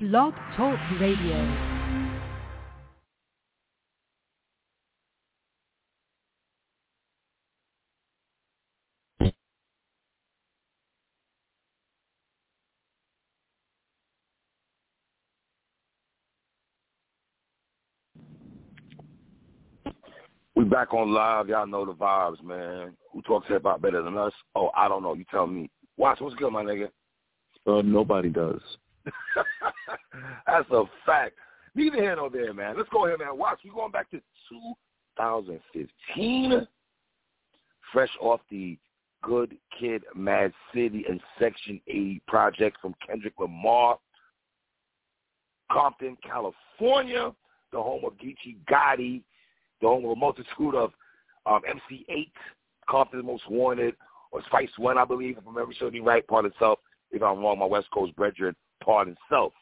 Blog Talk Radio. We back on live. Y'all know the vibes, man. Who talks hip hop better than us? Oh, I don't know. You tell me. Watch what's good, my nigga. Uh, nobody does. That's a fact. Neither here nor there, man. Let's go ahead, man. Watch. We're going back to 2015. Fresh off the Good Kid, Mad City, and Section 80 project from Kendrick Lamar. Compton, California, the home of Geechi Gotti, the home of a multitude of um, MC Eiht, Compton's Most Wanted, or Spice One, I believe, if I'm ever serving right, part itself. If I'm wrong, my West Coast brethren, part itself.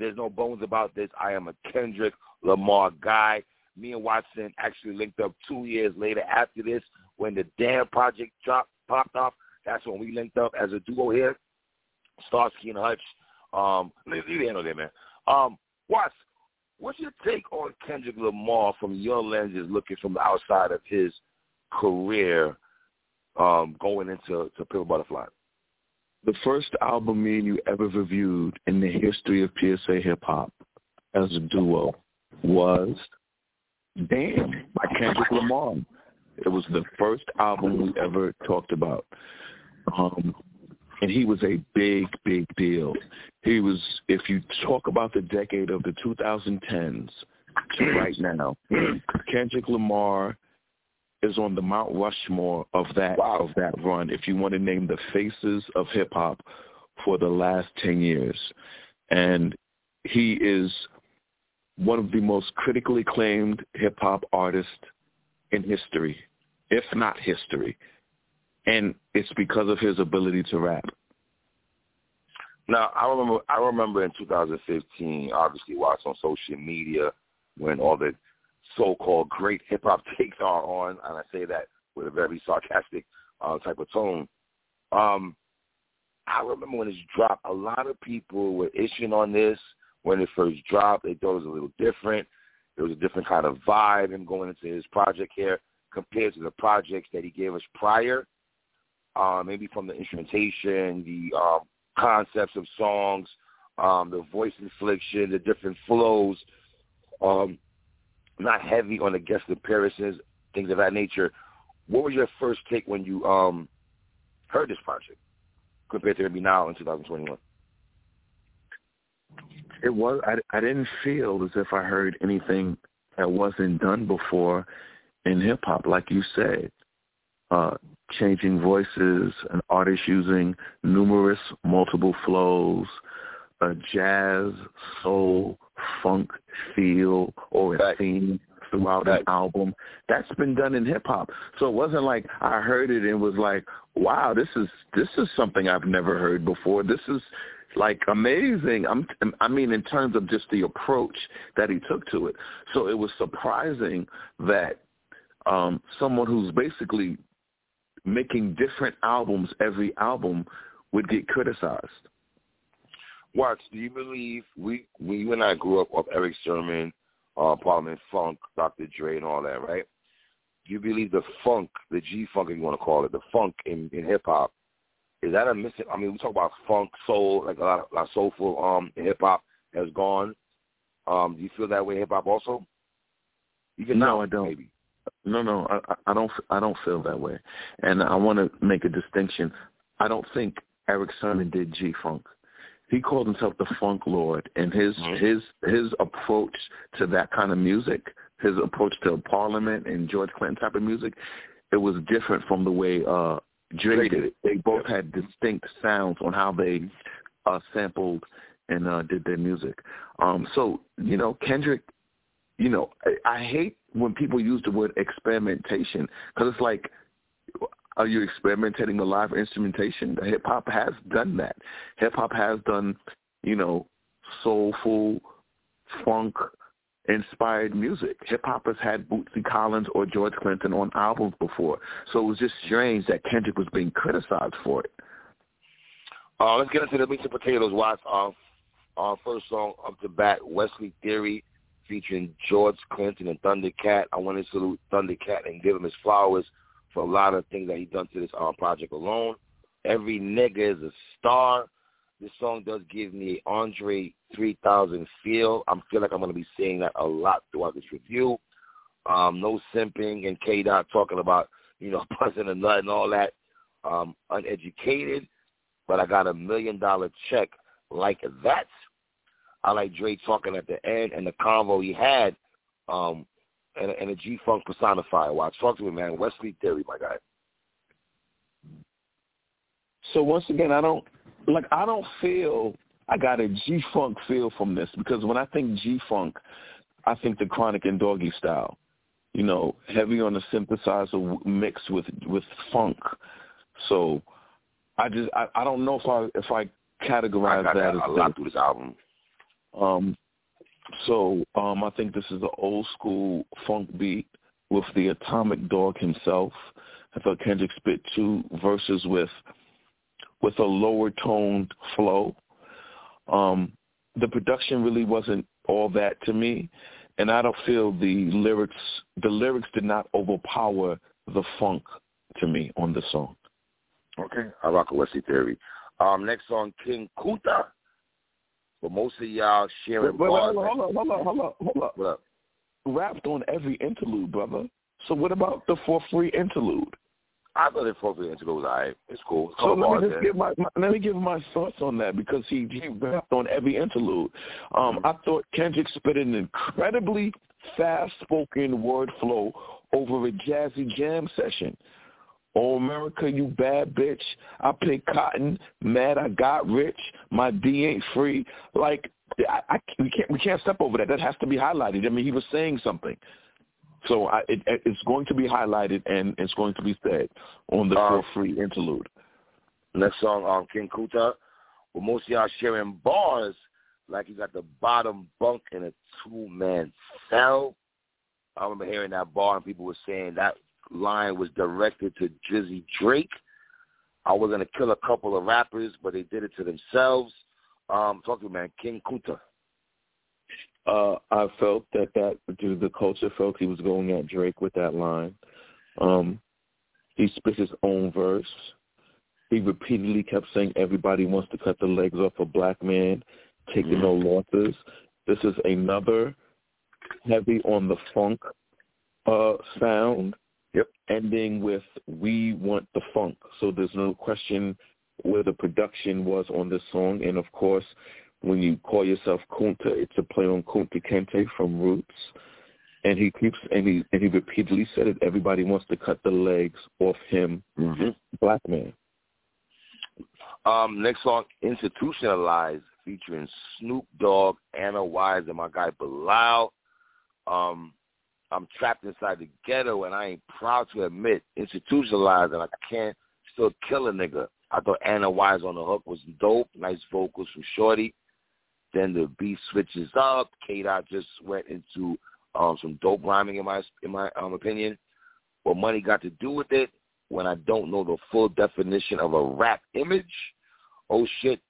There's no bones about this. I am a Kendrick Lamar guy. Me and Watson actually linked up two years later after this when the damn project dropped, popped off. That's when we linked up as a duo here. Starsky and Hutch. Um, leave handle there, man. Um, Watts, what's your take on Kendrick Lamar from your lenses, looking from the outside of his career, um, going into to Pimp Butterfly? The first album me and you ever reviewed in the history of PSA hip hop as a duo was Damn by Kendrick Lamar. It was the first album we ever talked about. Um, and he was a big, big deal. He was, if you talk about the decade of the 2010s to right now, Kendrick Lamar is on the Mount Rushmore of that wow. of that run. If you want to name the faces of hip hop for the last ten years, and he is one of the most critically acclaimed hip hop artists in history, if not history, and it's because of his ability to rap. Now, I remember I remember in 2015, obviously watched on social media when all the so-called great hip-hop takes are on, and I say that with a very sarcastic uh, type of tone. Um, I remember when it dropped, a lot of people were issuing on this when it first dropped. They thought it was a little different. There was a different kind of vibe in going into his project here compared to the projects that he gave us prior. Uh, maybe from the instrumentation, the um, concepts of songs, um, the voice inflection, the different flows, um, not heavy on the guest appearances, things of that nature. What was your first take when you um, heard this project compared to maybe now in 2021? It was. I, I didn't feel as if I heard anything that wasn't done before in hip hop, like you said. Uh, changing voices, an artist using numerous multiple flows, a jazz, soul, funk feel or a theme throughout an album. That's been done in hip hop. So it wasn't like I heard it and was like, "Wow, this is this is something I've never heard before. This is like amazing." I'm I mean in terms of just the approach that he took to it. So it was surprising that um someone who's basically making different albums every album would get criticized. Watts, do you believe we, we you and I grew up off Erick Sermon, uh, Parliament Funk, Dr. Dre, and all that, right? Do you believe the funk, the G funk, if you want to call it, the funk in, in hip hop, is that a missing? I mean, we talk about funk, soul, like a lot of, a lot of soulful um hip hop has gone. Um, do you feel that way hip hop also? Even no, now, I don't. Maybe. No, no, I, I don't. I don't feel that way, and I want to make a distinction. I don't think Erick Sermon did G Funk. He called himself the Funk Lord, and his mm-hmm. his his approach to that kind of music, his approach to Parliament and George Clinton type of music, it was different from the way uh Dre did it. They both had distinct sounds on how they uh sampled and uh did their music. Um so, you know, Kendrick you know, I, I hate when people use the word experimentation because it's like, are you experimenting with live instrumentation? Hip hop has done that. Hip hop has done, you know, soulful, funk inspired music. Hip hop has had Bootsy Collins or George Clinton on albums before, so it was just strange that Kendrick was being criticized for it. Uh, let's get into the meat and potatoes, Watch our, Uh, first song up the bat, Wesley Theory, featuring George Clinton and Thundercat. I want to salute Thundercat and give him his flowers for a lot of things that he done to this uh, project alone. Every nigga is a star. This song does give me Andre 3000 feel. I feel like I'm going to be saying that a lot throughout this review. Um, no simping and K Dot talking about, you know, buzzing a nut and all that. Um, uneducated, but I got a million dollar check like that. I like Dre talking at the end and the convo he had, um, and, and a G Funk personified. Watch, talk to me, man. Wesley Theory, my guy. So once again, I don't like. I don't feel I got a G Funk feel from this because when I think G Funk, I think the Chronic and Doggy style. You know, heavy on the synthesizer mixed with with funk. So I just I, I don't know if I if I categorize I that, that as a lot through this album. Um, so um, I think this is an old school funk beat with the Atomic Dog himself. I thought Kendrick spit two verses with with a lower toned flow. Um, the production really wasn't all that to me, and I don't feel the lyrics. The lyrics did not overpower the funk to me on the song. Okay, I rock a Wesley Theory. Um, next song, King Kunta. But most of y'all sharing wait. Wait, hold on, hold on, hold on, hold on. What up? Rapped on every interlude, brother. So what about the for free interlude? I thought the for free interlude was alright. It's cool. So let me just give my, my, let me give my thoughts on that because he he rapped on every interlude. Um, mm-hmm. I thought Kendrick spit an incredibly fast spoken word flow over a jazzy jam session. Oh America, you bad bitch. I pick cotton. Mad I got rich. My D ain't free. Like I, I we can't we can't step over that. That has to be highlighted. I mean, he was saying something. So I, it, it's going to be highlighted and it's going to be said on the um, free interlude. Next song, um, King Kunta, Well, most of y'all sharing bars like he's at the bottom bunk in a two-man cell. I remember hearing that bar and people were saying that line was directed to Drizzy Drake. I was gonna kill a couple of rappers, but they did it to themselves. Um, talk to me, man. King Kunta. Uh, I felt that that due to the culture felt he was going at Drake with that line. Um, he spit his own verse. He repeatedly kept saying everybody wants to cut the legs off a black man, taking mm-hmm. no losses. This is another heavy on the funk uh, sound Yep. Ending with "We Want the Funk," so there's no question where the production was on this song, and of course, when you call yourself Kunta, it's a play on Kunta Kinte from Roots, and he keeps and he and he repeatedly said it. Everybody wants to cut the legs off him, mm-hmm. black man. Um, next song, "Institutionalized," featuring Snoop Dogg, Anna Wise, and my guy Bilal. Um, I'm trapped inside the ghetto and I ain't proud to admit institutionalized and I can't still kill a nigga. I thought Anna Wise on the hook was dope. Nice vocals from Shorty. Then the beat switches up. K Dot just went into um, some dope rhyming in my in my um, opinion. What money got to do with it when I don't know the full definition of a rap image? Oh shit,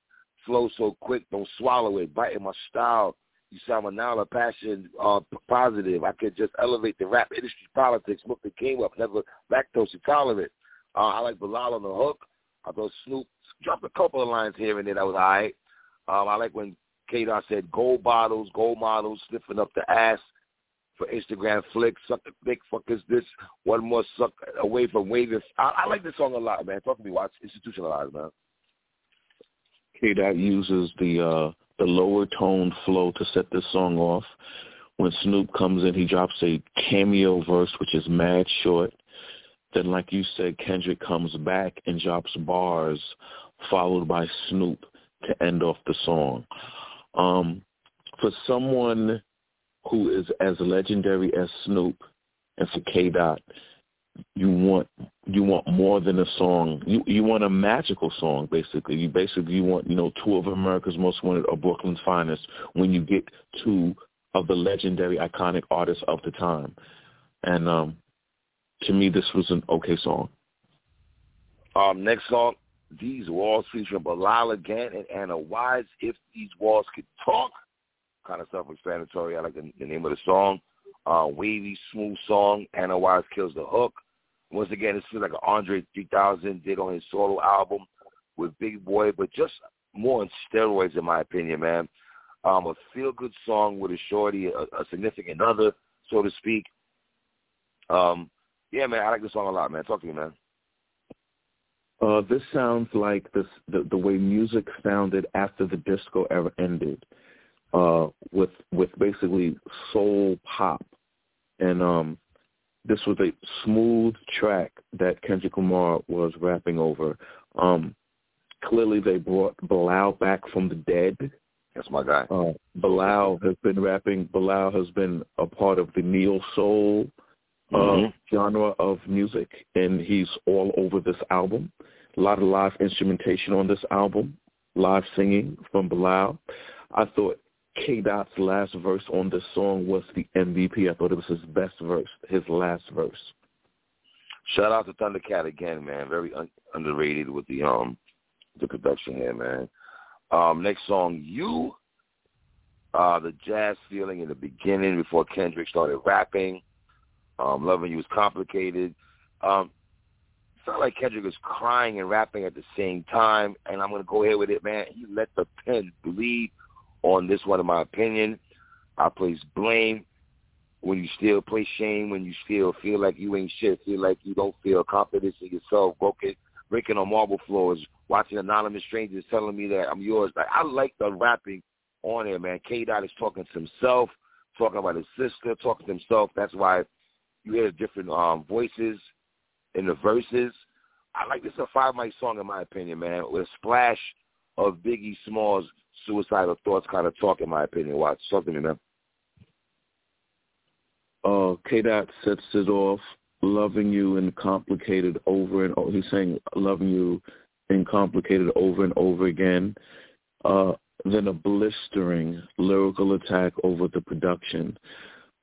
flow so quick, don't swallow it. Biting my style you sound now a passion uh, positive. I could just elevate the rap industry politics, look the game up, never lactose intolerant. Uh, I like Bilal on the hook. I thought Snoop dropped a couple of lines here and there that was all right. Um, I like when K Dot said gold bottles, gold models, sniffing up the ass for Instagram flicks, suck the dick, fuck is this, one more suck away from waving. I, I like this song a lot, man. Talk to me, watch institutionalized, man. K Dot uses the uh the lower tone flow to set this song off. When Snoop comes in, he drops a cameo verse, which is mad short. Then, like you said, Kendrick comes back and drops bars, followed by Snoop to end off the song. Um, for someone who is as legendary as Snoop, and for K. Dot, you want you want more than a song. You you want a magical song, basically. You basically you want you know two of America's most wanted or Brooklyn's finest. When you get two of the legendary, iconic artists of the time, and um, to me, this was an okay song. Um, next song, These Walls featuring Bilal again and Anna Wise. If These Walls Could Talk. Kind of self-explanatory. I like the, the name of the song. Uh, wavy, smooth song. Anna Wise kills the hook. Once again, this feels like an Andre 3000 did on his solo album with Big Boi, but just more on steroids, in my opinion, man. Um, a feel-good song with a shorty, a, a significant other, so to speak. Um, yeah, man, I like this song a lot, man. Talk to me, man. Uh, this sounds like this the, the way music sounded after the disco era ended, uh, with with basically soul pop, and um, this was a smooth track that Kendrick Lamar was rapping over. Um, clearly, they brought Bilal back from the dead. That's my guy. Uh, Bilal has been rapping. Bilal has been a part of the neo soul uh, mm-hmm. genre of music, and he's all over this album. A lot of live instrumentation on this album, live singing from Bilal. I thought K Dot's last verse on this song was the MVP. I thought it was his best verse, his last verse. Shout out to Thundercat again, man. Very un- underrated with the um the production here, man. Um, next song, you. Uh, the jazz feeling in the beginning before Kendrick started rapping. Um, Loving You was complicated. Um, it's not like Kendrick was crying and rapping at the same time, and I'm to go ahead with it, man. He let the pen bleed on this one, in my opinion. I place blame when you still play shame, when you still feel like you ain't shit, feel like you don't feel confidence in yourself, broken, breaking on marble floors, watching anonymous strangers telling me that I'm yours. Like I like the rapping on there, man. K Dot is talking to himself, talking about his sister, talking to himself. That's why you hear different um, voices in the verses. I like this a five mic song in my opinion, man, with a splash of Biggie Smalls suicidal thoughts kind of talk in my opinion. Watch something to. Uh, K Dot sets it off, loving you and complicated over and over. He's saying loving you and complicated over and over again. Uh, then a blistering lyrical attack over the production.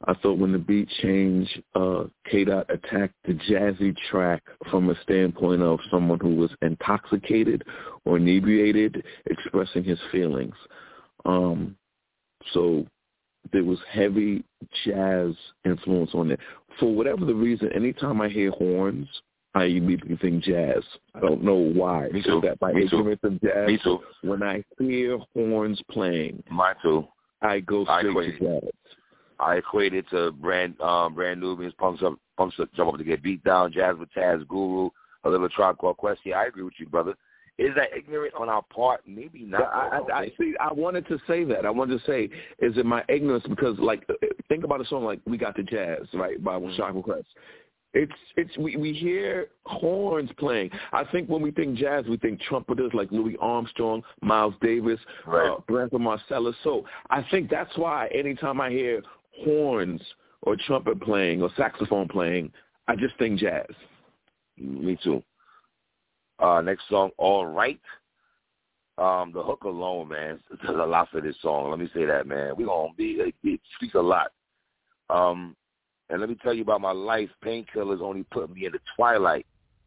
I thought when the beat changed, uh, K-Dot attacked the jazzy track from a standpoint of someone who was intoxicated or inebriated, expressing his feelings. Um, so there was heavy jazz influence on it. For whatever the reason, anytime I hear horns, I immediately think jazz. I don't know why. Me too. That my Me ignorance too. of jazz. Me too. When I hear horns playing, mine too. I go straight I to jazz. I equate it to brand um, brand Nubians, punks up, punks up, jump up to get beat down, Jazz with Taz, Guru, a little Tribe Called Quest. Yeah, I agree with you, brother. Is that ignorant on our part? Maybe not. I, I, I see. I wanted to say that. I wanted to say, is it my ignorance? Because, like, think about a song like "We Got the Jazz," right, by mm-hmm. Tribe Quest. It's it's we we hear horns playing. I think when we think jazz, we think trumpeters like Louis Armstrong, Miles Davis, right. uh, Branford Marsalis. So I think that's why anytime I hear horns or trumpet playing or saxophone playing, I just think jazz. Me too. Uh, next song, All Right. Um, the hook alone, man, there's a lot for this song. Let me say that, man. We gonna be it, speaks a lot. Um, and let me tell you about my life. Painkillers only put me in the twilight,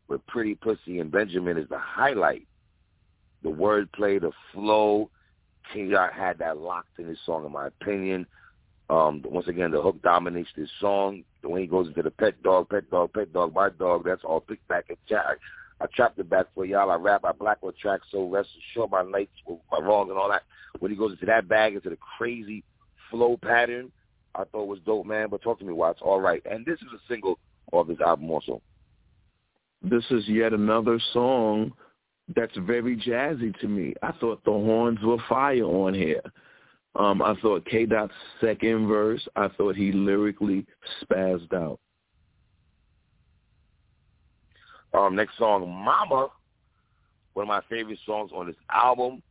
but Pretty Pussy and Benjamin is the highlight. The wordplay, the flow. King had that locked in his song, in my opinion. Um, once again, the hook dominates this song. Way he goes into the pet dog, pet dog, pet dog, my dog, that's all picked back and jack. I trapped it back for y'all. I rap, I black on track, so rest assured my nights were my wrong and all that. When he goes into that bag, into the crazy flow pattern, I thought was dope, man. But talk to me, Watts. All right. And this is a single of this album also. This is yet another song that's very jazzy to me. I thought the horns were fire on here. Um, I thought K Dot's second verse, I thought he lyrically spazzed out. Um, next song, Mama, one of my favorite songs on this album.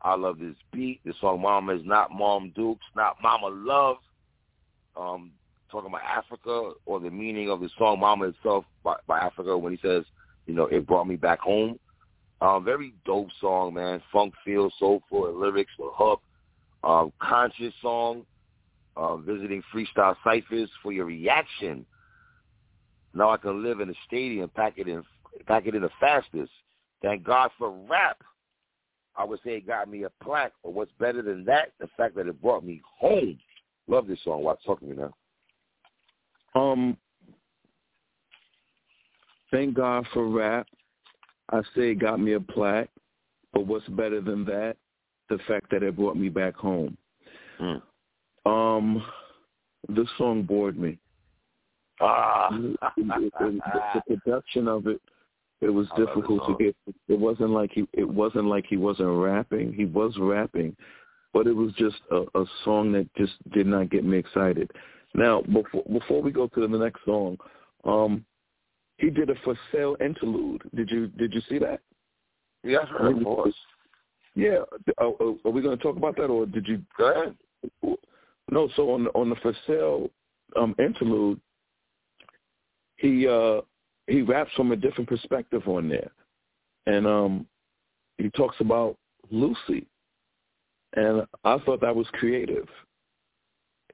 I love this beat. This song, Mama, is not Mom Dukes, not Mama Love. Um, talking about Africa or the meaning of the song Mama itself by, by Africa when he says, you know, it brought me back home. Um, very dope song, man. Funk feel, soulful lyrics with hook um, conscious song, uh, visiting freestyle ciphers for your reaction. Now I can live in a stadium, pack it in, pack it in the fastest. Thank God for rap. I would say it got me a plaque, but what's better than that? The fact that it brought me home. Love this song. Watch talking to me now. Um, thank God for rap. I say it got me a plaque, but what's better than that? The fact that it brought me back home. Mm. Um, this song bored me. Ah. the, the production of it, it was difficult to get. It wasn't like he. It wasn't like he wasn't rapping. He was rapping, but it was just a, a song that just did not get me excited. Now, before before we go to the next song, um, he did a for sale interlude. Did you did you see that? Yes, of course. Yeah. Are, are we going to talk about that, or did you? Ahead. No. So on on the for sale um, interlude, he uh, he raps from a different perspective on there, and um, he talks about Lucy, and I thought that was creative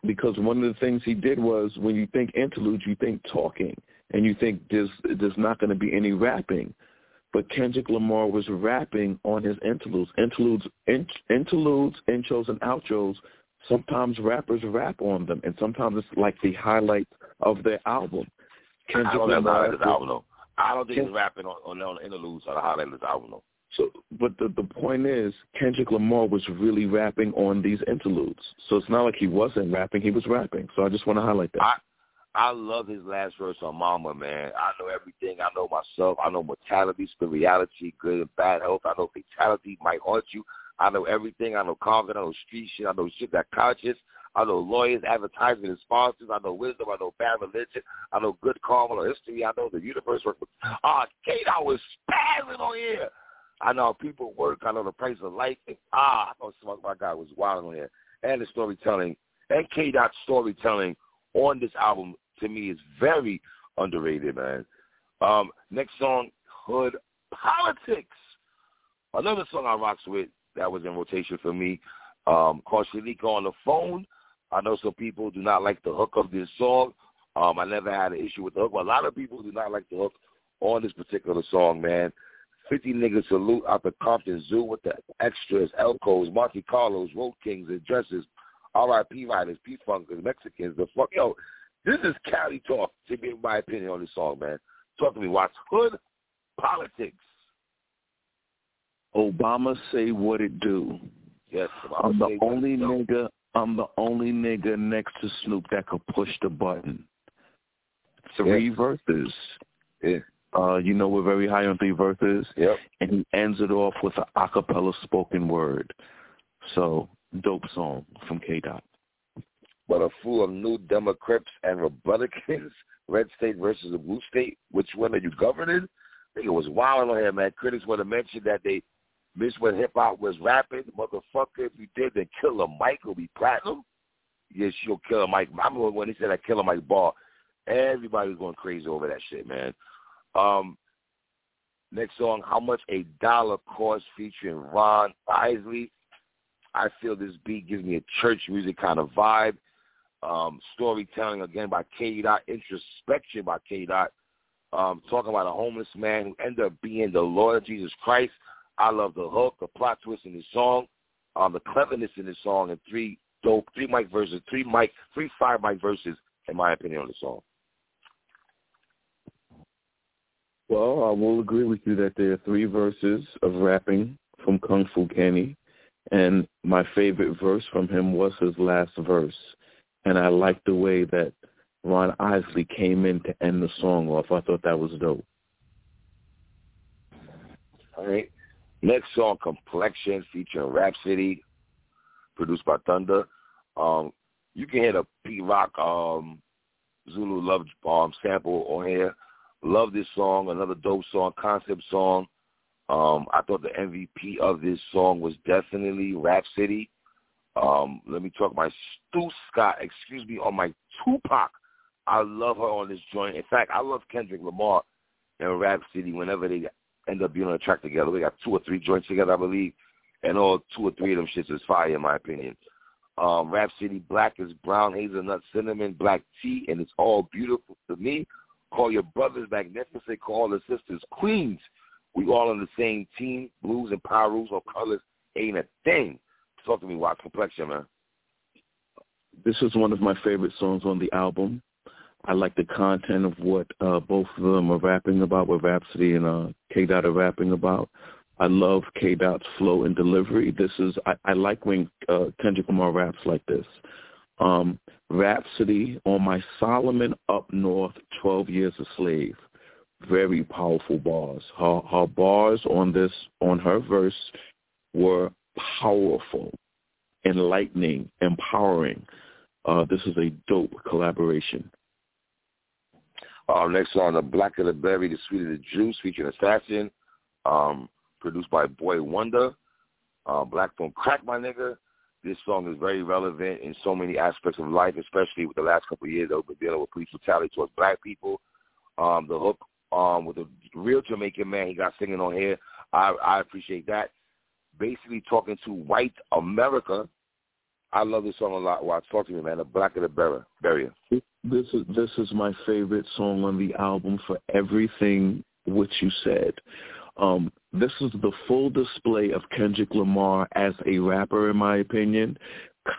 because one of the things he did was when you think interludes, you think talking, and you think there's there's not going to be any rapping. But Kendrick Lamar was rapping on his interludes. Interludes, in, interludes, intros, and outros. Sometimes rappers rap on them, and sometimes it's like the highlight of their album. Kendrick I don't Lamar, his album though. I don't think he's rapping on, on, on the interludes or the highlight of his album though. So, but the the point is, Kendrick Lamar was really rapping on these interludes. So it's not like he wasn't rapping; he was rapping. So I just want to highlight that. I I love his last verse on Mama, man. I know everything. I know myself. I know mortality, spirituality, good and bad health. I know fatality might haunt you. I know everything. I know confidence. I know street shit. I know shit that conscious. I know lawyers, advertising, and sponsors. I know wisdom. I know bad religion. I know good karma. I know history. I know the universe works. Ah, Kate, I was spazzing on here. I know how people work. I know the price of life. Ah, I know my God was wild on here. And the storytelling. And K. Dot storytelling on this album to me is very underrated, man. Um, next song, Hood Politics. Another song I rocks with that was in rotation for me. Um, called Shanika on the phone. I know some people do not like the hook of this song. Um, I never had an issue with the hook, but a lot of people do not like the hook on this particular song, man. 50 niggas salute out the Compton Zoo with the extras, Elcos, Monte Carlos, Road Kings, and dresses, R.I.P. riders, P-Funkers, Mexicans, the fuck. Yo, this is Cali talk, to give my opinion on this song, man. Talk to me, Watts. Hood politics. Obama say what it do. Yes, Obama I'm the only nigga. I'm the only nigga next to Snoop that could push the button. Three yes. verses. Yeah. Uh, you know we're very high on three verses. Yep. And he ends it off with an acapella spoken word. So dope song from K Dot. But a fool of New Democrats and Republicans, red state versus a blue state, which one are you governing? I think it was wild on here, man. Critics want to mention that they missed when hip hop was rapping. Motherfucker, if you did, then Killer Mike will be platinum. Yes, she'll kill Mike. I remember when he said that Killer Mike ball. Everybody was going crazy over that shit, man. Um, next song, How Much a Dollar Cost featuring Ron Isley. I feel this beat gives me a church music kind of vibe. Um, storytelling again by K. Dot, introspection by K. Dot. Um, talking about a homeless man who ended up being the Lord Jesus Christ. I love the hook, the plot twist in this song, um, the cleverness in this song, and three dope, three mic verses, three mic, three five mic verses, in my opinion, on the song. Well, I will agree with you that there are three verses of rapping from Kung Fu Kenny, and my favorite verse from him was his last verse, and I liked the way that Ron Isley came in to end the song off. I thought that was dope. All right. Next song, Complexion, featuring Rapsody, produced by Thunder. Um, you can hear the Pete Rock um, Zulu Love um, sample on here. Love this song. Another dope song, concept song. Um, I thought the MVP of this song was definitely Rapsody. Um, let me talk my Stu Scott, excuse me, on my Tupac. I love her on this joint. In fact, I love Kendrick Lamar and Rapsody whenever they end up being on a track together. We got two or three joints together, I believe, and all two or three of them shits is fire in my opinion. Um, Rapsody Black is brown hazelnut cinnamon black tea, and it's all beautiful to me. Call your brothers magnificent. Call the sisters queens. We all on the same team. Blues and Pirus or colors ain't a thing. Talk to me, Watts Complexion, man. This is one of my favorite songs on the album. I like the content of what uh, both of them are rapping about, what Rapsody and uh, K Dot are rapping about. I love K Dot's flow and delivery. This is I, I like when uh, Kendrick Lamar raps like this. Um, Rapsody on my Solomon up north, twelve years a slave. Very powerful bars. Her her bars on this on her verse were powerful, enlightening, empowering. Uh, this is a dope collaboration. Uh, next on the Black of the Berry, the Sweet of the Juice, featuring Assassin. Um, produced by Boi-1da. Uh, Black Don't Crack, my nigga. This song is very relevant in so many aspects of life, especially with the last couple of years that we've been dealing with police brutality towards black people. Um, the hook um, with a real Jamaican man he got singing on here, I, I appreciate that. Basically talking to white America. I love this song a lot. Watch, talk to me, man. The Black of the Barrier. This is this is my favorite song on the album for everything which you said. Um, this is the full display of Kendrick Lamar as a rapper, in my opinion.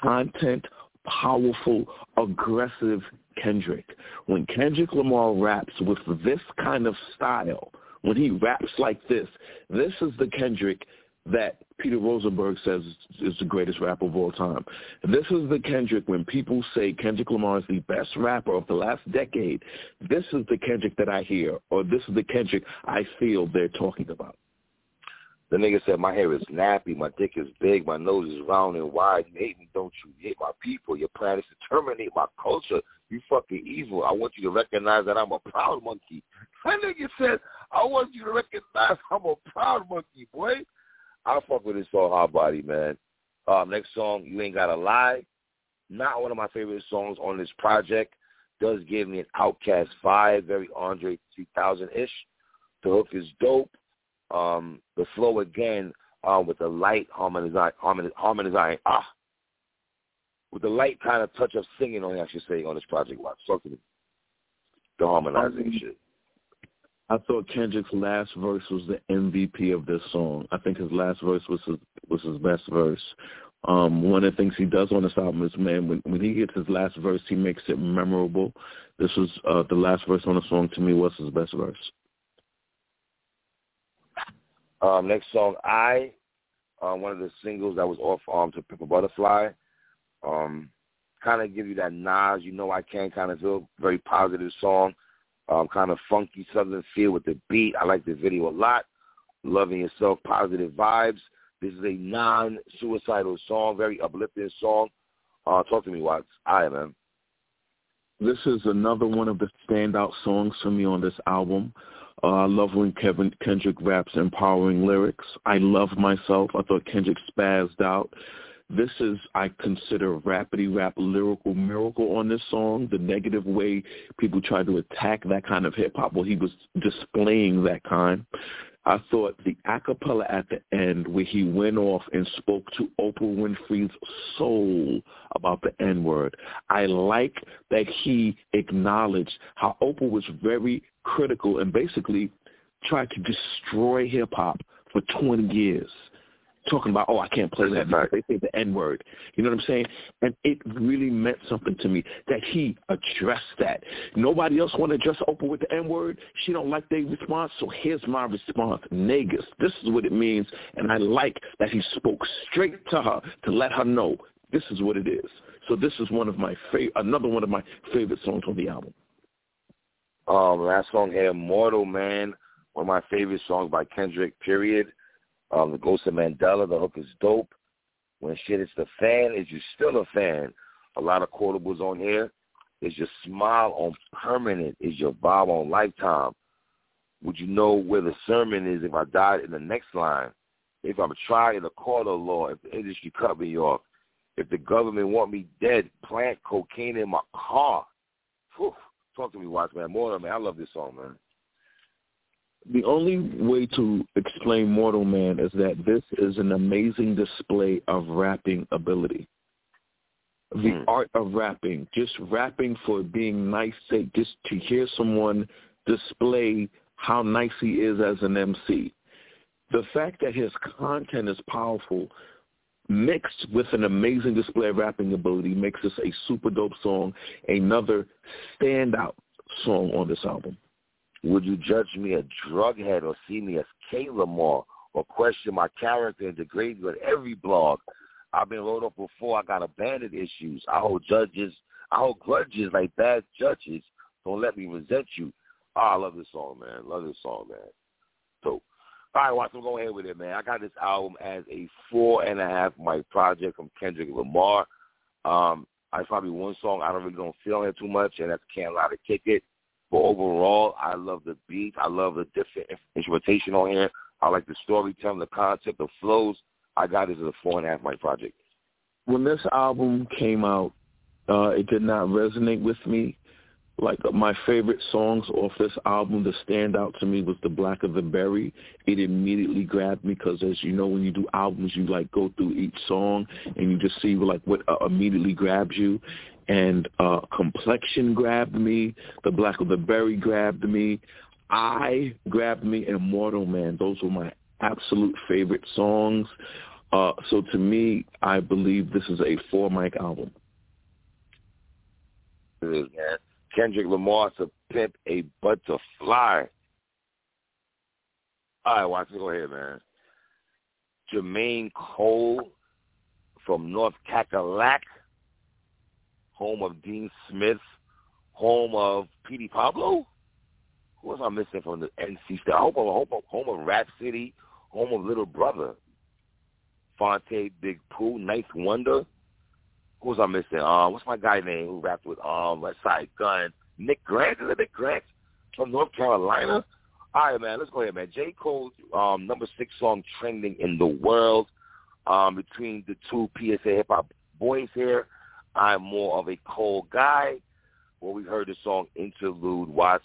Content, powerful, aggressive Kendrick. When Kendrick Lamar raps with this kind of style, when he raps like this, this is the Kendrick that Peter Rosenberg says is the greatest rapper of all time. This is the Kendrick when people say Kendrick Lamar is the best rapper of the last decade. This is the Kendrick that I hear, or this is the Kendrick I feel they're talking about. The nigga said, my hair is nappy, my dick is big, my nose is round and wide. You hate me, don't you? You hate my people. Your plan is to terminate my culture. You fucking evil. I want you to recognize that I'm a proud monkey. That nigga said, I want you to recognize I'm a proud monkey, boy. I fuck with this song Hard Body, man. Um, next song, You Ain't Gotta Lie. Not one of my favorite songs on this project. Does give me an OutKast vibe, very Andre 3000-ish. The hook is dope. Um, the flow again uh, with the light harmonizing, harmonizing, ah, with the light kind of touch of singing on, I should say, on this project. Watch, talk to me. The harmonizing um, shit. I thought Kendrick's last verse was the MVP of this song. I think his last verse was his was his best verse. Um, one of the things he does on this album is, man, when when he gets his last verse, he makes it memorable. This was uh, the last verse on the song to me was his best verse. Um, next song, I, uh, one of the singles that was off um, to Pimp Butterfly. Um, kind of give you that Nas, you know I can kind of feel very positive song um, kind of funky southern feel with the beat. I like the video a lot. Loving yourself, positive vibes. This is a non-suicidal song, very uplifting song. Uh, talk to me, Watts. I man. This is another one of the standout songs for me on this album. Uh, I love when Kevin Kendrick raps empowering lyrics. I love myself. I thought Kendrick spazzed out. This is, I consider, rapidy rap lyrical miracle on this song. The negative way people try to attack that kind of hip hop, well, he was displaying that kind. I thought the acapella at the end where he went off and spoke to Oprah Winfrey's soul about the N-word. I like that he acknowledged how Oprah was very critical and basically tried to destroy hip-hop for 20 years talking about, oh, I can't play that because they say the N word. You know what I'm saying? And it really meant something to me that he addressed that. Nobody else want to address Oprah with the N word. She don't like their response, so here's my response: Negus. This is what it means, and I like that he spoke straight to her to let her know this is what it is. So this is one of my favorite, another one of my favorite songs on the album. Um, last song here, "Mortal Man," one of my favorite songs by Kendrick. Period. Um, the Ghost of Mandela, the hook is dope. When shit is the fan, is you still a fan? A lot of quotables on here. Is your smile on permanent? Is your bob on lifetime? Would you know where the sermon is if I died in the next line? If I'm tried in the court of law, if the industry cut me off, if the government want me dead, plant cocaine in my car. Whew. Talk to me, Watch Man. More man. I love this song, man the only way to explain Mortal Man is that this is an amazing display of rapping ability. The mm. art of rapping, just rapping for being nice sake, just to hear someone display how nice he is as an MC. the fact that his content is powerful mixed with an amazing display of rapping ability makes this a super dope song, another standout song on this album. Would you judge me a drug head or see me as K. Lamar or question my character and degrade me on every blog? I've been wrote up before. I got abandoned issues. I hold judges. I hold grudges like bad judges. Don't let me resent you. Oh, I love this song, man. Love this song, man. All right, Watson, go ahead with it, man. I got this album as a four and a half mic project from Kendrick Lamar. Um, I probably one song I don't really don't feel it too much, and that's Can't Lie to Kick It. But overall, I love the beat. I love the different instrumentation on here. I like the storytelling, the concept, the flows. I got this as a four and a half mic project. When this album came out, uh, it did not resonate with me like my favorite songs off this album to stand out to me was the black of the berry. It immediately grabbed me because as you know when you do albums you like go through each song and you just see like what uh, immediately grabs you. And uh complexion grabbed me. The black of the berry grabbed me. I grabbed me. Immortal man. Those were my absolute favorite songs. Uh so to me i believe this is a four mic album. Man Kendrick Lamar to pimp a butterfly. All right, watch it. Go ahead, man. Jermaine Cole from North Cackalack, home of Dean Smith, home of Petey Pablo. Who was I missing from the NC State? Home of, home of, home of Rap City, home of Little Brother. Phonte, Big Pooh, Ninth Wonder. Who was I missing? Um, what's my guy name who rapped with um Westside Gunn? Nick Grant. Is it Nick Grant from North Carolina? All right, man. Let's go ahead, man. J. Cole, um, number six song trending in the world. Um, between the two PSA hip hop boys here, I'm more of a Cole guy. Well, we heard the song Interlude. Watch.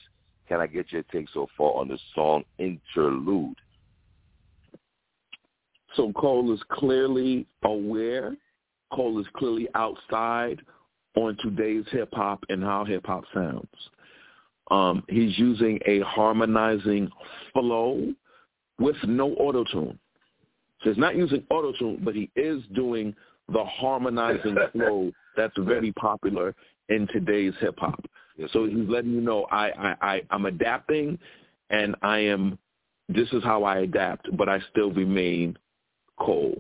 Can I get your take so far on the song Interlude? So Cole is clearly aware Cole is clearly outside on today's hip hop and how hip hop sounds. Um, he's using a harmonizing flow with no auto tune. So he's not using auto tune, but he is doing the harmonizing flow that's very popular in today's hip hop. Yes, so he's letting you know I, I, I I'm adapting and I am this is how I adapt, but I still remain Cole.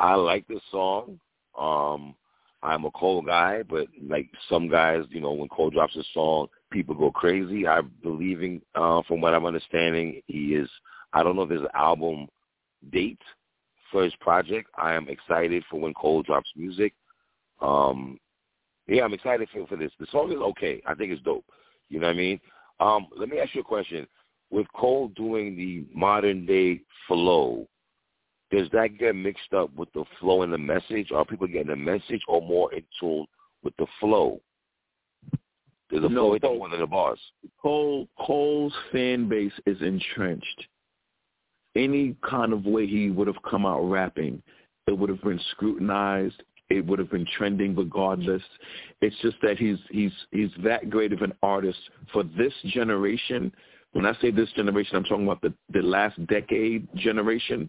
I like this song. Um, I'm a Cole guy, but like some guys, you know, when Cole drops a song, people go crazy. I believing, uh, from what I'm understanding, he is. I don't know if there's an album date for his project. I am excited for when Cole drops music. Um, yeah, I'm excited for for this. The song is okay. I think it's dope. You know what I mean? Um, let me ask you a question. With Cole doing the modern day flow, does that get mixed up with the flow and the message? Are people getting the message or more in tune with the flow? There's a no, flow one of the bars. Cole Cole's fan base is entrenched. Any kind of way he would have come out rapping, it would have been scrutinized. It would have been trending regardless. It's just that he's he's he's that great of an artist for this generation when I say this generation, I'm talking about the, the last decade generation.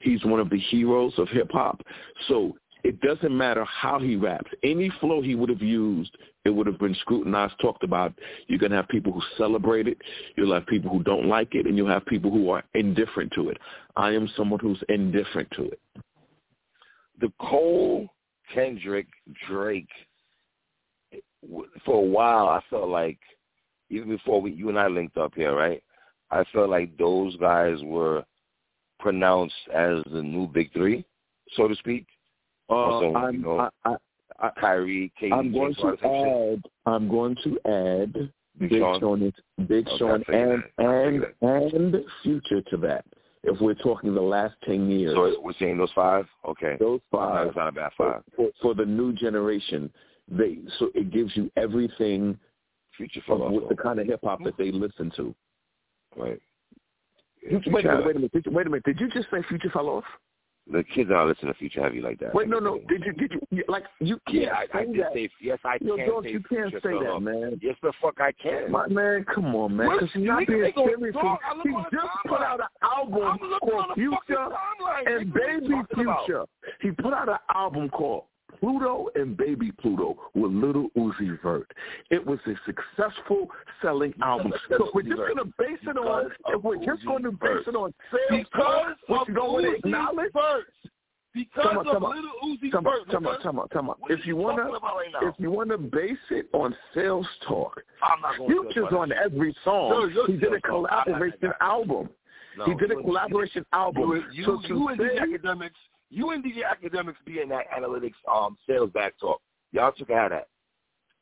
He's one of the heroes of hip hop. So it doesn't matter how he raps. Any flow he would have used, it would have been scrutinized, talked about. You're going to have people who celebrate it. You'll have people who don't like it, and you'll have people who are indifferent to it. I am someone who's indifferent to it. The Cole, Kendrick, Drake, for a while, I felt like – even before we, you and I linked up here, right? I felt like those guys were pronounced as the new big three, so to speak. Uh, also, I'm, you know, I, I, Kyrie, KD, I'm going to add. I'm going to add Big, Big Sean, Sean, Big okay, Sean, and and and Future to that. If we're talking the last ten years, so we're saying those five. Okay, those five. That's not a bad five for, for, for the new generation. They so it gives you everything Future fell. With the kind of hip hop that they listen to. Right. Wait a minute, wait a minute, wait a minute. Did you just say Future fell off? the kids aren't listening to Future Heavy like that. Wait, no, no. Did you? Did you? Like you can't yeah, I, I say did that. say yes. I Yo, can dog, say you can't say that, man. Yes, the fuck I can. My man, come on, man. Because you're not being serious. He just put out an album called Future and Baby Future. He put out an album called Pluto and Baby Pluto with Lil Uzi Vert. It was a successful selling album. So we're just going to base it on, if we're just going to base it on sales, because which you don't want to acknowledge. Because come on, of Little Uzi come Vert. Come on, come on, come on. If you wanna, right if you wanna base it on sales talk, I'm not going Future's on every song. He did a collaboration album. No, he did a collaboration album. You, so you, you and say, DJ Akademiks, you and DJ Akademiks be in that analytics um sales back talk. Y'all took out that.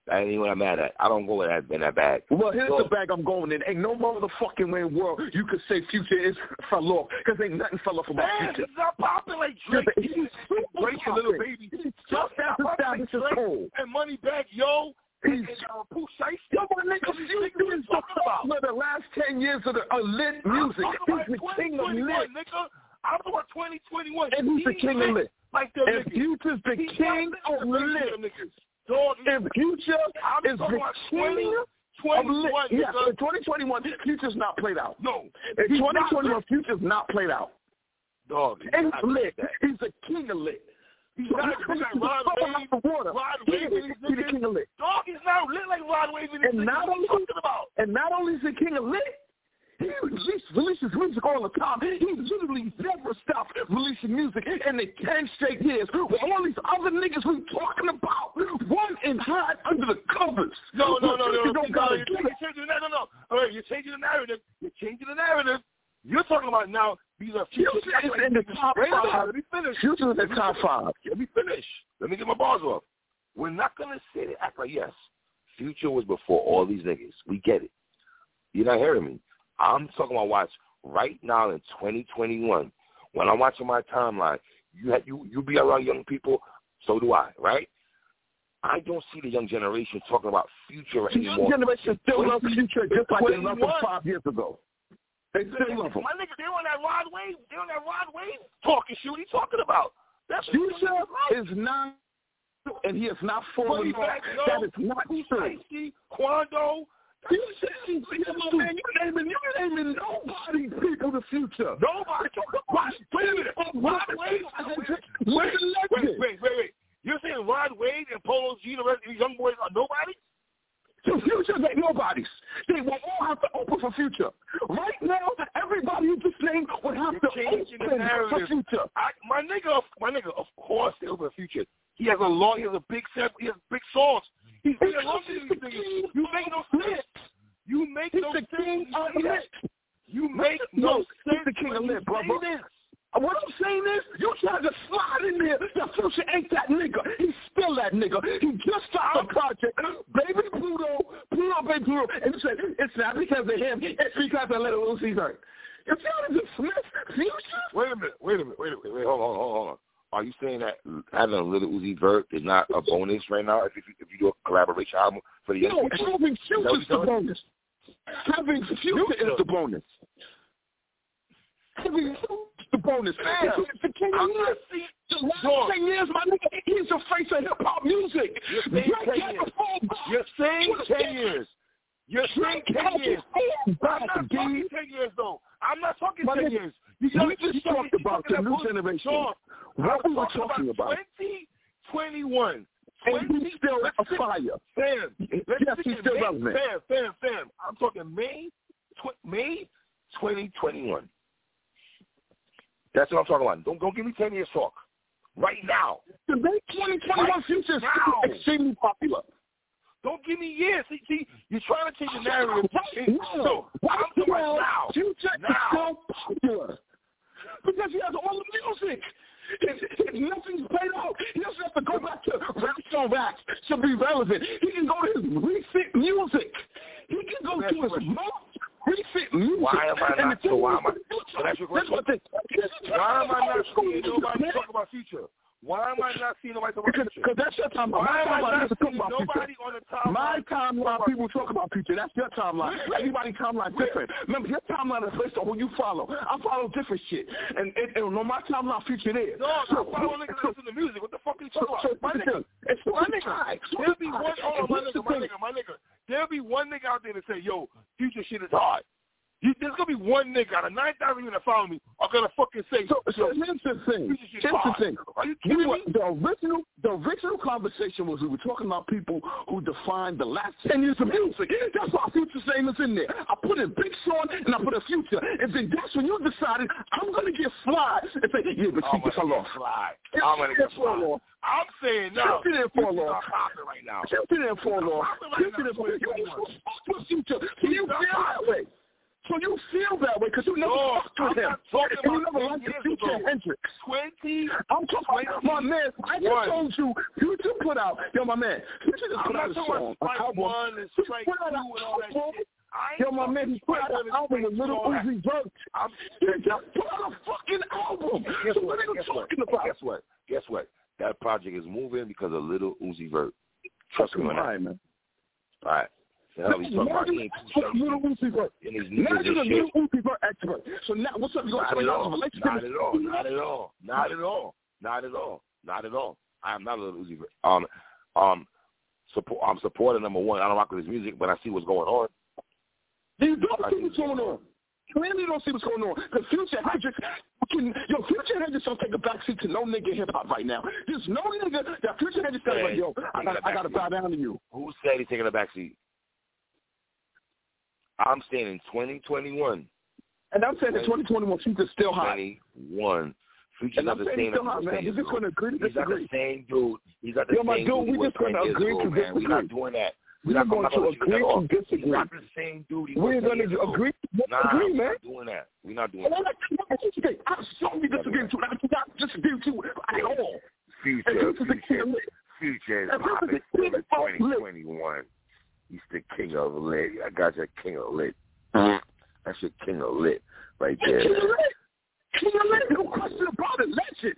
That ain't what I'm mad at. I don't go in that in that bag. Well, here's so, the bag I'm going in. Ain't no motherfucking way in the world you could say Future is fell off because ain't nothing fell off about man, Future. He's not like Drake. He's Drake Lil Baby. Just as Cole. And Moneybagg Yo. He's uh, Pooh Shiesty. Yo, my nigga, Future is the for the last ten years of the uh, lit music. He's the king of lit. Nigga. I'm talking about 2021. And he's the king of lit. Like them and niggas. Future's the king of the lit. Dog, And Future I'm is the king 20, of lit. 21, Yeah, in 2021, Future's not played out. No. In He's not 2021, lit. Future's not played out. Dog, he's And not he's lit. He's the king of lit. He's So not he's like Rod Wave. water. Rod Wave is- and he's the king of lit. Dog, he's not lit like Rod Wave and these And niggas. not only talking about? and not only is the king of lit, he releases, releases music all the time. He literally never stopped releasing music in the ten straight years. With all these other niggas we talking about, one in hide under the covers. No, no, no, no. You no, don't no, gotta you're it. changing the narrative. No, all right, you're changing the narrative. You're changing the narrative. You're talking about now these are Future future is in the top Wait five. Let me finish. Future in the top five. Let me finish. Let me get my bars off. We're not gonna sit and act like yes, Future was before all these niggas. We get it. You're not hearing me. I'm talking about watch right now in 2021. When I'm watching my timeline, you have, you you be around young people. So do I, right? I don't see the young generation talking about Future The young anymore. generation still love Future just like they loved 21. five years ago. They still love him. My nigga, they on that Rod Wave. They on that Rod Wave talking shit. What he talking about? That's Future is not, and he is not falling off. That is not true. Icy, Quando. Future, my man, you naming, you naming nobody people the future. Nobody talking about Wait a minute. Rod Wave. Wait, Wait, wait, wait. You're saying Rod Wave and Polo G, the rest of these young boys are nobody? The Future ain't nobody's. They will all have to open for Future. Right now, everybody you just named would have You're to changing the open for. Future. I, my nigga, my nigga, of course they open Future. He has a long, he has a big set, he has big songs. He's with these niggas. You make no sense. You make He's no the king of lit. You make No, no he's the king of lit, brother. this. Uh, what I'm saying is, you tried to slide in there. The future ain't that nigga. He's still that nigga. He just stopped the project. Baby Pluto, Pluto, baby Pluto. And he said, it's not because of him. It's because of Lil Uzi Vert. If y'all just Smith, future, Wait a minute. Wait a minute. Wait a minute. Wait, hold on. Hold on. Hold on. Are you saying that having a Lil Uzi Vert is not a bonus right now if you if you do a collaboration album for the young no, people? having future is the you're telling me? bonus. Having future is the bonus. Having future is the bonus. Man, the king I'm lit. The last 10 years, my nigga, he's the face of hip-hop music. You're saying Right 10 years. You're saying ten years. You're saying ten years. I'm not talking ten years though. I'm not talking ten ten years. we just gotta- talked about the new generation. What we were talking about? 2021. And he's still a fire. Fam, let's Yes, he's still May, relevant. Fam, fam, fam. I'm talking May, tw- May 2021. That's what I'm talking about. Don't don't give me ten years talk. Right now. The late 2021 future is Now. extremely popular. Don't give me years. See, see you're trying to change the narrative. Right now. So Right I'm talking now, about now. Future is so popular. Because he has all the music. If, if nothing's played out, he doesn't have to go back to raps on raps to be relevant. He can go to his recent music. He can go That's to his most recent music. Why am I not- so why am I- so that's your this is what question. the- Why am I not seeing nobody talk about future? Why am I not seeing nobody talk about Because that's your timeline. Why My I not seeing about nobody future. on the timeline? My timeline, people talk about future. That's your timeline. Everybody's timeline different. Remember, your timeline is based on who you follow. I follow different shit. And, and, and on my timeline, future there. No, so, I follow niggas listen to music. What the fuck are you talking so, about? my nigga, it's my nigga, there'll be one, hold on, my nigga, my nigga, my nigga. There'll be one nigga out there to say, yo, future shit is hard. You, there's gonna be one nigga out of nine thousand people that follow me are gonna fucking say. So, so here's the thing. Here's the thing. Are you kidding we were, me? The original, the original conversation was we were talking about people who defined the last ten years of music. That's why Future saying is in there. I put in Big Sean and I put a Future, and then that's when you decided I'm gonna get fly and say, yeah, but keep off. get fly. I'm gonna get fly. I'm saying no. Future didn't fall off. right now. Future didn't fall off. Future didn't fall off. You fuck with Future. So you feel that way. So you feel that way because you never no, fucked with I'm him. talking and you never liked the Future. Hendrix. Twenty. I'm talking about my man. I just told you, Future put out, yo, my man. Future just put out a song, an album. One and strike two and all that shit. Yo, my man, he put out an album with Lil Uzi Vert. I'm he just put out a fucking album. Guess so what? what are you talking what? about? Guess what? Guess what? That project is moving because of Lil Uzi Vert. Trust me on that. Right, man. All right. The hell he's talking about? He ain't. Lil Uzi. And he's Now you're a shit. Lil Uzi Vert expert. So now, what's up? You Not gonna at tell me all. relationship? Not at all. Not at all. Not at all. Not at all. Not at all. I am not a Lil Uzi. Um, um, support. I'm supporting number one. I don't rock with his music, but I see what's going on. You don't see what's going on. Clearly, you don't see what's going on. Because Future Hendrix, can, yo, Future Hendrix don't take a backseat to no nigga hip hop right now. There's no nigga that Future Hendrix says like, yo, I got, I got to bow down to you. Who said he's taking a backseat? I'm saying in 2021. And I'm saying in 2021, Future's still hot. 21. Future's And not the same. he's still hot, man. We're just going to agree to He's not the same dude. He's not the Yo, same dude, dude. we was just gonna agree to man. We're not doing that. We're not going to agree to He's disagree. not the same dude. We're going to agree to Nah, disagree, we're not doing that. We're not doing And that. I'm like, disagree. I'm strongly disagreeing with you. I'm not disagreeing with you at all. Future, And Future's the king future, future is popping in 2021. He's the king of lit. I got your king of lit. Uh-huh. That's your king of lit right there. King of lit. King of lit. No question about it. Legend.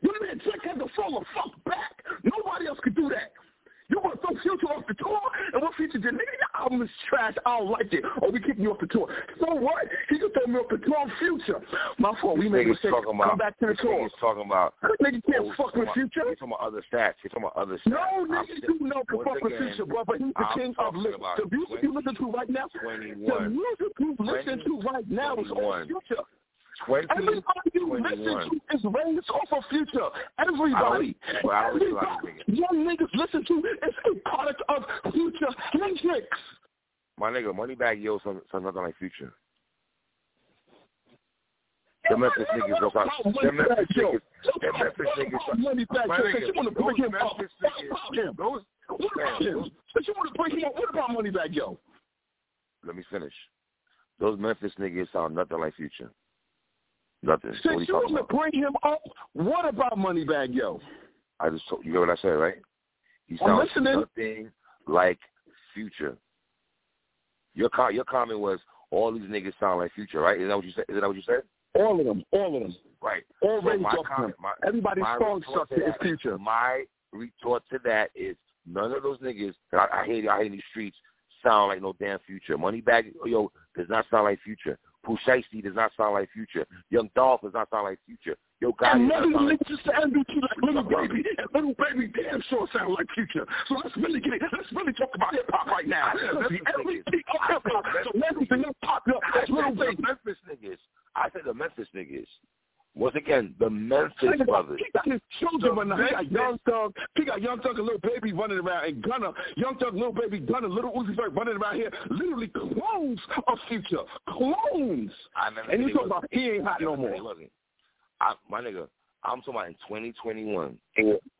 Your man Drake had to fall the fuck back. Nobody else could do that. You want throw Future off the tour? And what Future did? Nigga, your album is trash. I don't like it. Or we kicking you off the tour. So what? He can throw me off the tour on Future. My fault. We made a mistake. talking about, Come back to the tour. niggas talking about. Nigga can't oh, fuck with Future. He's talking about other stats. He's talking about other stats. No, I'm nigga, you know can fuck with Future, bro, but he's the I'm king of lit. The music you listen to right now, the music you listen to right now is all Future. 20, Everybody you listen to is raised off of Future. Everybody. Well, I don't listen to a lot of Everybody young niggas listen to is a product of Future Hendrix. My nigga, Moneybagg Yo sounds nothing like Future. The Memphis niggas go out. The Memphis niggas. The Memphis niggas. Money back. My nigga, you want to bring him up, what about him? Those, What about him? Since you want to bring him up, what about Moneybag Yo? let me finish. Those Memphis niggas sound nothing like Future. Nothing. So what Since you want to bring him up, what about Moneybagg Yo? I just told you hear what I said, right? He I'm sounds listening. nothing like Future. Your co- your comment was all these niggas sound like Future, right? Is that what you said? Is that what you said? All of them. All of them. Right. All So comment, my, Everybody's my song structure to is Future. My retort to that is none of those niggas that I, I hate I hate in these streets sound like no damn Future. Moneybagg Yo does not sound like Future. Shiesty does not sound like Future. Young Dolph does not sound like Future. Yo Gotti And none of sound the like niggas just MVP like Lil Baby, and Lil Baby damn sure sound like Future. So let's really get it. Let's really talk about hip hop right now. Said The MVP of hip hop. So everything that's popular is Lil Baby. Memphis niggas. I said the Memphis niggas. Once again, the Memphis brothers. He got his children The running. He got Young Thug. He got Young Thug and Lil Baby running around, and Gunna, Young Thug, Lil Baby, Gunna, Lil Uzi Vert running around here, literally clones of Future, clones. I never And you talking about he ain't hot no he more. wasn't. I, my nigga, I'm talking about in 2021.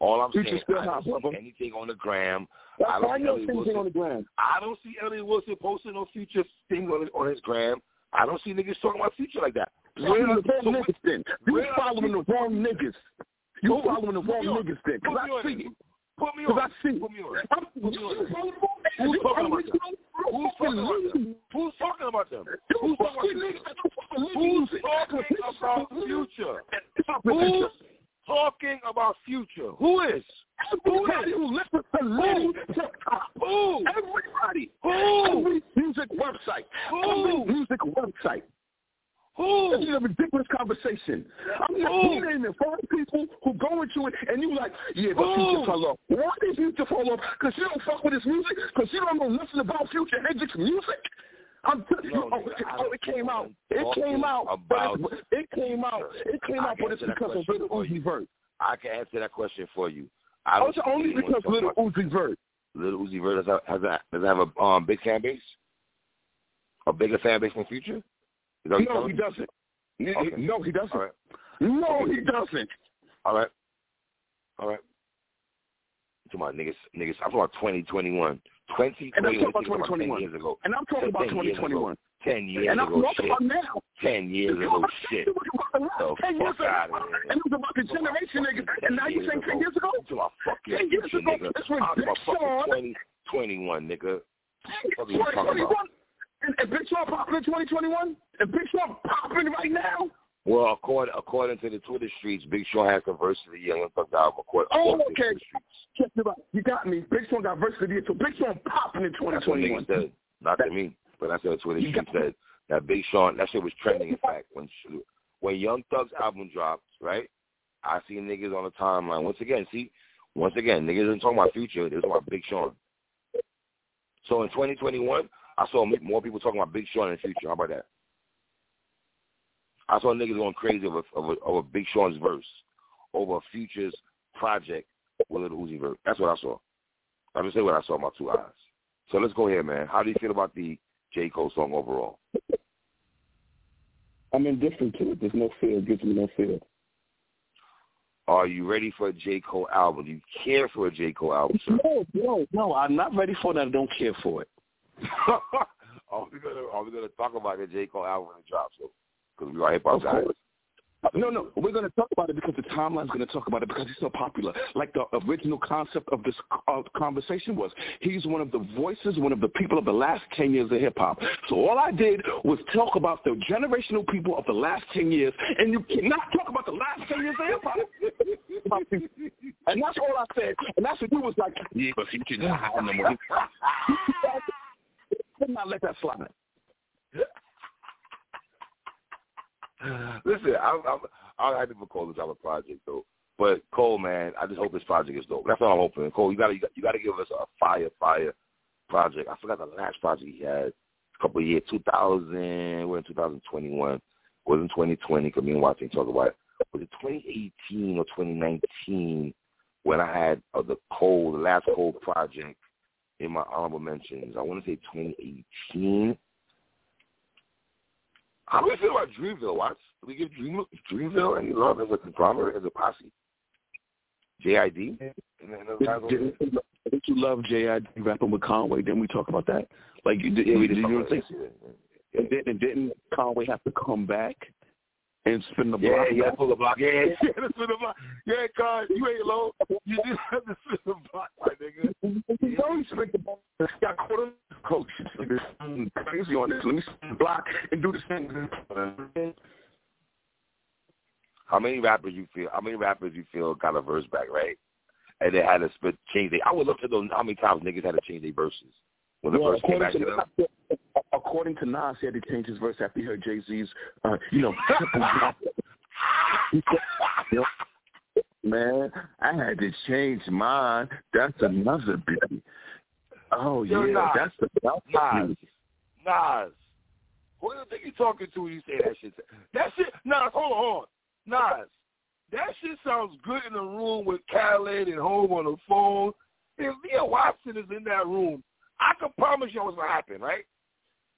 All I'm Future saying, still I hot, don't see brother. anything on the gram. That's I don't why see know Elliott things Wilson. on the ground. I don't see Elliott Wilson posting no future things on on his gram. I don't see niggas talking about future like that. Where Where- the wrong niggas then? You following the wrong niggas. You following the wrong niggas then. Put Cause me I see it. Put me Cause on. I see Put me on. Put me on. you following the wrong niggas. Who's talking about the them? Who's talking about them? Who's talking about them? Who's talking about niggas that don't fucking Who's talking about future? Who's talking about Future? Who is? Everybody who, who listens to Little Who? Everybody. Who? Every music website. Who? Every music website. Who? This is a ridiculous conversation. I'm not Who? naming five people who go into it and you like, yeah, but Who? Future fell off. Why did Future fall off? Because you don't fuck with his music? Because you don't know listen about Future Hendrix music? I'm telling No, you, oh, it, I oh, it came out. It came out. about But it came out. It came out, can but it's answer that because of question Little. Uzi Vert. I can answer that question for you. I Oh, don't it's think only anyone because talks Little about- Uzi Vert. Lil Uzi Vert does have, has a, does it have a um, big fan base? A bigger fan base than Future? No, he doesn't. Okay. No, he doesn't. Right. No, he doesn't. All right. All right. Come on, niggas. Niggas. I'm talking about 2021. 2021. And I'm talking about 2021. years ago. And I'm talking about 10 years ago. 2021. 10 years And I'm ago. talking shit. about now. 10 years ago. Shit. It the 10 years ago. And it was about the generation, nigga. And now you saying 10 years ago? I'm talking about fuck your 10 years ago. It's I'm talking ridiculous. 2021, nigga. What are you talking 2021. about? And, Big Sean popping in 2021? And Big Sean popping right now? Well, according according to the Twitter streets, Big Sean has the verse of the Young Thug album. According, Oh, according to oh, the okay. Streets. Check it out. You got me. Big Sean got the. So Big Sean popping in That's what 2021. niggas said. Not to me, but that's what Twitter You streets said. That Big Sean, that shit was trending. In fact, when when Young Thug's album dropped, right? I see niggas on the timeline. Once again, see, once again, niggas ain't talking about Future. They're talking about Big Sean. So in 2021, I saw more people talking about Big Sean in the Future. How about that? I saw niggas going crazy over over, over Big Sean's verse over Future's project with Lil Uzi Vert. That's what I saw. I'm just saying what I saw with my two eyes. So let's go here, man. How do you feel about the J. Cole song overall? I'm indifferent to it. There's no fear. It gives me no fear. Are you ready for a J. Cole album? Do you care for a J. Cole album, sir? No, no, no. I'm not ready for it. I don't care for it. are we gonna are we gonna talk about the J. Cole album when it drops? Because we are hip hop guys. No, no, we're going to talk about it because the timeline's going to talk about it because he's so popular. Like the original concept of this uh, conversation was, he's one of the voices, one of the people of the last 10 years of hip-hop. So all I did was talk about the generational people of the last 10 years, and you cannot talk about the last 10 years of hip-hop. and that's all I said. And that's what you was like, yeah, but he can not have no more. Could not let that slide. Listen, I'm, I'm I'm happy for Cole a project though. But Cole, man, I just hope this project is dope. That's all I'm hoping. Cole, you gotta you gotta, you gotta give us a fire, fire project. I forgot the last project he had. A couple of years, 2000. We're in 2021. Wasn't 2020 because me and Watson talk about it. Was it 2018 or 2019 when I had uh, the Cole, the last Cole project in my honorable mentions? I want to say 2018. How do we feel about Dreamville, Watts? Do we give Dream, Dreamville any love as a conglomerate, as a posse? JID? And then those guys? Didn't didn't you love J.I.D. rapping with Conway? Didn't we talk about that? Like, you did, Yeah, we did did you know what I'm saying? And didn't, didn't Conway have to come back and spin the yeah, block? yeah, pull the block. Yeah, yeah, yeah, the spin the block. Yeah, God, you ain't low. You did have to spin the block, my nigga. You you spin the block. Got caught on coach. I'm crazy on this. Let me spin the block and do the thing. How many rappers you feel? How many rappers you feel got a verse back, right? And they had to split, change. They, I would love to know how many times niggas had to change their verses when the Well, verse came back to according, them. to, according to Nas, he had to change his verse after he heard Jay Z's, uh, you know, triple drop. You know, Man, I had to change mine. That's another beauty. Oh Yo, yeah, Nas, that's the that's the Nas. Nas, who do you think you talking to when you say that shit? That shit, Nas, hold on, hold on. Nas, that shit sounds good in the room with Khaled and Home on the phone. If Leah Watson is in that room, I can promise you what's going to happen, right?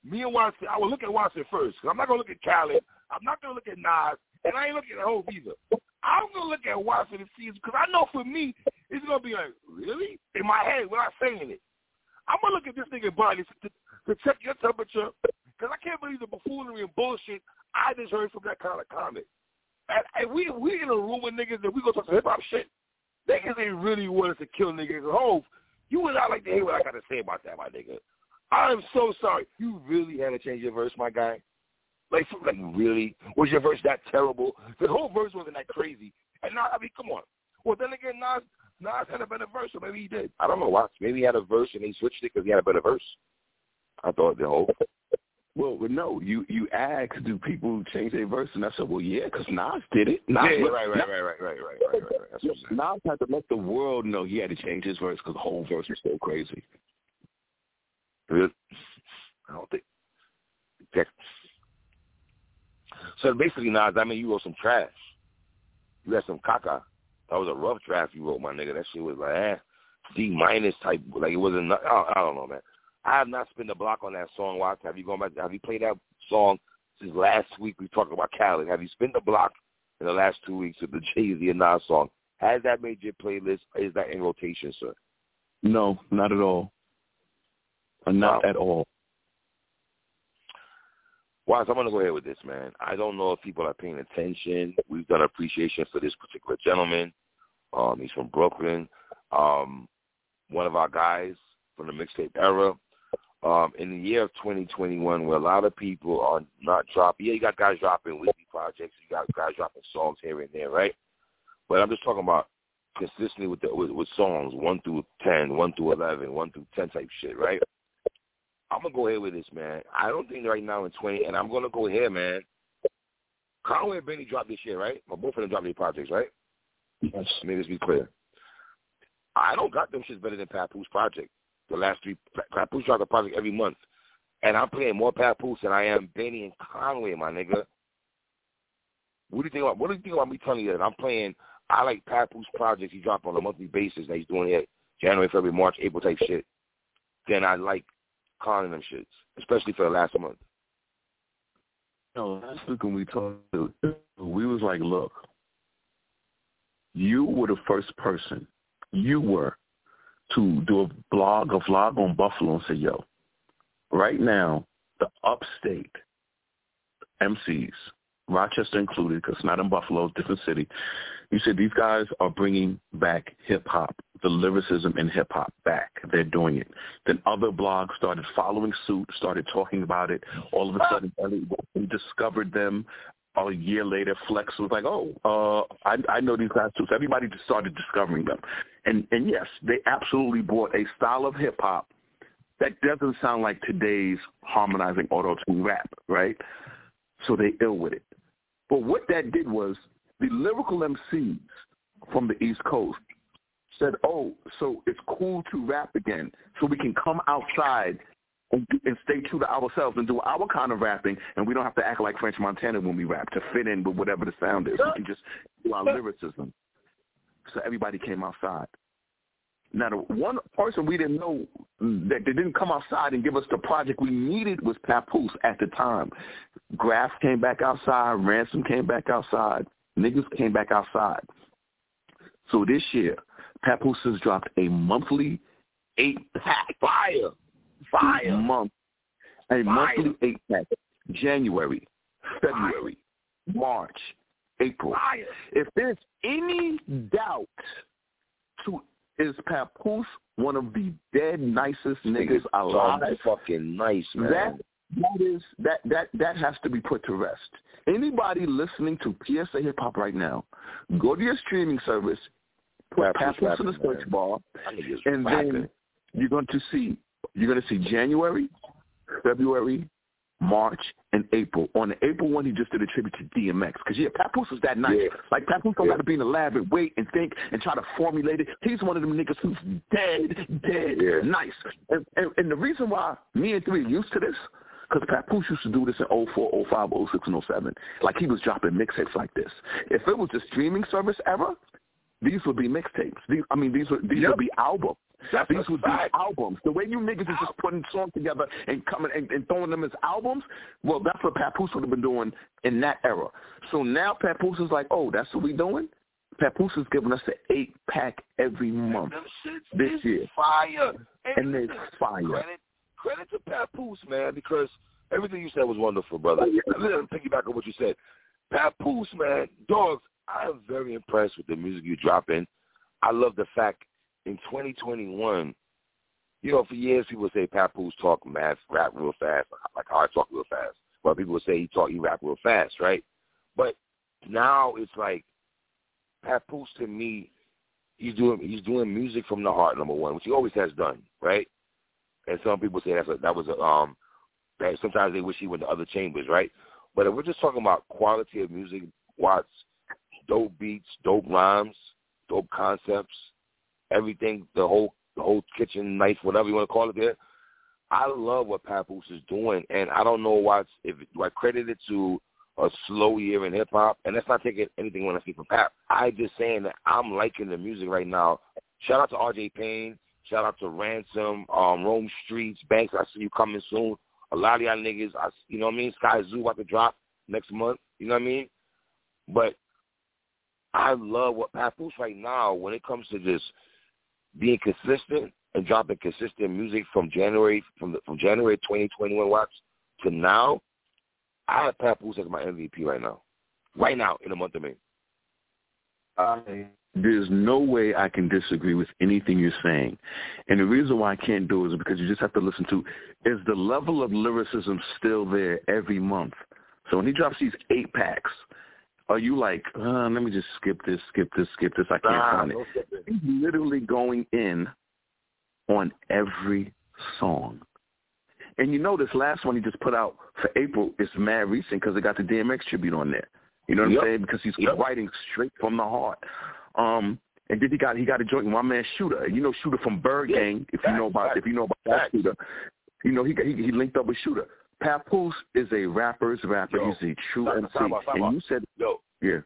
Me and Watson, I will look at Watson first. i I'm not going to look at Khaled. I'm not going to look at Nas. And I ain't looking at Hov either. I'm going to look at Watson and see, because I know for me, it's going to be like, really? In my head, without saying it. I'm going to look at this nigga body to, to check your temperature, because I can't believe the buffoonery and bullshit I just heard from that kind of comment. And, and we we in a room with niggas that we go talk some hip hop shit. Niggas ain't really want us to kill niggas. Hove, you would not like to hear what I got to say about that, my nigga. I'm so sorry. You really had to change your verse, my guy. Like, like really? Was your verse that terrible? The whole verse wasn't that crazy. And now, I mean, come on. Well, then again, Nas Nas had a better verse, or maybe he did. I don't know why. Maybe he had a verse and he switched it because he had a better verse. I thought the whole. Well, no, you you ask, do people change their verse? And I said, well, yeah, because Nas did it. Nas, yeah, right, right, Nas, right, right, right, right, right, right. That's what Nas had to let the world know he had to change his verse because the whole verse was so crazy. I don't think. So basically, Nas, I mean, you wrote some trash. You had some caca. That was a rough draft you wrote, my nigga. That shit was like eh, D minus type. Like it wasn't. I don't know, man. I have not spent a block on that song. Watch. Have you gone back? Have you played that song since last week? We talked about Khaled. Have you spent the block in the last two weeks with the Jay Z and Nas song? Has that made your playlist? Is that in rotation, sir? No, not at all. Not wow. at all. Wise, I'm going to go ahead with this, man. I don't know if people are paying attention. We've done appreciation for this particular gentleman. Um, he's from Brooklyn. Um, one of our guys from the mixtape era. Um, in the year of 2021, where a lot of people are not dropping, yeah, you got guys dropping weekly projects, you got guys dropping songs here and there, right? But I'm just talking about consistently with the, with, with songs one through ten, one through eleven, one through ten type shit, right? I'm gonna go ahead with this, man. I don't think right now in 20, and I'm gonna go ahead, man. Conway and Benny dropped this year, right? My both of them dropped their projects, right? Yes. Let me just be clear. I don't got them shits better than Papoose project. The last three, Papoose dropped a project every month, and I'm playing more Papoose than I am Benny and Conway, my nigga. What do you think about? What do you think about me telling you that I'm playing? I like Papoose projects he dropped on a monthly basis that he's doing here, January, February, March, April type shit. Then I like calling them shits, especially for the last month. No, last week when we talked, we was like, look, you were the first person, you were, to do a blog, a vlog on Buffalo and say, yo, right now, the upstate MCs, Rochester included, because it's not in Buffalo, different city, you said these guys are bringing back hip hop, the lyricism in hip hop back. They're doing it. Then other blogs started following suit, started talking about it. All of a sudden, we discovered them. A year later, Flex was like, "Oh, uh, I, I know these guys too." So everybody just started discovering them, and and yes, they absolutely brought a style of hip hop that doesn't sound like today's harmonizing auto tune rap, right? So they ill with it. But what that did was the lyrical MCs from the East Coast said, "Oh, so it's cool to rap again, so we can come outside and, stay true to ourselves and do our kind of rapping, and we don't have to act like French Montana when we rap to fit in with whatever the sound is. We can just do our lyricism." So everybody came outside. Now, the one person we didn't know that they didn't come outside and give us the project we needed was Papoose at the time. Grafh came back outside. Ransom came back outside. Niggas came back outside. So this year, Papoose has dropped a monthly eight pack. Fire. Fire. Month. A Fire. monthly eight pack. January, February, Fire. March, April. Fire. If there's any doubt to is Papoose one of the dead nicest niggas alive? Fucking nice, man. That that is that that that has to be put to rest. Anybody listening to PSA Hip Hop right now, go to your streaming service, put Papoose in the search man. bar, and rapping. then you're going to see you're going to see January, February, March, and April. On the April one, he just did a tribute to DMX. Because, yeah, Papoose was that nice. Yeah. Like, Papoose don't yeah. got to be in the lab and wait and think and try to formulate it. He's one of them niggas who's dead, dead, yeah. nice. And, and, and the reason why me and Three are used to this because Papoose used to do this in 04, 05, 06, and 07. Like he was dropping mixtapes like this. If it was a streaming service ever, these would be mixtapes. These, I mean, these would these yep. would be albums. That's these would fact. be albums. The way you niggas is just putting songs together and coming and, and throwing them as albums, well, that's what Papoose would have been doing in that era. So now Papoose is like, oh, that's what we doing? Papoose is giving us an eight pack every month this year. Fire. And, and it's fire. Credit credit to Papoose, man, because everything you said was wonderful, brother. Oh, Let me piggyback on what you said. Papoose, man, dogs, I am very impressed with the music you drop in. I love the fact in 2021, you know, for years people say Papoose talk math, rap real fast, like how I talk real fast. But people would say he talk, he rap real fast, right? But now it's like Papoose to me, he's doing he's doing music from the heart, number one, which he always has done, right? And some people say that's a, that was a um that sometimes they wish he went to other chambers, right? But if we're just talking about quality of music, Watts, dope beats, dope rhymes, dope concepts, everything, the whole the whole kitchen knife, whatever you want to call it there. I love what Papoose is doing, and I don't know why if do I credit it to a slow year in hip hop, and that's not taking anything when I speak from Pap. I just saying that I'm liking the music right now. Shout out to R.J. Payne. Shout out to Ransom, um, Rome Streets, Banks. I see you coming soon. A lot of y'all niggas, I, you know what I mean? Skyzoo about to drop next month. You know what I mean? But I love what Papoose right now when it comes to just being consistent and dropping consistent music from January from the, from January 2021 watch to now. I have Papoose as my MVP right now, right now in the month of May. I, there's no way I can disagree with anything you're saying, and the reason why I can't do it is because you just have to listen to is the level of lyricism still there every month. So when he drops these eight packs, are you like, uh, let me just skip this, skip this, skip this? I can't find it. it. He's literally going in on every song. And you know this last one he just put out for April is mad recent because it got the DMX tribute on there. You know what yep. I'm saying? Because he's yep. writing straight from the heart. Um, and then he got he got a joint with my man Shooter. You know Shooter from Byrd yeah. Gang. If you know about if you know about that Shooter, you know he he, he linked up with Shooter. Papoose is a rapper's rapper. Yo, He's a true MC. Stop, and you said, yo, yeah.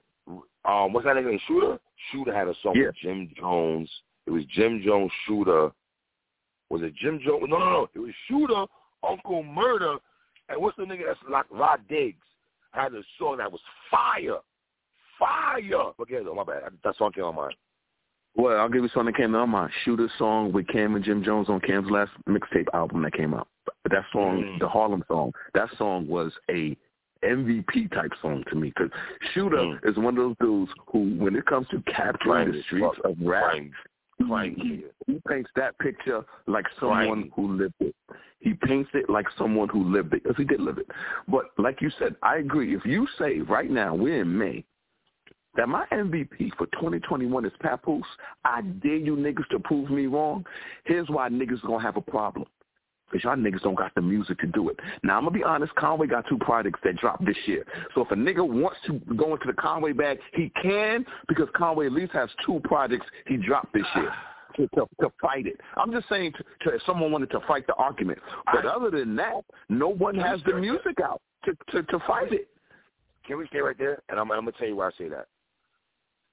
Um, what's that name? Shooter. Shooter had a song yeah. with Jim Jones. It was Jim Jones, Shooter. Was it Jim Jones? No, no, no. It was Shooter, Uncle Murder, and what's the nigga that's like Rod Diggs had a song that was fire, fire. Forget it. my bad. That song came on my mind. Well, I'll give you something that came on my Shooter song with Cam and Jim Jones on Cam's last mixtape album that came out. That song, mm. the Harlem song, that song was a MVP type song to me because Shooter mm. is one of those dudes who, when it comes to capturing the streets of rap, he, he paints that picture like someone who lived it. He paints it like someone who lived it because he did live it. But like you said, I agree. If you say right now we're in May that my MVP for 2021 is Papoose, I dare you niggas to prove me wrong. Here's why niggas gonna have a problem. Because y'all niggas don't got the music to do it. Now, I'm going to be honest, Conway got two projects that dropped this year. So if a nigga wants to go into the Conway bag, he can because Conway at least has two projects he dropped this year. To, to, to fight it. I'm just saying to, to, if someone wanted to fight the argument. But other than that, no one has the music out to, to, to fight it. Can we stay right there? And I'm, I'm going to tell you why I say that.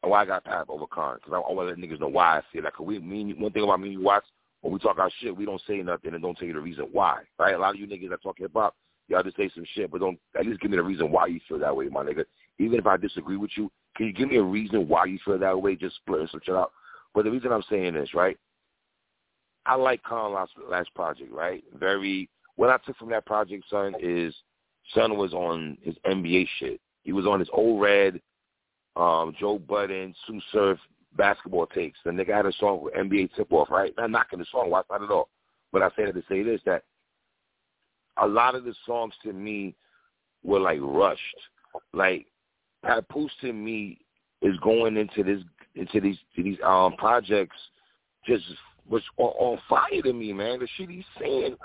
Why I got Pap over Con. Because I, I want to let niggas know why I say that. Because we, me, one thing about me and you, Watts, when we talk our shit, we don't say nothing and don't tell you the reason why. Right? A lot of you niggas that talk hip hop, y'all just say some shit, but don't at least give me the reason why you feel that way, my nigga. Even if I disagree with you, can you give me a reason why you feel that way? Just splitting some shit out. But the reason I'm saying this, right? I like Con last, last project, right? Very. What I took from that project, son, is son was on his NBA shit. He was on his old red, um, Joe Budden, Sue Surf basketball takes. The nigga had a song with NBA tip off, right? I'm knocking the song, why not at all. But I say that to say this that a lot of the songs to me were like rushed. Like Papoose to me is going into this into these these um projects just was on, on fire to me, man. The shit he's saying,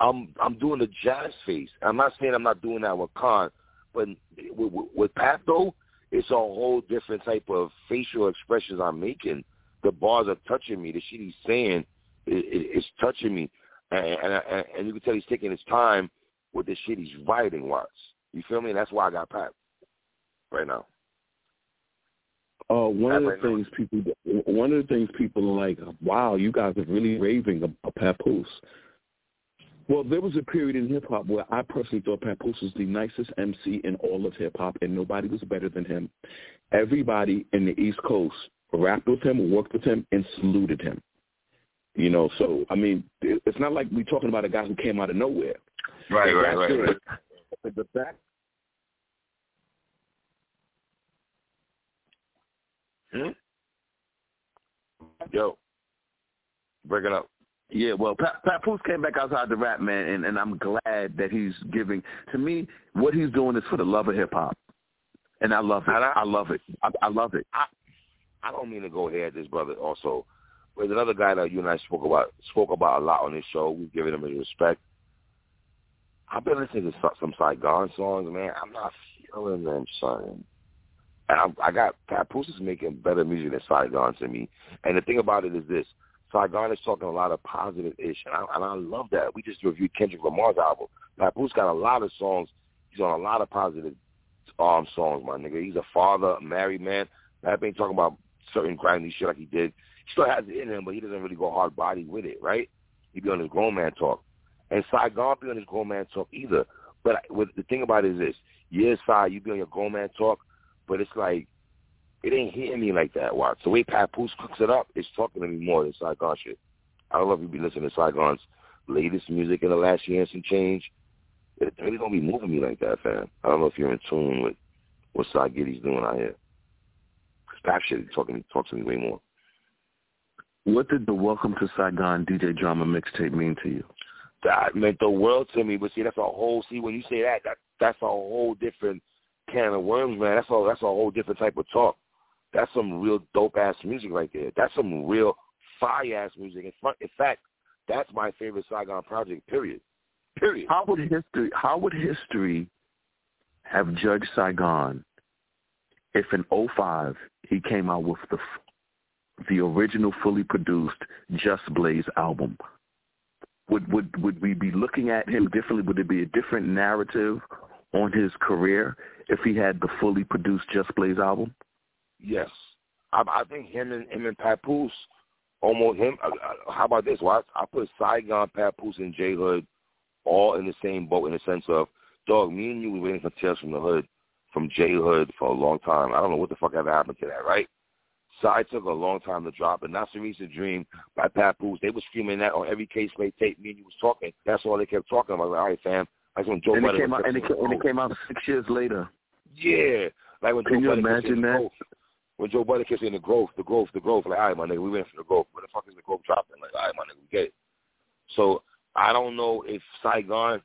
I'm I'm doing the jazz face. I'm not saying I'm not doing that with Con, but with, with, with Pat though, it's a whole different type of facial expressions I'm making. The bars are touching me. The shit he's saying is, is touching me, and, and and you can tell he's taking his time with the shit he's writing. Watts, you feel me? And that's why I got Pat right now. Uh, one of the right things now. people, one of the things people are like, wow, you guys are really raving about Papoose. Well, there was a period in hip hop where I personally thought Papoose was the nicest MC in all of hip hop, and nobody was better than him. Everybody in the East Coast rapped with him, worked with him, and saluted him. You know, so I mean, it's not like we're talking about a guy who came out of nowhere. Right, right, right, right. The back. Hmm? Yo, break it up. Yeah, well, Pat, Papoose came back outside the rap, man, and, and I'm glad that he's giving. To me, what he's doing is for the love of hip hop, and I love it. I, I love it. I, I love it. I, I don't mean to go at this brother also. There's another guy that you and I spoke about spoke about a lot on this show. We've given him his respect. I've been listening to some Saigon songs, man. I'm not feeling them, son. And I'm, I got Papoose is making better music than Saigon to me. And the thing about it is this: Saigon is talking a lot of positive ish, and I, and I love that. We just reviewed Kendrick Lamar's album. Papoose got a lot of songs. He's on a lot of positive um songs, my nigga. He's a father, a married man. Pap ain't talking about certain grimy shit like he did. He still has it in him, but he doesn't really go hard body with it, right? He be on his grown man talk. And Saigon be on his grown man talk either. But with, the thing about it is this: yeah, Sai, you be on your grown man talk, but it's like it ain't hitting me like that. Watch the way Papoose cooks it up, it's talking to me more than Saigon shit. I don't know if you be listening to Saigon's latest music in the last year and some change. It really don't be moving me like that, fam. I don't know if you're in tune with what Sai Giddy's doing out here. Cause Pap shit is talking talks to me way more. What did the Welcome to Saigon DJ Drama mixtape mean to you? That meant the world to me. But see, that's a whole. See, when you say that, that that's a whole different can of worms, man. That's all. That's a whole different type of talk. That's some real dope ass music right there. That's some real fire ass music. In, front, in fact, that's my favorite Saigon project. Period. Period. How would history? How would history have judged Saigon if in 05 he came out with the the original fully produced Just Blaze album? Would would would we be looking at him differently? Would it be a different narrative on his career if he had the fully produced Just Blaze album? Yes, I, I think him and him and Papoose, almost him. Uh, uh, how about this? Well, I, I put Saigon, Papoose, and J Hood all in the same boat in the sense of, dog, me and you were waiting for Tales from the Hood from J Hood for a long time. I don't know what the fuck ever happened to that, right? Side took a long time to drop, and Nacirema Dream by Papoose. They were screaming that on every case made tape. Me and you was talking. That's all they kept talking about. Like, all right, fam. Like when Joe and Budden it came out, and it, and it came out six years later. Yeah, like when Can Joe you Budden imagine that? When Joe Budden kept saying the growth, the growth, the growth. Like, all right, my nigga, we went for the growth. Where the fuck is the growth dropping? Like, all right, my nigga, we get it. So I don't know if Saigon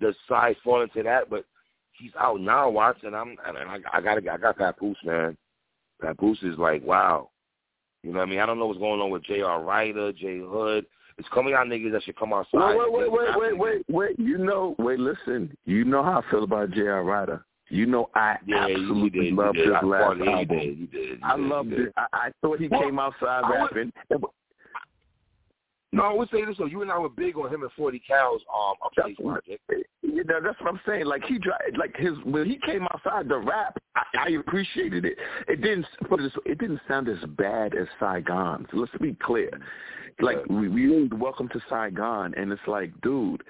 does Sai fall into that, but he's out now watching. I'm and I, I got I got Papoose, man. Papoose is like wow. You know what I mean? I don't know what's going on with J.R. Writer, J. Hood. It's coming out niggas that should come outside. Wait, wait, wait, wait, wait, wait, You know, wait, listen. You know how I feel about J.R. Writer. You know I yeah, absolutely did, loved his last album. album. You did, you did, you I loved it. I, I thought he Well, came outside I would- rapping. No, I would say this though. You and I were big on him and Forty Cal um That's upstate what, project. you know, that's what I'm saying. Like he like his when he came outside the rap, I, I appreciated it. It didn't put it, it didn't sound as bad as Saigon. So let's be clear. Like Yeah. we, we Welcome to Saigon, and it's like, dude,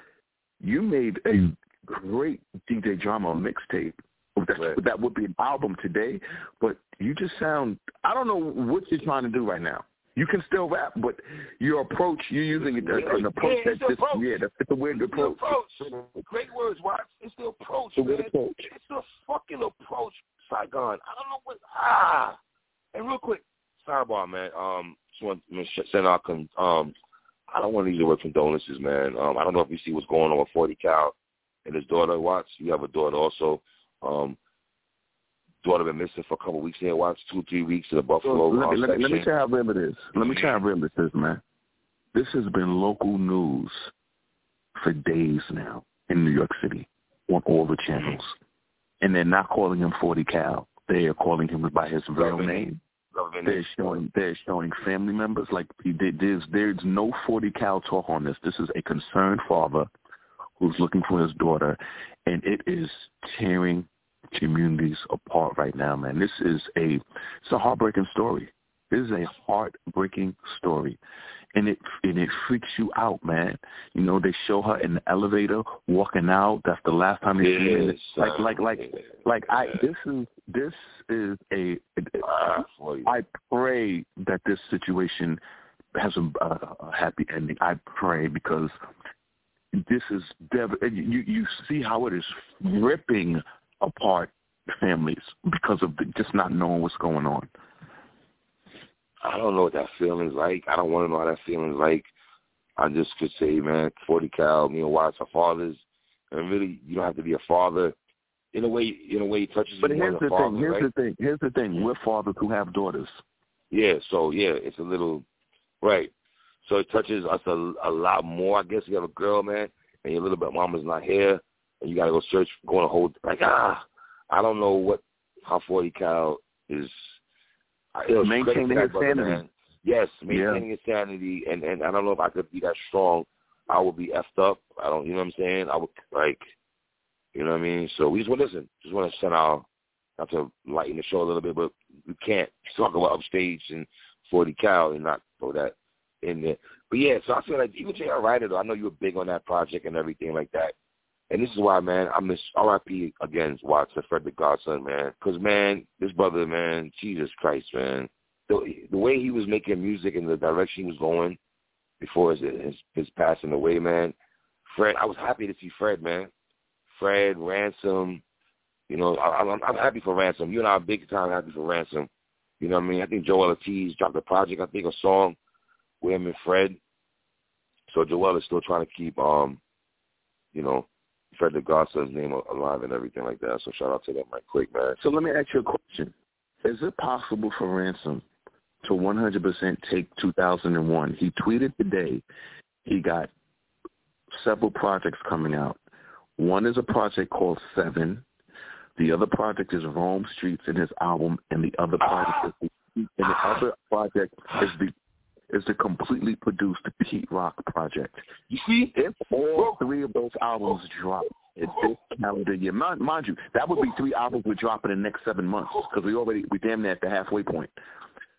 you made a great DJ drama mixtape. Right. That would be an album today, but you just sound. I don't know what you're trying to do right now. You can still rap, but your approach, you're using it, Yeah, an approach yeah, that's just approach. yeah, that's it's a weird It's approach. approach. Great words, Watts. It's the approach, It's man. approach. It's the fucking approach, Saigon. I don't know what. Ah. And real quick, sidebar, man. Um, just want to send out um. I don't want to use the word condolences, man. Um, I don't know if you see what's going on with Forty Cal and his daughter. Watts. You have a daughter also. Um, daughter been missing for a couple of weeks here. Watts, two, three weeks in the Buffalo. let, me, um, let, me, let me section. tell you how real it is. Let me tell you how real this man. This has been local news for days now in New York City on all the channels. And they're not calling him 40 Cal. They are calling him by his real name. They're showing they're showing family members like. There's there's no 40 Cal talk on this. This is a concerned father who's looking for his daughter, and it is tearing communities apart right now, man. This is a it's a heartbreaking story. This is a heartbreaking story, and it and it freaks you out, man. You know they show her in the elevator walking out. That's the last time they see her. Like like like like I this is this is a Ah. I pray that this situation has a, a, a happy ending. I pray because this is dev- you you see how it is ripping apart families because of the, just not knowing what's going on. I don't know what that feeling's like. I don't want to know how that feeling's like. I just could say, man, 40 cal, me and Watts are fathers. And really, you don't have to be a father. In a way, in a way, it touches But you here's the father, thing. Here's right? the thing. Here's the thing. We're fathers who have daughters. Yeah, so yeah, it's a little right. So it touches us a, a lot more. I guess you have a girl, man, and your little bit mama's not here, and you got to go search, go on a whole like ah, I don't know what how forty cal is. It maintaining his sanity. Man. Yes, maintaining yeah. his sanity, and and I don't know if I could be that strong. I would be effed up. I don't, you know what I'm saying? I would like, you know what I mean. So we just want to listen. Just want to send our not to lighten the show a little bit, but we can't talk about upstage and 40 cal and not throw that in there. But yeah, so I feel like even J.R. Writer, though, I know you were big on that project and everything like that. And this is why, man, I miss R.I.P. again, Watts, Frederick Godson, man. Because, man, this brother, man, Jesus Christ, man. The, the way he was making music and the direction he was going before his, his, his passing away, man. Fred, I was happy to see Fred, man. Fred, Ransom, you know, I, I'm, I'm happy for Ransom. You and I are big time happy for Ransom. You know what I mean? I think Joel Ortiz dropped a project, I think a song with him and Fred. So Joel is still trying to keep, um, you know, Frederick Godson's name alive and everything like that. So shout out to them right quick, man. So let me ask you a question. Is it possible for Ransom to 100% take 2001? He tweeted today he got several projects coming out. One is a project called Seven. The other project is Rome Streetz in his album, and the other project is and the other project is the is the completely produced Pete Rock project. You see, if all three of those albums drop in this calendar year, mind, mind you, that would be three albums would drop in the next seven months because we already we damn near at the halfway point.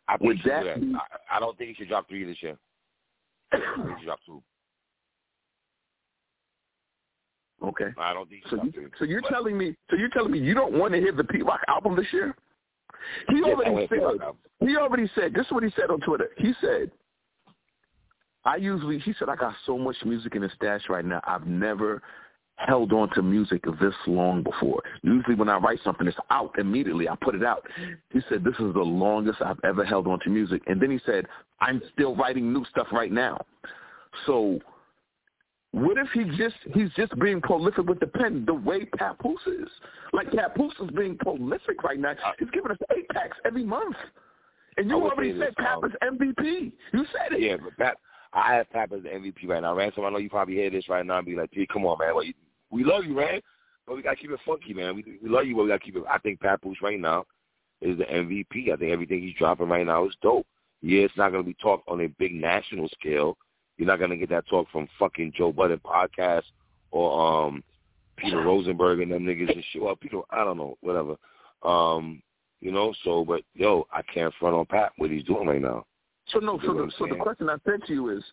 I would that be, I, I don't think he should drop three this year. he should drop two. Okay. I don't think so. You, so you're but, telling me? So you're telling me you don't want to hear the Pete Rock album this year? He already said. He already said. This is what he said on Twitter. He said, "I usually," he said, "I got so much music in the stash right now. I've never held on to music this long before. Usually when I write something, it's out immediately. I put it out. He said, this is the longest I've ever held on to music. And then he said, I'm still writing new stuff right now. So what if he just he's just being prolific with the pen the way Papoose is? Like Papoose is being prolific right now. He's giving us eight packs every month. And you already said Pap is MVP. You said it. Yeah, but Pap I have Pap as the MVP right now. Ransom, I know you probably hear this right now and be like, P, come on, man. Well, you, we love you, man. But we gotta keep it funky, man. We we love you, but we gotta keep it I think Papoose right now is the MVP. I think everything he's dropping right now is dope. Yeah, it's not gonna be talked on a big national scale you're not gonna get that talk from fucking Joe Budden podcast or um Peter Rosenberg and them niggas and shit. Well, Peter, I don't know, whatever. Um, you know, so but yo, I can't front on Pat what he's doing right now. So no, so the, so the question I said to you is,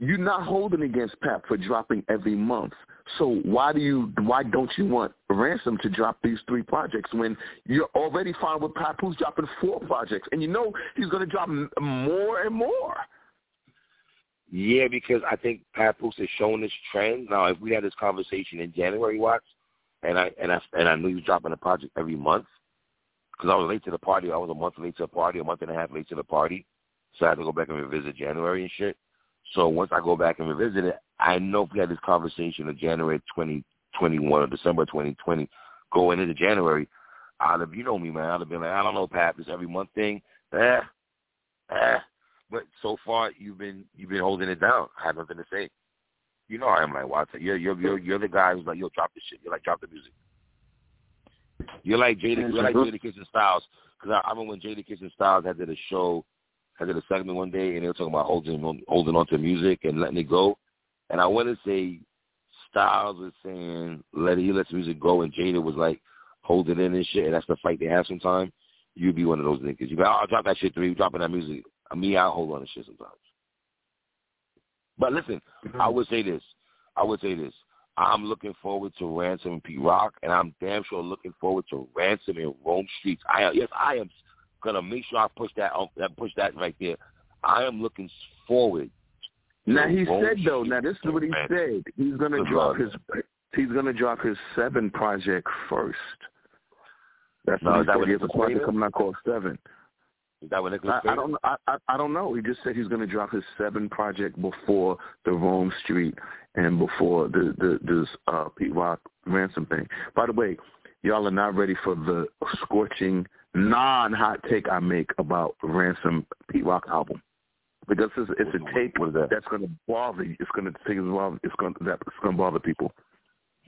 you're not holding against Pat for dropping every month. So why do you why don't you want Ransom to drop these three projects when you're already fine with Pat who's dropping four projects and you know he's going to drop more and more? Yeah, because I think Papoose has shown this trend. Now, if we had this conversation in January, Watts, and I and I and I knew he was dropping a project every month, because I was late to the party. I was a month late to the party, a month and a half late to the party, so I had to go back and revisit January and shit. So once I go back and revisit it, I know if we had this conversation in January 2021 or December 2020, going into January, I'd have, you know me, man, I'd have been like, I don't know, Pat, this every month thing, eh, eh, but so far you've been you've been holding it down. I have nothing to say. You know I am like Watson. You're you're you're you're the guy who's like, yo, drop the shit. You're like, drop the music. You're like Jada. You're like Jadakiss and Styles. Because I, I remember when Jadakiss and Styles had did a show, had did a segment one day, and they were talking about holding on, holding on to music and letting it go. And I want to say Styles was saying let he lets music go, and Jada was like holding in and shit. And that's the fight they have sometimes. You'd be one of those niggas. You go, I'll drop that shit. You dropping that music. Me, I hold on to shit sometimes. But listen, mm-hmm. I would say this. I would say this. I'm looking forward to Ransom and Pete Rock, and I'm damn sure looking forward to Ransom and Rome Streetz. I yes, I am gonna make sure I push that that push that right there. I am looking forward. Now he said though. Now this is what he said. He's gonna drop his. He's gonna drop his seven project first. That's no, what he said. He has a project coming out called Seven. Is that what Nicholas I, I don't. I, I, I don't know. He just said he's going to drop his seven project before the Rome Street and before the the this uh, Pete Rock ransom thing. By the way, y'all are not ready for the scorching non hot take I make about Ransom Pete Rock album because it's, it's a take that? that's going to bother. You. It's going to take it's going to it's going to bother people.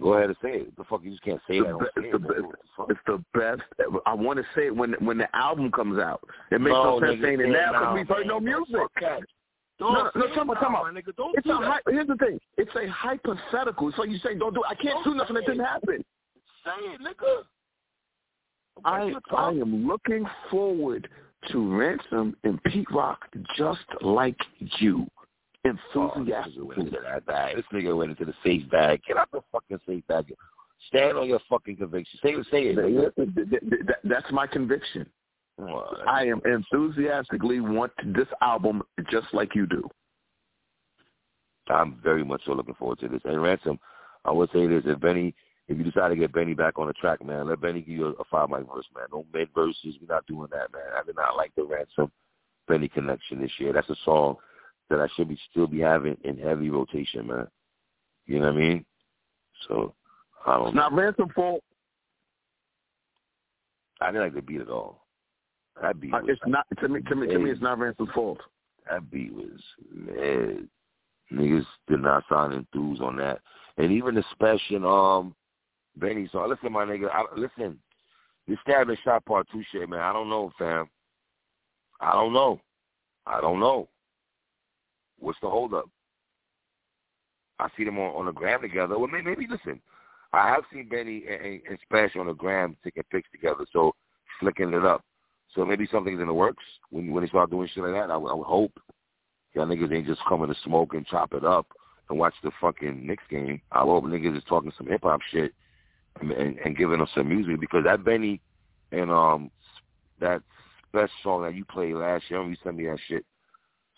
Go ahead and say it. The fuck you just can't say that. It's, the, it, it's the best. I want to say it when when the album comes out. It makes no, no sense saying it now because we've heard no music. Don't no, no, come on, come on. It's a that. here's the thing. It's a hypothetical. So you say, don't do. It. I can't don't do nothing that didn't happen. Say it, nigga. I I am looking forward to Ransom and Pete Rock just like you. Enthusiastic. Oh, this, this nigga went into the safe bag. Get out the fucking safe bag. Stand on your fucking conviction. Say it. Say it. That's my conviction. Well, I am enthusiastically want this album just like you do. I'm very much so looking forward to this. And Ransom, I would say this: if Benny, if you decide to get Benny back on the track, man, let Benny give you a, five mic verse, man. No mid verses. We're not doing that, man. I did not like the Ransom Benny connection this year. That's a song that I should be still be having in heavy rotation, man. You know what I mean? So I don't. It's not Ransom fault. I didn't like the beat at all. That beat. Uh, it's not to me. To me, to me, it's not Ransom's fault. That beat was mad. Niggas did not sound enthused on that, and even the special um Benny song. Listen, my nigga. I, listen, this stab and shot part two shit, man. I don't know, fam. I don't know. I don't know. What's the holdup? I see them on, on the gram together. Well, maybe, maybe listen. I have seen Benny and, and and Spesh on the gram taking pics together, so flicking it up. So maybe something's in the works when when they start doing shit like that. I I would hope y'all niggas ain't just coming to smoke and chop it up and watch the fucking Knicks game. I hope niggas is talking some hip hop shit and, and, giving us some music because that Benny and um that best song that you played last year, you sent me that shit.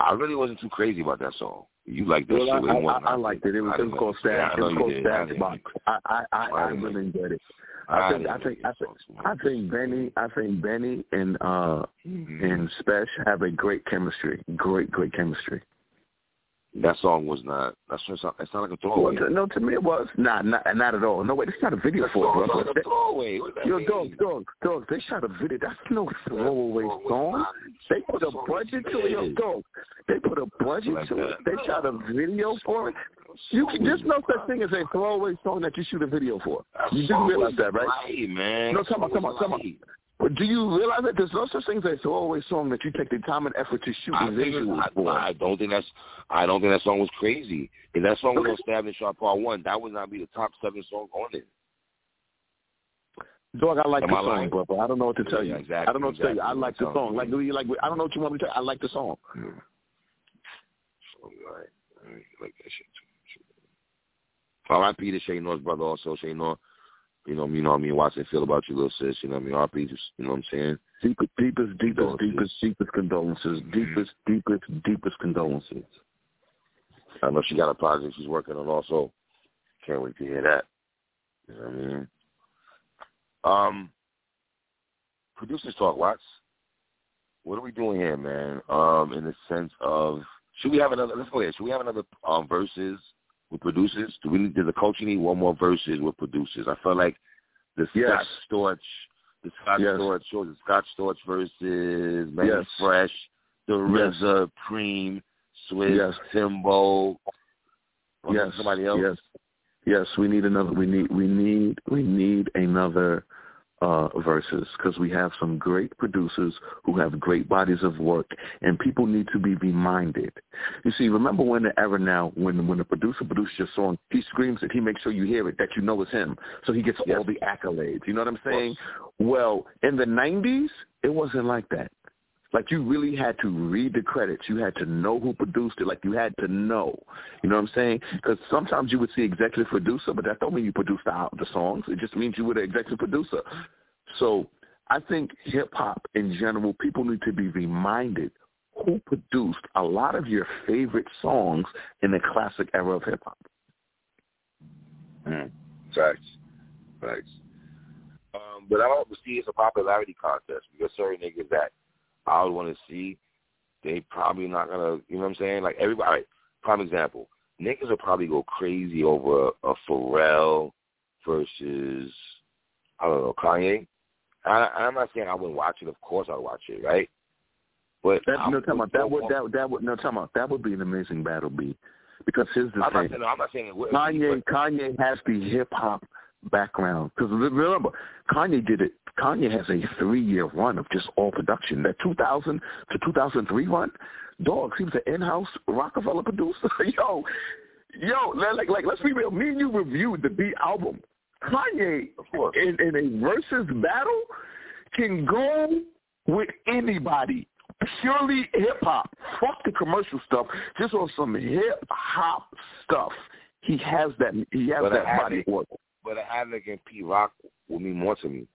I really wasn't too crazy about that song. You like that well, shit? I, I, I, liked it. It was, it was called Stash. it was called Stash Box. I I I, I really enjoyed it. I think I think I think I think Benny I think Benny and uh mm-hmm. and Spesh have a great chemistry. Great great chemistry. That song was not. That's just. It sounded like a throwaway. Well, no, to me it was not. Not not at all. No way. It's not a video that's for it, bro. That's a throwaway. Yo, dog, dog, dog. They shot a video. That's no throwaway song. They put a budget to it. Yo, dog. They put a budget to it. They shot a video for it. You can, there's no such thing as a throwaway song that you shoot a video for. You didn't realize that, right? Right, man. No, come on, come on, come on. But do you realize that there's no such thing as a throwaway song that you take the time and effort to shoot I visuals for? I don't think that's. I don't think that song was crazy. If that song was on Stab and Shot Part One, that would not be the top seven song on it. Dog, I like Am the I song, lying? brother. I don't know what to tell you. Yeah, exactly, I don't know what to tell you. I like the song. Like, do you like? I don't know what you want me to tell you. I like the song. Yeah. All right. All right. Like that shit too. R.I.P. to Shay North's brother also. Shay North, you know, you know what I mean, Watson feel about you, little sis, you know what I mean? R.I.P. just, you know what I'm saying? Deepest, deepest, deepest, deepest, deepest condolences. Deepest, deepest, deepest condolences. I know she got a project she's working on also. Can't wait to hear that. You know what I mean? Um, producers talk, Watts. What are we doing here, man? Um, in the sense of, should we have another? Let's go ahead. Should we have another um verses with producers? Do we need? Does the culture need one more verses with producers? I feel like the Yes. Scott Storch, the Scott Yes. Storch, the Scott Storch versus Manny Yes. Fresh, the Yes. RZA, Preem, Swizz, Yes. Timbo. Yes. Somebody else. Yes. Yes. We need another. We need. We need. We need another uh, verses because we have some great producers who have great bodies of work, and people need to be reminded. You see, remember when the era now when when a producer produces your song, he screams it, he makes sure you hear it, that you know it's him, so he gets Yes. all the accolades. You know what I'm saying? Well, in the '90s, it wasn't like that. Like you really had to read the credits. You had to know who produced it. Like you had to know. You know what I'm saying? Because sometimes you would see executive producer, but that don't mean you produced the, the songs. It just means you were the executive producer. So I think hip hop in general, people need to be reminded who produced a lot of your favorite songs in the classic era of hip hop. Mm. Facts. Facts. Um, but I don't see it's a popularity contest because certain niggas that I would want to see, they probably not gonna. You know what I'm saying? Like everybody. Right, prime example. Niggas will probably go crazy over a Pharrell versus I don't know Kanye I, I'm not saying I wouldn't watch it. Of course, I'd watch it, right? But that, no, talking about that would that that would no talking about that would be an amazing battle beat because here's the I'm thing. Not saying, no, I'm not saying it would. Kanye be, but... Kanye has the hip hop background because remember Kanye did it. Kanye has a three year run of just all production. That 2000 to 2003 run, dogs. He was an in house Rockefeller producer. yo, yo, like like let's be real. Me and you reviewed the beat album. Kanye in, in a versus battle can go with anybody. Purely hip hop. Fuck the commercial stuff. Just on some hip hop stuff. He has that. He has but that body work. But a Havoc and P Rock would mean more to me.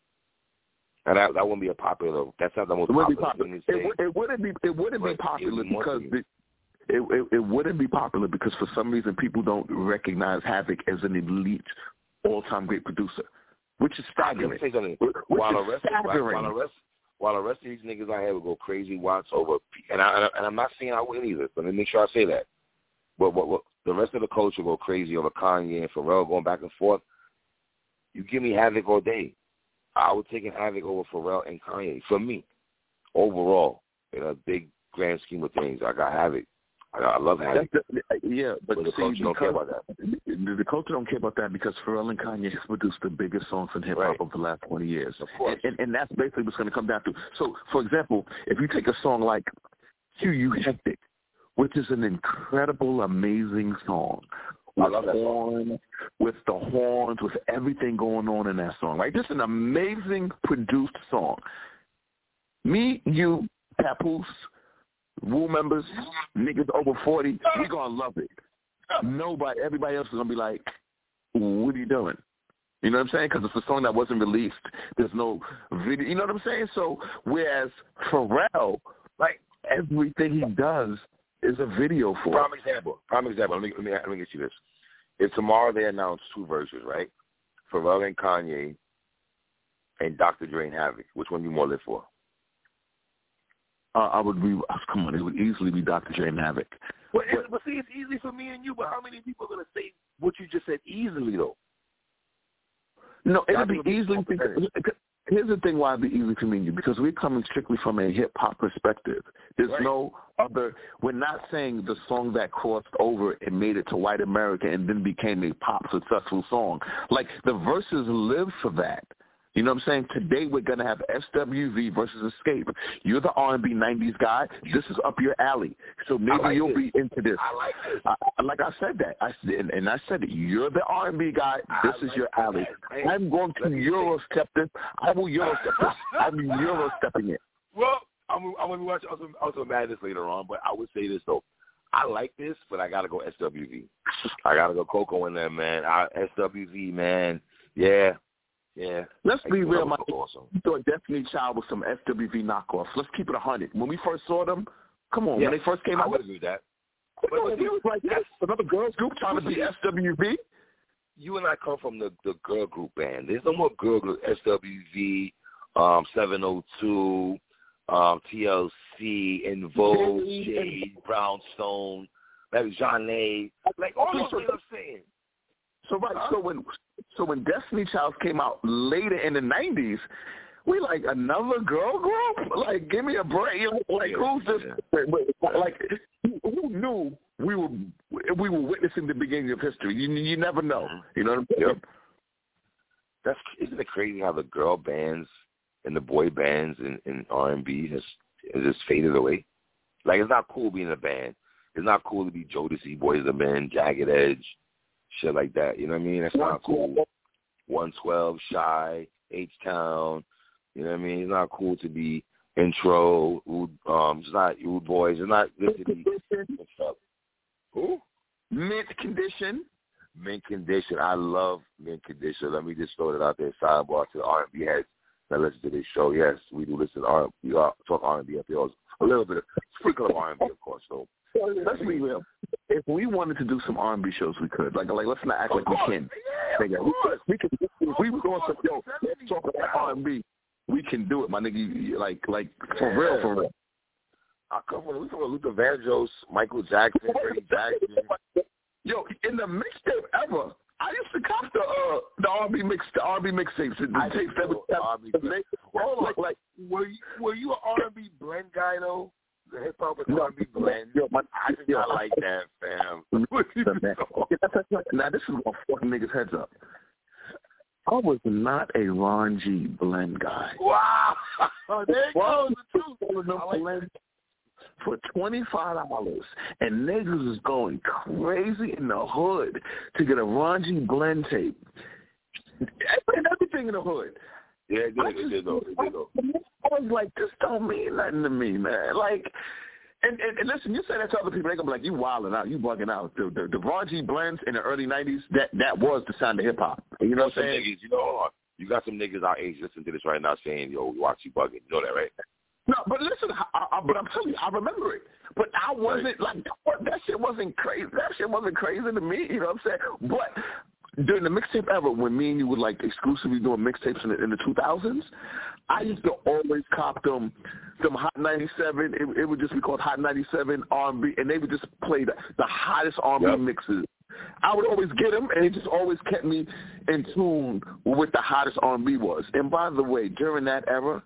And that that wouldn't be a popular. That's not the most it popular, popular. thing to say. It, it wouldn't be. It wouldn't be popular because it, it, it wouldn't be popular because for some reason people don't recognize Havoc as an elite, all-time great producer, which is staggering. Say something. Which while is the rest, staggering. While the rest, while the rest of these niggas out here will go crazy watch over, and I and I'm not saying I win either. But let me make sure I say that. But what, what the rest of the culture go crazy over Kanye and Pharrell going back and forth. You give me Havoc all day. I would take an Havoc over Pharrell and Kanye for me. Overall, in a big grand scheme of things, I got Havoc. I, I love Havoc. The, yeah, but, but the see, culture don't care about that. The, the culture don't care about that because Pharrell and Kanye have produced the biggest songs in hip hop right. over the last twenty years. Of course. And, and, and that's basically what's going to come down to. So, for example, if you take a song like "Hugh You Hectic," which is an incredible, amazing song, with horn, with the horns, with everything going on in that song. Right, just an amazing produced song. Me, you, Papoose, Wu members, niggas over forty, we gonna love it. Nobody, everybody else is gonna be like, "What are you doing?" You know what I'm saying? Because it's a song that wasn't released. There's no video. You know what I'm saying? So whereas Pharrell, like everything he does is a video for. Prime example. Prime example. Let me let me let me get you this. If tomorrow they announce two verses, right? Pharrell and Kanye, and Dr. Dre and Havoc, which one do you more live for? Uh, I would be. Come on, it would easily be Dr. Dre and Havoc. Well, but, but see, it's easy for me and you. But how many people are gonna say what you just said easily though? No, it'll be easily because here's the thing why it'd be easy for me because we're coming strictly from a hip hop perspective. There's right. no other. We're not saying the song that crossed over and made it to white America and then became a pop successful song. Like the verses live for that. You know what I'm saying? Today we're gonna have SWV versus Xscape. You're the R&B '90s guy. This is up your alley. So maybe like you'll this. be into this. I like this. I, like I said that. I and, and I said it. You're the R&B guy. This I is like your alley. Hey, I'm going to Eurostep this. I will Eurostep this. I'm Eurostepping it. Well, I'm, I'm gonna be watching also, also Madness later on, but I would say this though. I like this, but I gotta go SWV. I gotta go Coko in there, man. I, SWV, man. Yeah, yeah. Let's be real, my awesome. You thought Destiny Child was some SWV knockoff. Let's keep it a hundred. When we first saw them, come on, yes, when they first came I out, I would agree with that. But, but it was like this. Another girls group trying to be SWV. You and I come from the the girl group band. There's no more girl group. SWV, um, 702, um, TLC, En Vogue, Jade, Brownstone, maybe Jean Like all those things I'm saying. So right, so when so when Destiny Child came out later in the nineties, we like another girl group. Like, give me a break. Like, like who's this? Like, who knew we were we were witnessing the beginning of history? You you never know. Uh-huh. You know what I'm saying? Yep. That's isn't it crazy how the girl bands and the boy bands in, in R and B has has just faded away. Like it's not cool being a band. It's not cool to be Jodeci, Boys the Men, Jagged Edge, shit like that. You know what I mean? That's not cool. One Twelve, Shy, H Town. You know what I mean? It's not cool to be intro. Um, it's not Oud Boys. It's not good to be. Who? Mint condition. Mint condition. I love mint condition. Let me just throw it out there. Sidebar to the R and B heads that listen to this show. Yes, we do listen to R. We are talk R and B up here. A little bit, of, sprinkle of R and B, of course. So let's be real. If we wanted to do some R and B shows, we could. Like, like let's not act like we can. Yeah, Nigga, we could. We. If we were going to yo, let's talk about R and B. We can do it, my nigga. Like, like for Yeah. real, for real. I come from we come from Luther Vandross, Michael Jackson, Freddie Jackson. Yo, in the mixtape ever, I used to cop the uh, the R&B mix, the R&B mixtapes, the tapes that was R&B hold on. Like, were you were you an R and B blend guy though? The hip hop and R and B blend. Yo, my, I just not like that, fam. now this is gonna niggas heads up. I was not a Ron G blend guy. Wow, there goes the truth. I like for twenty five dollars, and niggas was going crazy in the hood to get a Ron G blend tape. Everything in the hood. Yeah, it did. It did though. It did though. I was like, this don't mean nothing to me, man. Like, and, and, and listen, you say that to other people, they gonna be like, you wilding out, you bugging out. The the, the G blends in the early '90s, that that was the sound of hip hop. You know what I'm saying? Niggas, you know, uh, you got some niggas our age listening to this right now saying, yo, watch you bugging. You know that, right? No, but listen, I, I, but I'm telling you, I remember it. But I wasn't right. like that shit wasn't crazy. That shit wasn't crazy to me. You know what I'm saying? But during the mixtape era, when me and you were like exclusively doing mixtapes in the, in the 2000s, I used to always cop them, them Hot 97. It, it would just be called Hot 97 R&B, and they would just play the, the hottest R&B yep. mixes. I would always get them, and it just always kept me in tune with what the hottest R&B was. And by the way, during that era,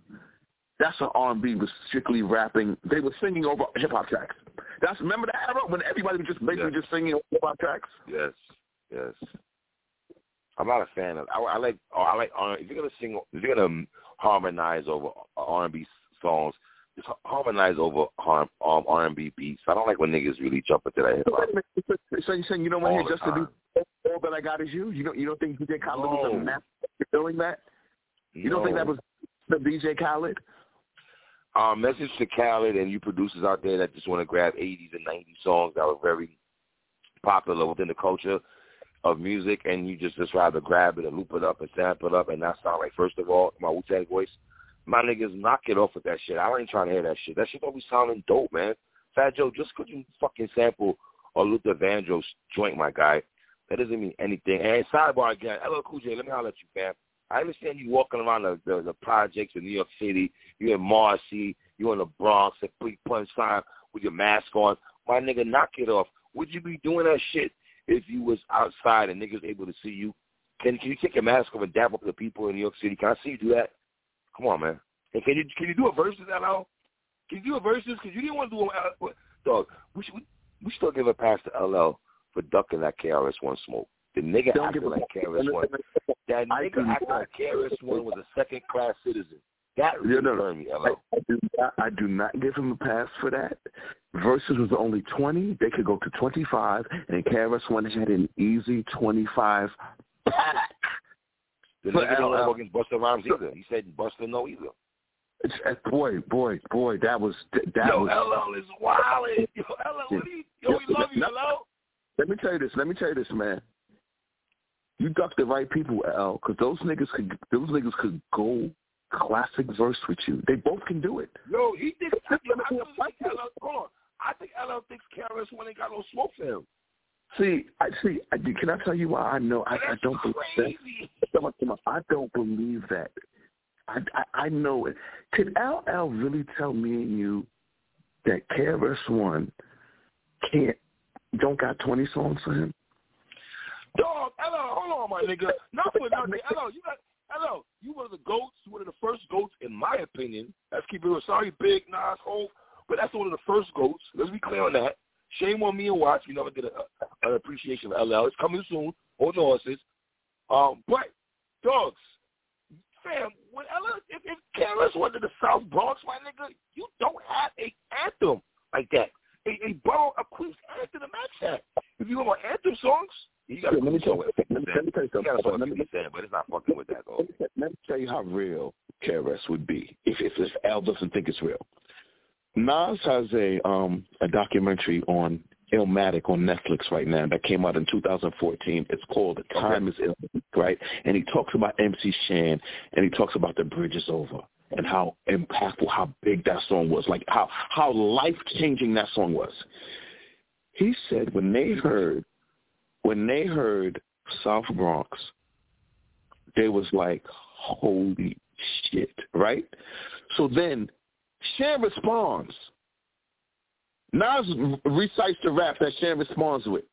that's when R&B was strictly rapping. They were singing over hip hop tracks. That's remember that era when everybody was just basically yes. just singing over hip hop tracks. Yes, yes. I'm not a fan of. I, I like. Oh, I like. If you're gonna sing, if you're gonna harmonize over R&B songs, just harmonize over um, R&B beats. I don't like when niggas really jump into that hip hop. So you saying you don't want to hear Justin Bieber? All that I got is you. You don't. You don't think DJ Khaled no. was a master doing that? You no. don't think that was the DJ Khaled? um, message to Khaled and you producers out there that just want to grab 80s and 90s songs that were very popular within the culture of music, and you just just rather grab it and loop it up and sample it up and not sound like first of all my Wu Tang voice. My niggas knock it off with that shit. I ain't trying to hear that shit. That shit don't be sounding dope, man. Fat Joe, just because you fucking sample a Luther Vandross joint, my guy, that doesn't mean anything. And sidebar again, LL Cool J, let me holler at you, fam. I understand you walking around the, the, the projects in New York City. You're in Marcy. You're in the Bronx at Three Punch Time with your mask on. My nigga, knock it off. Would you be doing that shit if you was outside and niggas able to see you? Can can you take your mask off and dap up the people in New York City? Can I see you do that? Come on, man. And can you can you do a versus at all? Can you do a versus? Because you didn't want to do a uh, dog. We should we, we still give a pass to LL for ducking that KRS One smoke. The nigga Don't acted like KRS One. That nigga acted like KRS One was a second class citizen. That really no, no, me. I, I, do not, I do not give him a pass for that. Versus was only 20. They could go to 25, and KRS One had an easy 25 pack. The nigga don't go against Busta Rhymes either. He said Busta no either. It's, uh, boy, boy, boy, that was that yo, was. LL is wild. Yo, LL, what you, yo, we love you, LL. Let me tell you this. Let me tell you this, man. You duck the right people, L, because those niggas could those niggas could go classic verse with you. They both can do it. Yo, he did. I, I, think LL. I think LL thinks KRS One ain't got no smoke for him. See, I see. I, can I tell you why I know? I, I don't crazy. believe that. I don't believe that. I, I I know it. Could LL really tell me and you that KRS One can't don't got twenty songs for him? Dog, LL, hold on, my nigga. Not for nothing. LL, you got LL, you one of the goats, one of the first goats, in my opinion. Let's keep it real. Sorry, Big Nas, Hov, but that's one of the first goats. Let's be clear on that. Shame on me and Watts. We never did a, an appreciation of LL. It's coming soon. Hold the horses. Um, but dogs, fam, when LL, if, if KRS went to the South Bronx, my nigga, you don't have a anthem like that. A, a borough, a Queens anthem to match that. If you want anthem songs, you got to let me tell, let, let, let me tell you something. Let me, saying, but it's not fucking with that though. Let me tell you how real KRS would be if if, if Al doesn't think it's real. Nas has a um a documentary on Illmatic on Netflix right now that came out in 2014. It's called The Time okay. is Ill, right? And he talks about MC Shan and he talks about The Bridge is Over and how impactful, how big that song was, like how how life changing that song was. He said when they heard when they heard South Bronx, they was like, holy shit, right? So then Shan responds. Nas recites the rap that Shan responds with.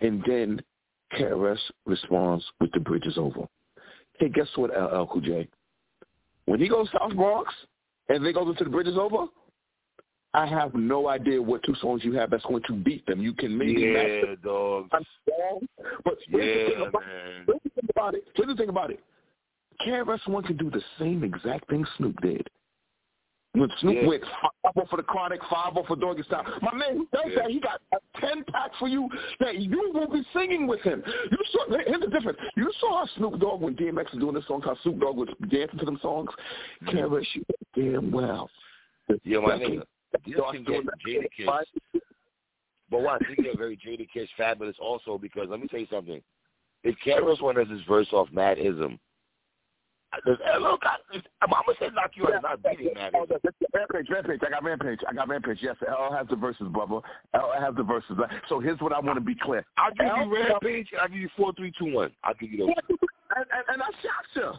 And then KRS responds with the bridge is over. Hey, guess what, LL Cool J? when he goes South Bronx and they go to the bridge is over, I have no idea what two songs you have that's going to beat them. You can maybe yeah, dog. Song, but yeah, the thing about, man. Here's the thing about it. Here's the thing about it. KRS One can do the same exact thing Snoop did. When Snoop Yeah. went five for the chronic, five for doggy style. My man, he does Yeah. that. He got a ten pack for you that you will be singing with him. You saw here's the difference. You saw how Snoop Dogg when DMX was doing this song, how Snoop Dogg was dancing to them songs. Mm-hmm. KRS, you damn well. Yeah, my nigga. This starts can get that. Jada Kiss. But watch, he get very Jadakiss fabulous also because let me tell you something. If KRS One has his verse off Mad Ism, does LL got I'm gonna say knock you out, not beating Mad Ism. that's- that's Rampage, Rampage. I got Rampage. I got Rampage. Yes, L has the verses, brother. L has the verses. So here's what I want to be clear. I'll give L- you Rampage I'll give you four, three, two, one. I'll give you those. And, and, and I shocked you.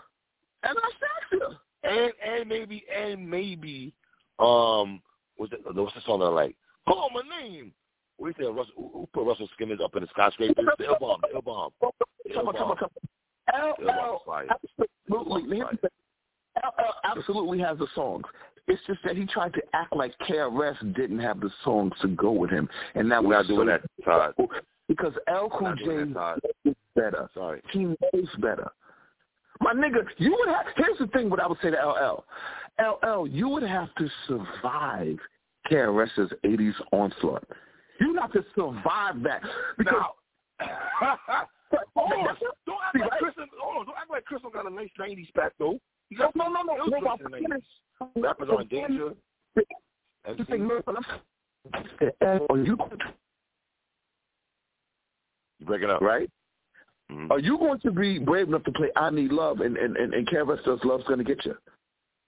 And I shocked you. And and maybe and maybe um what's the what's the song that I like? Call my name. We said Russell who put Russell Simmons up in the skyscraper? The Ill Bomb, the Ill Bomb. Come on, come on, come on. L-L absolutely. Here's the thing. L, L absolutely has the songs. It's just that he tried to act like KRS didn't have the songs to go with him, and that We're was not doing so that, Todd. because L Cool J knows better. Sorry. He knows better. My nigga, you would have. Here's the thing. What I would say to LL, LL, you would have to survive KRS's '80s onslaught. You would have to survive that because. Now, hold on. Don't act like Chris. Hold on. Don't act like Chris got a nice '90s back though. He got no, no, no, no, no, in the no, 90s. Rappers in danger. The thing, no, but I'm- Are you You break it up, right? Mhm. Are you going to be brave enough to play "I Need Love" and and and, and KRS does "Love's Going to Get You,"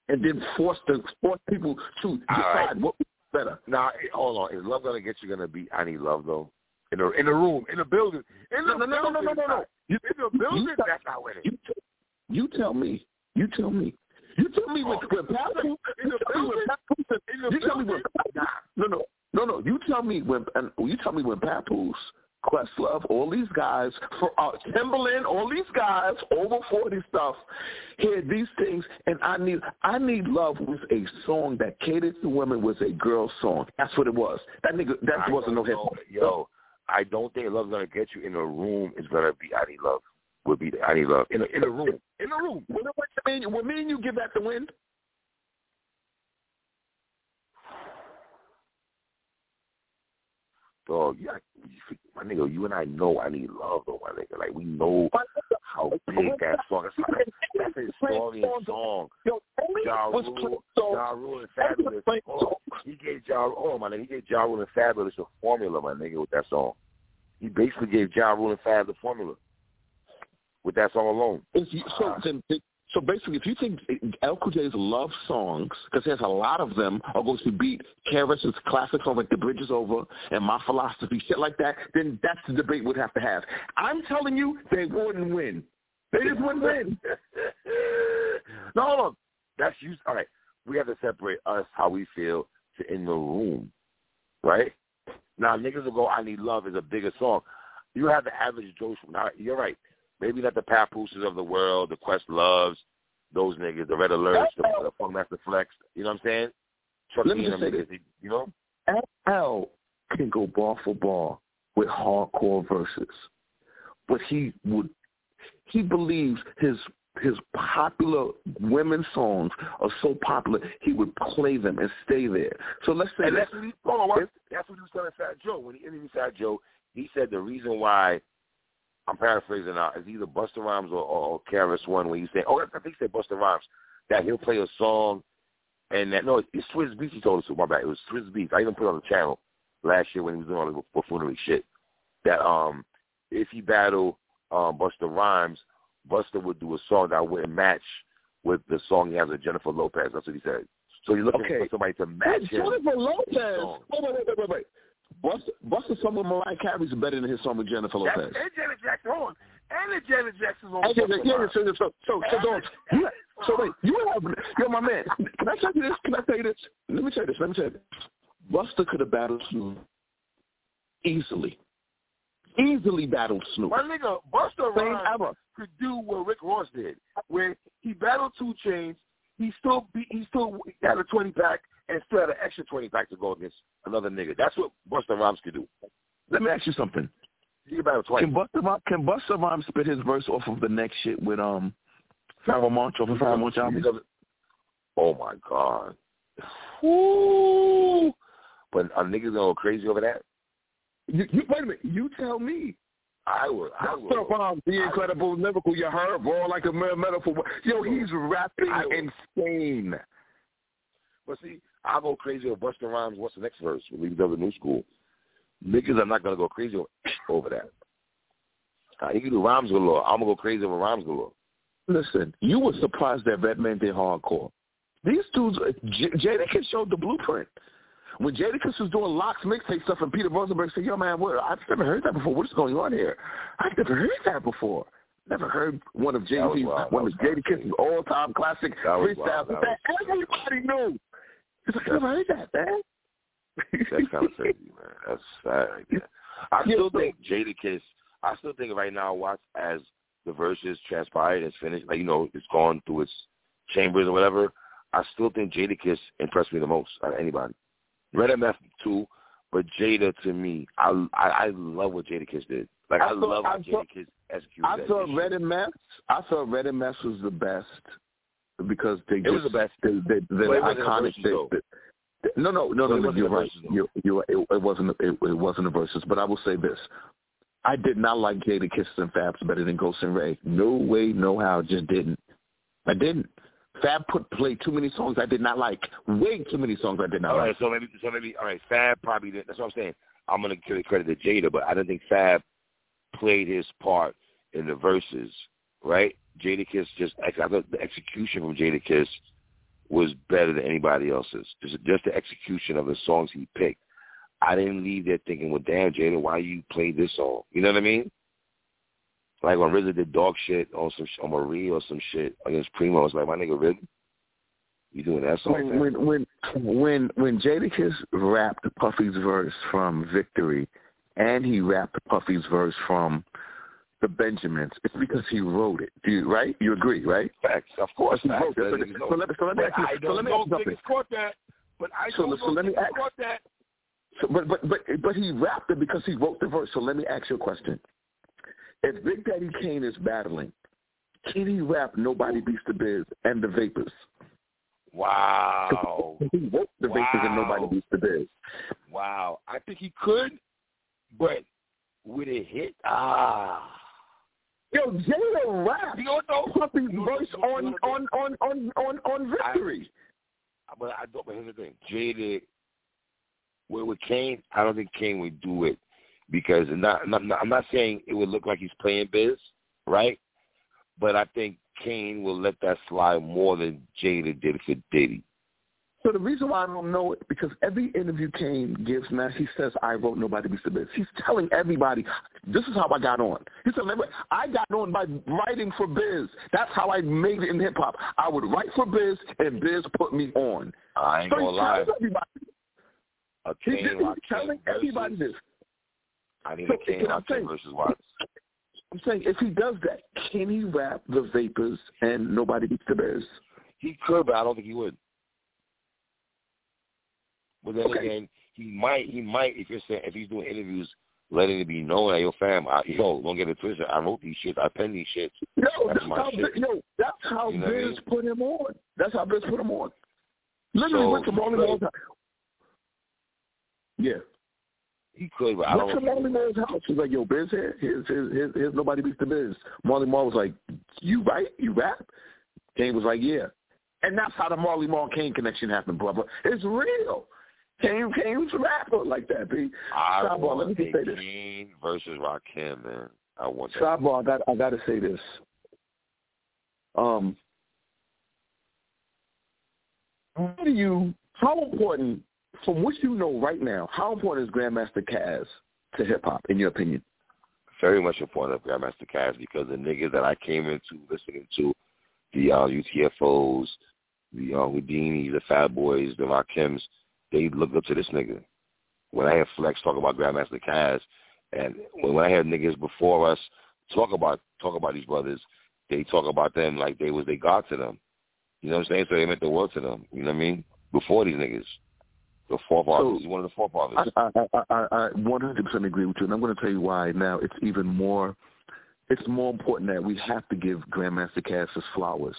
and then force the force people to decide right. what better? Now, hold on. Is love gonna get you? Gonna be? I need love though. In a in a room, in a building, in the No, no, no, no, no, no, no. You, in the building, you- that's not winning. You, t- you tell me. You tell me. You tell me when, oh. when Papoose, In the you tell me when building? Papoose, In the you tell me when, building? no, no, no, no. You tell me when, and you tell me when Papoose, Questlove, all these guys, for uh, Timbaland, all these guys, over forty stuff, hear these things, and I need, I need love was a song that catered to women, was a girl song. That's what it was. That nigga, that I wasn't no hip. Yo, I don't think love's gonna get you in a room. Is gonna be I need love. Would be the I need love in a in a room. In a room. When, when, when me and you give that the win, Dog, yeah, my nigga, you and I know I need love though, my nigga. Like we know how big that song is. That's a historian song. Yo, only Ja Rule, Ja Rule and Fabolous. Oh, he gave Ja, oh my nigga, he gave Ja Rule and Fabolous a formula, my nigga, with that song. He basically gave Ja Rule and Fab the formula with that song alone. So ah. then, so basically, if you think El J's love songs, because he has a lot of them, are going to beat KRS's classic songs like "The Bridge Is Over" and "My Philosophy," shit like that, then that's the debate we'd have to have. I'm telling you, they wouldn't win. They just wouldn't win. no, hold on. That's you. All right, we have to separate us how we feel to in the room, right? Now niggas will go. I need love is a bigger song. You have the average Joe. Now you're right. Maybe not the Papooses of the world, the Quest Loves, those niggas, the Red Alerts, the, the Funk Master Flex. You know what I'm saying? Chuck Let me just say niggas, you know? L can go bar for bar with hardcore verses, but he would he believes his his popular women's songs are so popular he would play them and stay there. So let's say And that that's what he, hold on, that's what he was telling Fat Joe when he interviewed Fat Joe. He said the reason why I'm paraphrasing now is either Busta Rhymes or, or, or KRS One when he said, oh, I think he said Busta Rhymes that he'll play a song and that no, it's Swizz Beatz. He told us to. My bad. It was Swizz Beatz. I even put it on the channel last year when he was doing all the buffoonery shit. That um, if he battled um Busta Rhymes, Busta would do a song that wouldn't match with the song he has with Jennifer Lopez. That's what he said. So he's looking Okay. for somebody to match him. Jennifer Lopez. Wait, wait, wait, wait, wait. Busta, Busta song with Mariah Carey's better than his song with Jennifer That's, Lopez. and Janet Jackson on. And the Janet Jackson's on. Busta it. Yeah, so, so, so, so, don't, you, so wait, you have, yo, my man, can I tell you this? Can I tell you this? Let me tell you this. Let me tell you this. Busta could have battled Snoop easily. Easily battled Snoop. My nigga, Same Rhymes could do what Rick Ross did, where he battled Two Chains, he still be, he still had a twenty pack and still had an extra twenty pack to go against another nigga. That's what Busta Rhymes could do. Let me ask you something. Think about it twice. Can Busta Rhymes, can Busta Rhymes spit his verse off of the next shit with um Pharoahe Monch off of Pharoahe Monch album? Oh my god. Woo! But are niggas gonna go crazy over that? You, you wait a minute. You tell me. I would. I would. Busta Rhymes, the incredible would. lyrical. You heard, bro, like a metaphor. Yo, he's rapping insane. But see, I'll go crazy over Busta Rhymes. What's the next verse? We leave the new school. Niggas are not gonna go crazy over that. Uh, you can do rhymes galore. I'm gonna go crazy over rhymes galore. Listen, you were surprised that Redman did hardcore. These dudes, J- Jadakiss showed the blueprint. When Jadakiss was doing LOX mixtape stuff, and Peter Rosenberg said, "Yo, man, what, I've never heard that before. What is going on here? I've never heard that before. Never heard one of Jay Z's, one of Jadakiss's all-time classic freestyles everybody knew. It's like, I never heard that, man. That's kind of crazy, man. That's sad. Yeah. I still think Jadakiss. I still think right now, watch as the verses transpired, it's finished. Like you know, it's gone through its chambers or whatever. I still think Jadakiss impressed me the most out of anybody. Red MF too, but Jada to me, I I, I love what Jadakiss did. Like I, I love how Jadakiss executed. I thought Red MF. I thought Red MF was the best because they it just, was the best. They, they, they're iconic. They, they, no, no, no, no, no. You're right. You, you, it, it wasn't. It, it wasn't the verses. But I will say this: I did not like Jadakiss and Fabs better than Ghost and Rae. No way, no how. Just didn't. I didn't. Fab put played too many songs I did not like. Way too many songs I did not all like. Right, so maybe so maybe all right. Fab probably did. That's what I'm saying. I'm gonna give credit to Jada, but I don't think Fab played his part in the verses. Right? Jadakiss just I thought the execution from Jadakiss was better than anybody else's. Just just the execution of the songs he picked. I didn't leave there thinking, well, damn, Jada, why you played this song? You know what I mean? Like when RZA did dog shit on some on Marie or some shit against Primo, it's like my nigga RZA, you doing that song? When when when when, when Jadakiss rapped Puffy's verse from Victory, and he rapped Puffy's verse from the Benjamins, it's because he wrote it. Do you right? You agree, right? Facts, of course. He wrote it. So, so, let, so let me ask you. I so let me ask you. Caught that, but I so, don't so let me ask, caught that. So, but but but but he rapped it because he wrote the verse. So let me ask you a question: If Big Daddy Kane is battling, can he rap "Nobody Beats the Biz" and the Vapors? Wow. He wrote the wow. Vapors and "Nobody Beats the Biz." Wow. I think he could, but would it hit? Ah. Yo, Jada rap. You know Puffy's verse on, on on on on on Victory. I, but I don't. But here's the thing: Jada with, with Kane, I don't think Kane would do it because not, not, not, I'm not saying it would look like he's playing biz, right? But I think Kane will let that slide more than Jada did for Diddy. So the reason why I don't know it because every interview Kane gives now he says I wrote Nobody Beats the Biz. He's telling everybody this is how I got on. He said I got on by writing for Biz. That's how I made it in hip hop. I would write for Biz and Biz put me on. I ain't so gonna lie. Everybody, a Kane he's telling everybody this. I need so, a Kane versus Watts. I'm saying if he does that, can he rap the Vapors and Nobody Beats the Bears? He could, but I don't think he would. But then okay. again, he might. He might if you're saying if he's doing interviews, letting it be known that yo fam, I, yo, don't get it twisted. I wrote these shits. I penned these shits. No, that's, that's how, shit. No, that's how you know Biz I mean? put him on. That's how Biz put him on. Literally so, went to Marley Marl's house. Yeah. He could, but I went don't. to Marley Marl's house. He was like, "Yo, Biz here. Here's, here's, here's, here's nobody beats the Biz." Marley Marl was like, "You write? You rap?" Kane was like, "Yeah." And that's how the Marley Marl Kane connection happened, brother. It's real. Kane Kane's a rapper like that, B. I Sidebar, want let me just say this. Kane versus Rakim, man. I want that. Sidebar, I got I got to say this. Um, how do you? How important, from what you know right now, how important is Grandmaster Caz to hip hop, in your opinion? Very much important of Grandmaster Caz because the niggas that I came into listening to, the uh, UTFOs, the uh, Whodinis, the Fat Boys, the Rakims, they looked up to this nigga. When I hear Flex talk about Grandmaster Caz, and when I heard niggas before us talk about talk about these brothers, they talk about them like they was they god to them. You know what I'm saying? So they meant the world to them. You know what I mean? Before these niggas. The forefathers. So, He's one of the forefathers. I, I, I, I 100% agree with you, and I'm going to tell you why now it's even more, it's more important that we have to give Grandmaster Caz his flowers.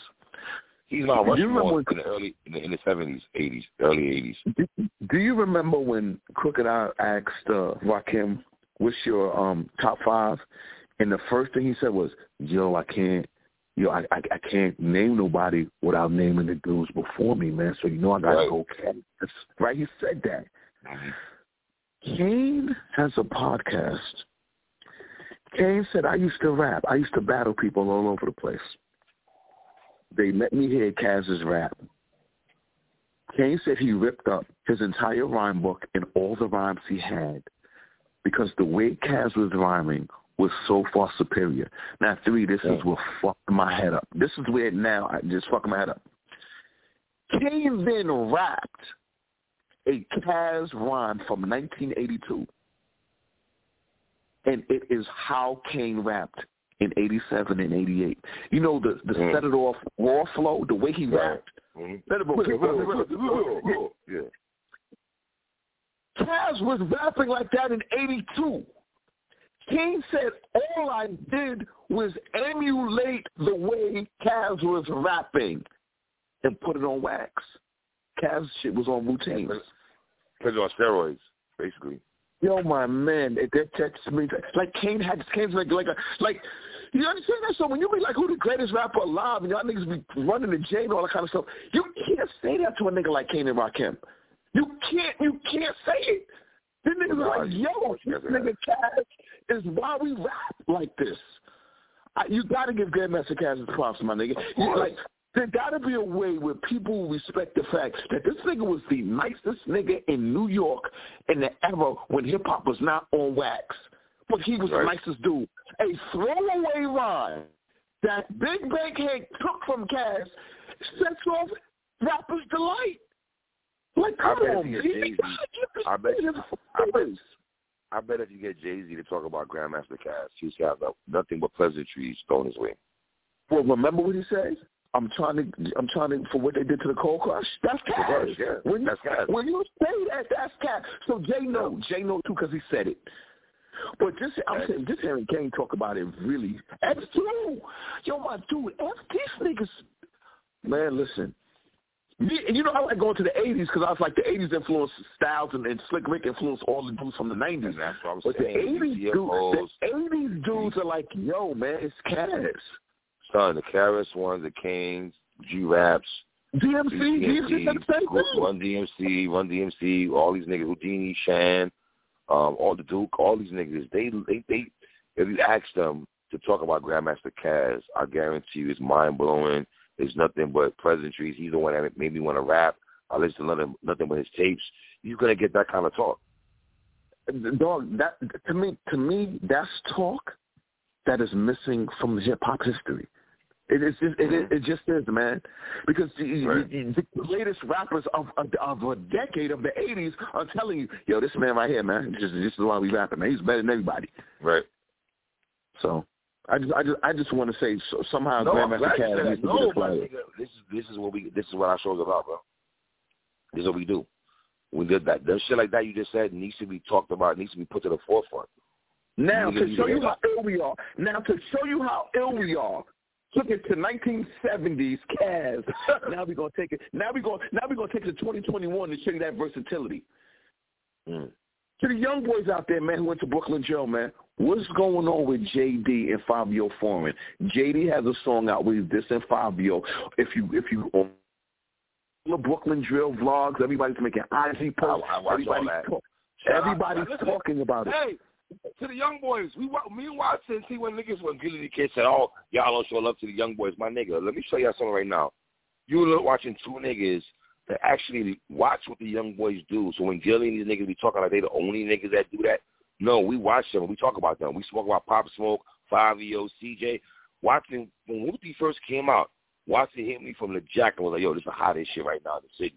He's not Rushmore in the early in the, 70s, 80s, early 80s. Do, do you remember when Crooked I asked uh, Rakim, "What's your um, top five? And the first thing he said was, "Yo, I can't, yo, I, I, I can't name nobody without naming the dudes before me, man. So you know I gotta right. go Caz. Right? He said that. Mm-hmm. Kane has a podcast. Kane said, I used to rap. I used to battle people all over the place. They let me hear Caz's rap. Kane said he ripped up his entire rhyme book and all the rhymes he had because the way Caz was rhyming was so far superior. Now, three, this yeah. is what fucked my head up. This is where now I just fucked my head up. Kane then rapped a Caz rhyme from 1982. And it is how Kane rapped in 87 and 88. You know, the, the mm. set it off raw flow, the way he rapped. Mm-hmm. Yeah. Caz was rapping like that in 82. King said all I did was emulate the way Caz was rapping and put it on wax. Caz shit was on routine. Put it on steroids, basically. Yo, my man, that touched me. Like Kane had Kane's like like a like. You understand that? So when you be like, who the greatest rapper alive, and y'all niggas be running the jail and all that kind of stuff, you can't say that to a nigga like Kane and Rakim. You can't, you can't say it. This niggas are like, yo, this nigga Caz is why we rap like this. I, you got to give Grandmaster Caz his props, my nigga. You, like, there got to be a way where people respect the fact that this nigga was the nicest nigga in New York in the era when hip hop was not on wax. But he was right. the nicest dude. A throwaway rhyme that Big Bank Hank took from Caz sets off rappers' delight. Like, come I bet on, if you get I bet, I bet, I bet if you get Jay-Z to talk about Grandmaster Caz, he's got nothing but pleasantries thrown his way. Well, remember what he says? I'm trying to, I'm trying to, for what they did to the Cold Crush. That's Caz. Yeah, when, that's Caz. When you say that, that's Caz. So Jay know, Jay know too because he said it. But just I'm saying, just hearing Kane talk about it really. That's true. Yo, my dude, F these niggas. Man, listen. You know, I like going to the '80s because I was like the '80s influenced Styles and, and Slick Rick influenced all the dudes from the '90s. That's what I was but saying. the '80s dudes, the '80s dudes are like, yo, man, it's Caz. Son, the KRS Ones, the Kanes, G Raps, DMC, DMC, DMC Run DMC, Run DMC, all these niggas, Whodini, Shan, um, all the Duke, all these niggas. They, they, they. If you ask them to talk about Grandmaster Caz, I guarantee you, it's mind blowing it's nothing but pleasantries. He's the one that made me want to rap. I listen to nothing, nothing but his tapes. You're gonna get that kind of talk. Dog, that to me, to me, that's talk that is missing from hip hop history. It is just, it, it, mm-hmm. it just is, man. Because the, right. the, the latest rappers of, of of a decade of the '80s are telling you, "Yo, this man right here, man, this, this is why we rapping, man. He's better than everybody." Right. So I just, I just, I just want to say so, somehow no, Grandmaster needs to no, be This is, this is what we, this is what our show's about, bro. This is what we do. We did that. That shit like that you just said needs to be talked about. Needs to be put to the forefront. Now to show you how ill we are. Now to show you how ill we are. Took it to 1970s Caz. now we're gonna take it. Now we're gonna now we're gonna take it to 2021 to show you that versatility. Mm. To the young boys out there, man, who went to Brooklyn Jail, man, what's going on with JD and Fivio Foreign? JD has a song out with this and Fivio. If you if you on the Brooklyn Drill vlogs, everybody's making IG posts. I, I everybody's, talk, everybody's talking about it. Hey, to the young boys, we me and Watson see when niggas when Gillie the kid said, "Oh, y'all don't show love to the young boys." My nigga, let me show y'all something right now. You watching two niggas that actually watch what the young boys do. So when Gillie and these niggas be talking like they the only niggas that do that, no, we watch them. We talk about them. We talk about Pop Smoke, Fivio, CJ. Watson, when Whoopi first came out, Watson hit me from the jack and was like, yo, this is the hottest shit right now in the city.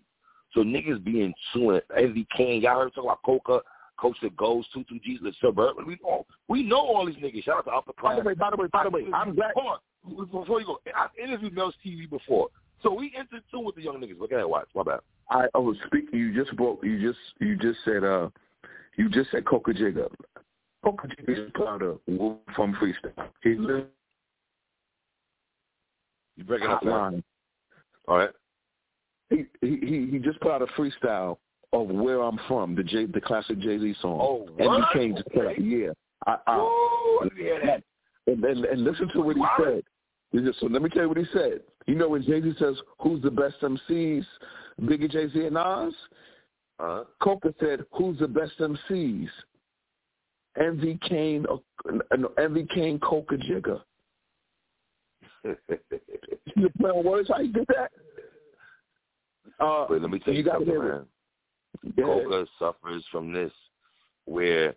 So niggas be in tune. Eddie Kane, y'all heard talk about Coca, Coach that goes, two two G's, the suburban. We know, we know all these niggas. Shout out to Upper Class. By the way, by the way, by the way, I'm glad. Hold on, before you go, I've interviewed Mel's TV before. So we entered tune with the young niggas. Look at that, watch. My bad. I, I was speaking. You just broke. You just you just said uh, you just said Coca Jigga. Coca Jigga is part of Wolf from Freestyle. He lives. You breaking up line. All right. He he he just put out a freestyle of where I'm from, the J the classic Jay Z song. Oh, what? And he came to play. Yeah. I, I, Ooh, yeah. And, and and listen to what he what? said. Just, so let me tell you what he said. You know when Jay Z says, "Who's the best MCs?" Biggie, Jay Z, and Nas. Uh-huh. Coca said, "Who's the best MCs?" Envy Caine, uh, Envy Caine, Coca Jigga. you play on words? How you did that? Uh, Wait, let me tell you, you something, man. Yeah. Coca suffers from this, where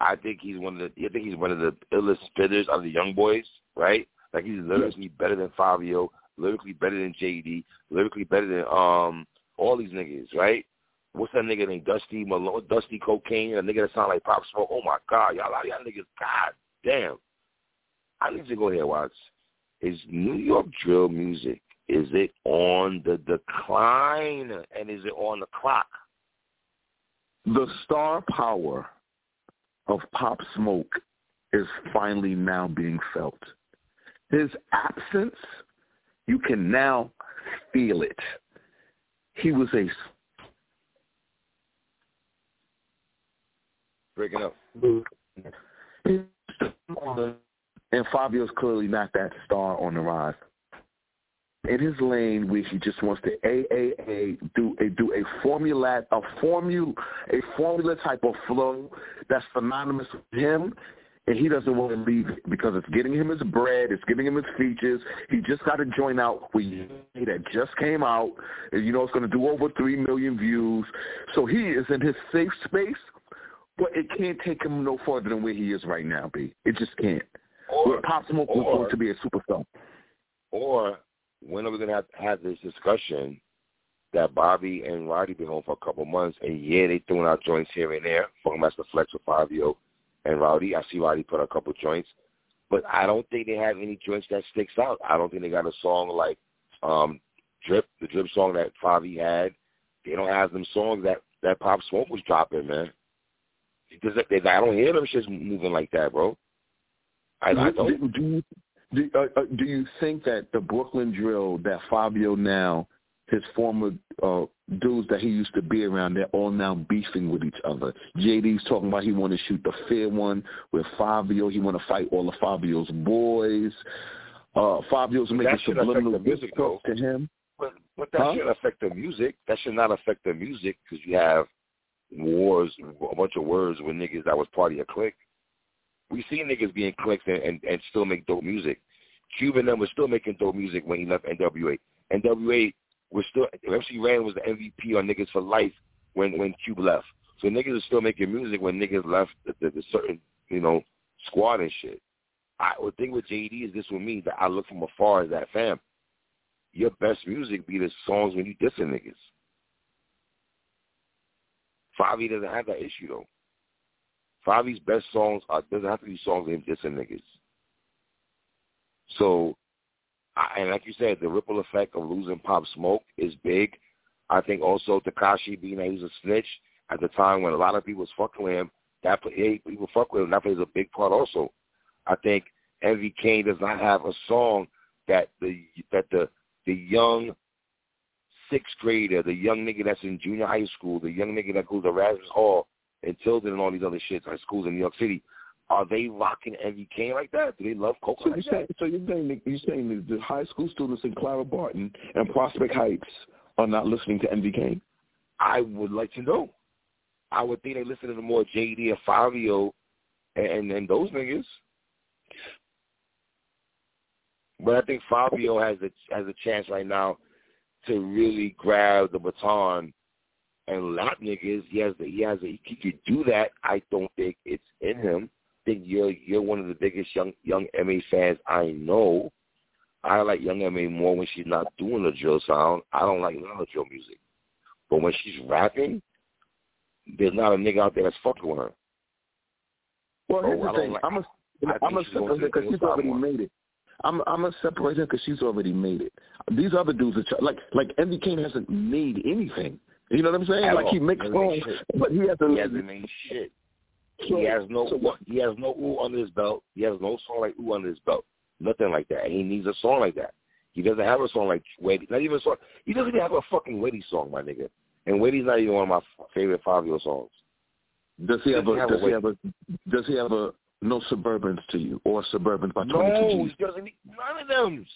I think he's one of the. I think he's one of the illest spitters of the young boys, right? Like he's lyrically better than Fivio, lyrically better than JD, lyrically better than um all these niggas, right? What's that nigga named Dusty Malone, Dusty Locane, a nigga that sound like Pop Smoke? Oh my God, y'all, y'all niggas, God damn. I need to go here, watch. Is New York drill music? Is it on the decline and is it on the clock? The star power of Pop Smoke is finally now being felt. His absence, you can now feel it. He was a breaking up. And Fivio's clearly not that star on the rise. In his lane, where he just wants to AAA do a do a formula a formula a formula type of flow that's synonymous with him, and he doesn't want to leave it because it's getting him his bread, it's giving him his features. He just got to join out with that just came out, and you know it's going to do over three million views. So he is in his safe space, but it can't take him no further than where he is right now. B, it just can't. Or, Pop Smoke was going to be a superstar. Or when are we going to have, have this discussion that Bobby and Rowdy been home for a couple months, and yeah, they throwing out joints here and there. Funkmaster Flex with Fivio and Rowdy. I see Rowdy put a couple joints, but I don't think they have any joints that sticks out. I don't think they got a song like um, Drip, the Drip song that Favi had. They don't have them songs that that Pop Smoke was dropping, man. Because I don't hear them shits moving like that, bro. I, I don't. Do you, do, uh, uh, do you think that the Brooklyn drill that Fivio now his former uh, dudes that he used to be around, they're all now beefing with each other. JD's talking about he want to shoot the fair one with Fivio. He want to fight all of Fivio's boys. Uh, Fivio's but making subliminal music to him. But, but that huh? should affect the music. That should not affect the music because you have wars, a bunch of words with niggas that was part of your clique. We see niggas being cliques and, and, and still make dope music. Cuban them was still making dope music when he left NWA. NWA was still MC Ren was the MVP on niggas for life when when Cube left. So niggas are still making music when niggas left the, the, the certain you know squad and shit. I the thing with JD is this with me that I look from afar as that fam. Your best music be the songs when you dissing niggas. Favi doesn't have that issue though. Favi's best songs are doesn't have to be songs of him dissing niggas. So and like you said, the ripple effect of losing Pop Smoke is big. I think also Tekashi being that he was a snitch at the time when a lot of people was fucking with him, that play, people fuck with him. That plays a big part also. I think Envy Caine does not have a song that the that the the young sixth grader, the young nigga that's in junior high school, the young nigga that goes to Erasmus Hall and Tilden and all these other shits, high schools in New York City, are they rocking Envy Caine like that? Do they love Coca so like you're saying, that? So you're saying you're saying that the high school students in Clara Barton and Prospect Heights are not listening to Envy Caine? I would like to know. I would think they listen to the more JD or Fivio and and those niggas. But I think Fivio has a has a chance right now to really grab the baton and lap niggas. He has the, he has a, he could do that. I don't think it's in him I think you're you're one of the biggest young young MA fans I know. I like young MA more when she's not doing the drill sound. I don't like none of the drill music. But when she's rapping, there's not a nigga out there that's fucking with her. Well, here's oh, the thing. Like, I'm a, I'm a because she's already made it. I'm I'm gonna separate her because she's already made it. These other dudes are like like Envy Caine hasn't made anything. You know what I'm saying? At like all. he makes songs, but he hasn't. He hasn't made shit. So, he has no so he has no ooh under his belt. He has no song like ooh under his belt. Nothing like that. And he needs a song like that. He doesn't have a song like Wady. Not even a song. He doesn't even have a fucking Wady song, my nigga. And Wady's not even one of my favorite Fivio songs. Does he have a, have does a he have a does he have a no suburbans to you or suburbans by no, twenty two he doesn't. None of them.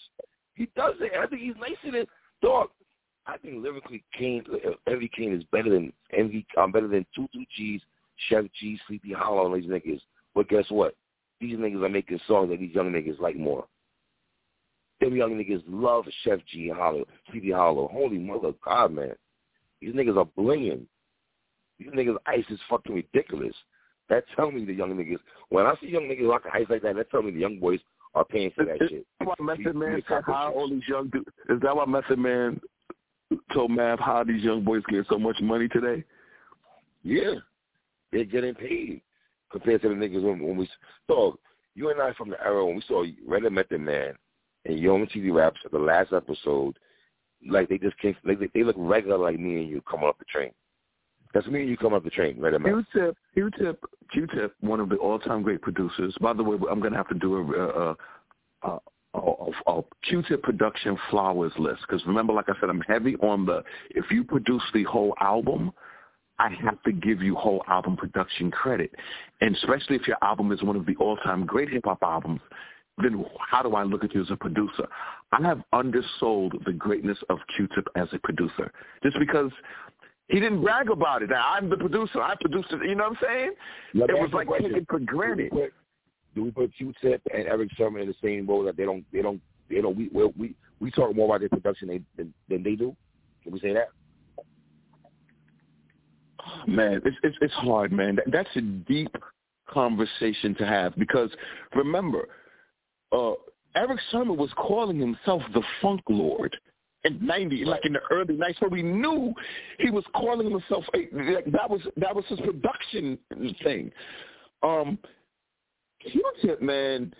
He doesn't. I think he's nicer than dog. I think lyrically, Kane, Envy Caine is better than Envy. I'm better than Two Two G's, Sheff G, Sleepy Hallow, and these niggas. But guess what? These niggas are making songs that these young niggas like more. Them young niggas love Sheff G Hollow, Sleepy Hallow. Holy mother God, man. These niggas are blinging. These niggas ice is fucking ridiculous. That tell me the young niggas. When I see young niggas rocking ice like that, that tell me the young boys are paying for that is, shit. Is that why Method Man said how all these young dudes? Is that why Method Man told Mav how these young boys get so much money today? Yeah, they're getting paid compared to the niggas when, when we dog. You and I from the era when we saw Red Method Man and Yo TV Raps at the last episode, like they just came, like they, they look regular like me and you coming up the train. That's me and you coming up the train, Method. Q-Tip, Q-Tip, Q-Tip, one of the all-time great producers. By the way, I'm going to have to do a, a, a, a, a Q-Tip production flowers list because remember, like I said, I'm heavy on the. If you produce the whole album, I have to give you whole album production credit, and especially if your album is one of the all-time great hip hop albums. Then how do I look at you as a producer? I have undersold the greatness of Q-Tip as a producer just because he didn't brag about it. I'm the producer. I produced it. You know what I'm saying? Let it was like taken for granted. Put, do we put Q-Tip and Erick Sermon in the same boat that they don't, they don't, they don't? We we we, talk more about their production than, than they do. Can we say that? Man, it's it's, it's hard, man. That, that's a deep conversation to have because remember, uh, Erick Sermon was calling himself the Funk Lord in ninety, like in the early nineties. So we knew he was calling himself. A, that was that was his production thing. Um, Q-Tip, man,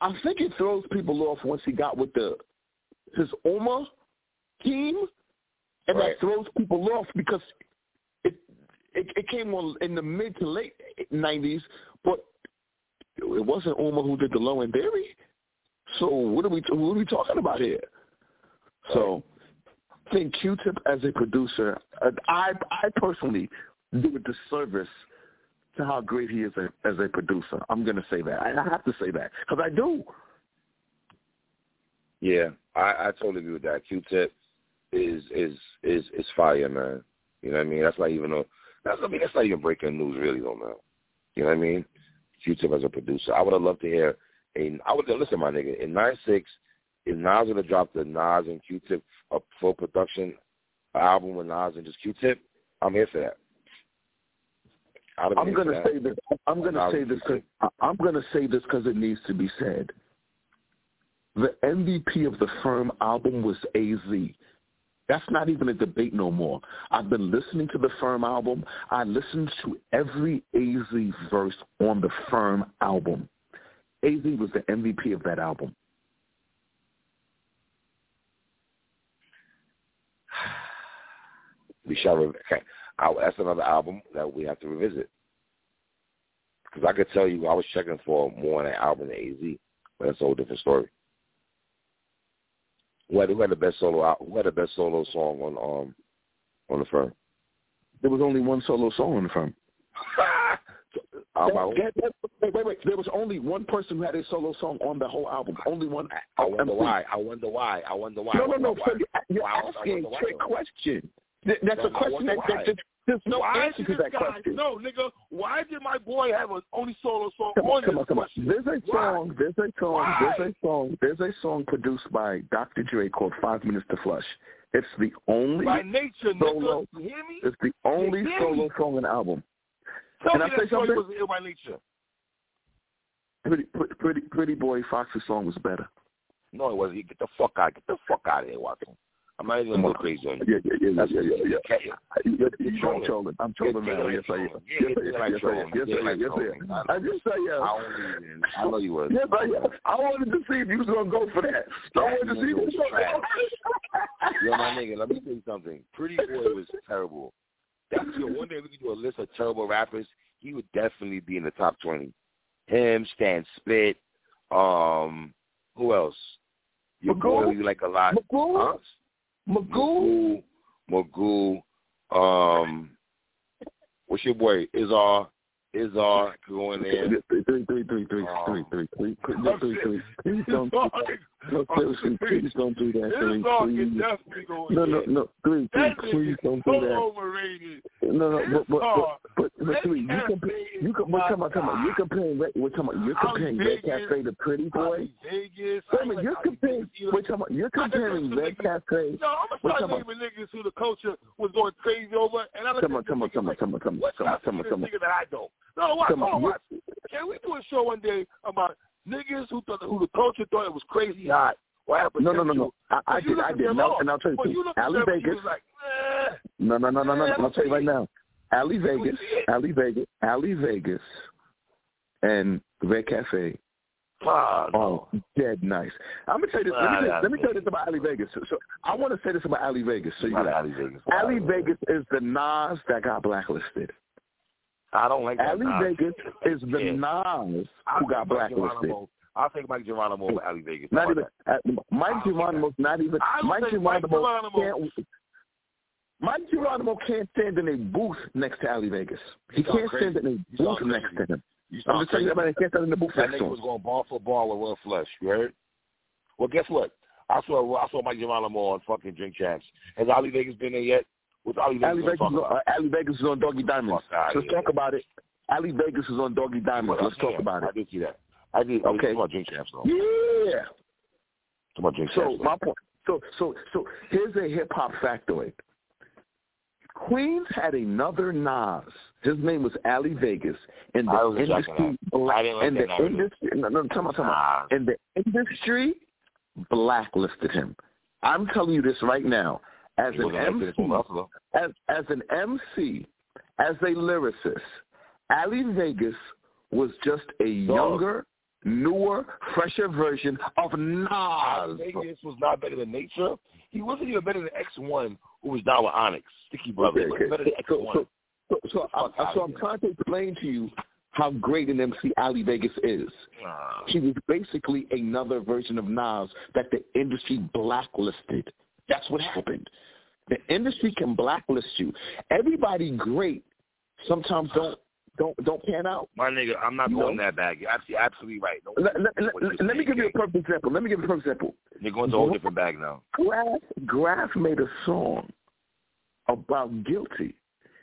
I think it throws people off once he got with the his Ummah team, and Right. that throws people off because it, it it came on in the mid to late nineties, but it wasn't Ummah who did the low and Berry. So what are we what are we talking about here? So I think Q-Tip as a producer, I I personally do a disservice to how great he is a, as a producer. I'm going to say that. I have to say that because I do. Yeah, I, I totally agree with that. Q-Tip is is is is fire, man. You know what I mean? That's not even a that's I mean that's not even breaking news really though, man. You know what I mean? Q-Tip as a producer, I would have loved to hear. A, I would listen, my nigga. In nine six, is Nas gonna drop the Nas and Q-Tip a full production album with Nas and just Q-Tip? I'm here for that. I'd have been I'm going to say this. I'm going to say this. Cause, I'm going to say this because it needs to be said. The MVP of the Firm album was AZ. That's not even a debate no more. I've been listening to the Firm album. I listened to every AZ verse on the Firm album. AZ was the MVP of that album. we shall. Okay. I, that's another album that we have to revisit. Because I could tell you, I was checking for more on that album than AZ, but that's a whole different story. Who had, who had the best solo? al- Who had the best solo song on um on the firm? There was only one solo song on the Firm. Own. That- that- wait, wait, wait. There was only one person who had a solo song on the whole album. Only one. I wonder MC. why. I wonder why. I wonder why. No, no, no. Why- So you're- you're asking wonder a trick question. Th- That's No, a question that, that, why. that there's no why answer to that guy, question. No, nigga. Why did my boy have an only solo song Come on, on come this on, come on. There's a Why? song. There's a song. Why? There's a song. There's a song produced by Dr. Dre called Five Minutes to Flush. It's the only. By nature, Solo. nigga. You hear me? It's the only solo song on the album. Tell Can me I say that story something? was ill by nature. Pretty, pretty, pretty, pretty boy Fox's song was better. No, it wasn't. Get the fuck out. Get the fuck out of here, Watson. I'm not even going crazy on you. Yeah, yeah, yeah, yeah, yeah. yeah. yeah. You're, you're trolling. trolling. I'm trolling now. Yes, I am. Yes, I am. Yes, I am. Yes, I am. Yes, I am. I just say yes. I know you was. Yes, I am. I wanted to see if you was going to go for that. I wanted to see if you was going to go Yo, my nigga, let me tell you something. Pretty Boy was terrible. That's your one day we could do a list of terrible rappers. He would definitely be in the top twenty. Him, Stan Spit, um, who else? Your Magoo? boy you like a lot. Magoo? Huh? Magoo. Magoo. Um, what's your boy? Izar. Izar going there. Three, three, three, three, three, three, three, three, three, three. Please don't, no, seriously, please don't do that. Three, please. No, no, no, three, three, please don't do that. Overrated. No, no, but but but, but three, you compare, you can, we're talking about, talking you're comparing, we're talking about, you're comparing Red Cafe to Pretty Boy. Vegas. Wait a minute, you're comparing, we're talking about, you're comparing Red Cafe. No, I'm gonna start naming niggas who the culture was going crazy over, and I'm come on, come on, come on, come on, come on, come on, come on, come on. That I don't. No, watch, come on, watch. Can we do a show one day about niggas who thought who the culture thought it was crazy hot? What happened? No, no, no, no. I, I did, I did. No, and I'll tell you, you Ali Vegas. Like, eh, no, no, no, no, no. I'll tell you right now. Ali Vegas, Ali Vegas, Ali Vegas, and Red Cafe Oh, no. oh, dead nice. I'm gonna tell you this. Let me, tell, let me tell you this about Ali Vegas. So, so I want to say this about Ali Vegas. So you know, Ali Vegas. Ali Vegas is the Nas that got blacklisted. I don't like that. Ali Nas. Vegas is the yeah. Nas who got blacklisted. I'll take Mike Geronimo over Ali Vegas. Not even uh, Mike Geronimo's not even Mike Geronimo, Mike Geronimo can't. Mike Geronimo can't stand in a booth next to Ali Vegas. He can't crazy. stand in a booth next to him. You I'm just telling you, he can't stand in the booth that next to him. was going ball for ball with Will Flush. You heard? Well, guess what? I saw I saw Mike Geronimo on fucking Drink Champs. Has Ali Vegas been there yet? What's Ali Vegas? Ali Vegas, is on, uh, Ali Vegas is on Doggy Diamond. Let's talk about it. Ali Vegas is on Doggy Diamond. Let's talk about it. I did see that. I did. Okay. Talk about Drink Champs though. Yeah. Talk about Drink so my point. So so so here's a hip hop factoid. Queens had another Nas. His name was Ali Vegas, and the industry, and the industry, no, no, tell me, tell me, and the industry blacklisted him. I'm telling you this right now, as an MC, as as an MC, as a lyricist, Ali Vegas was just a younger, newer, fresher version of Nas. Vegas was not better than Nature. He wasn't even better than X One, who was down with Onyx, Sticky Brother. Okay, okay. better than X One. So, so, so, so, I, so I'm trying to explain to you how great an MC Ali Vegas is. Uh, he was basically another version of Nas that the industry blacklisted. That's what happened. The industry can blacklist you. Everybody great sometimes don't don't don't pan out. My nigga, I'm not going that bag. You're absolutely, absolutely right. No, let, let, let, let me give you a perfect example. Let me give you a perfect example. You're going to a whole different bag now. Grafh, Grafh made a song about guilty.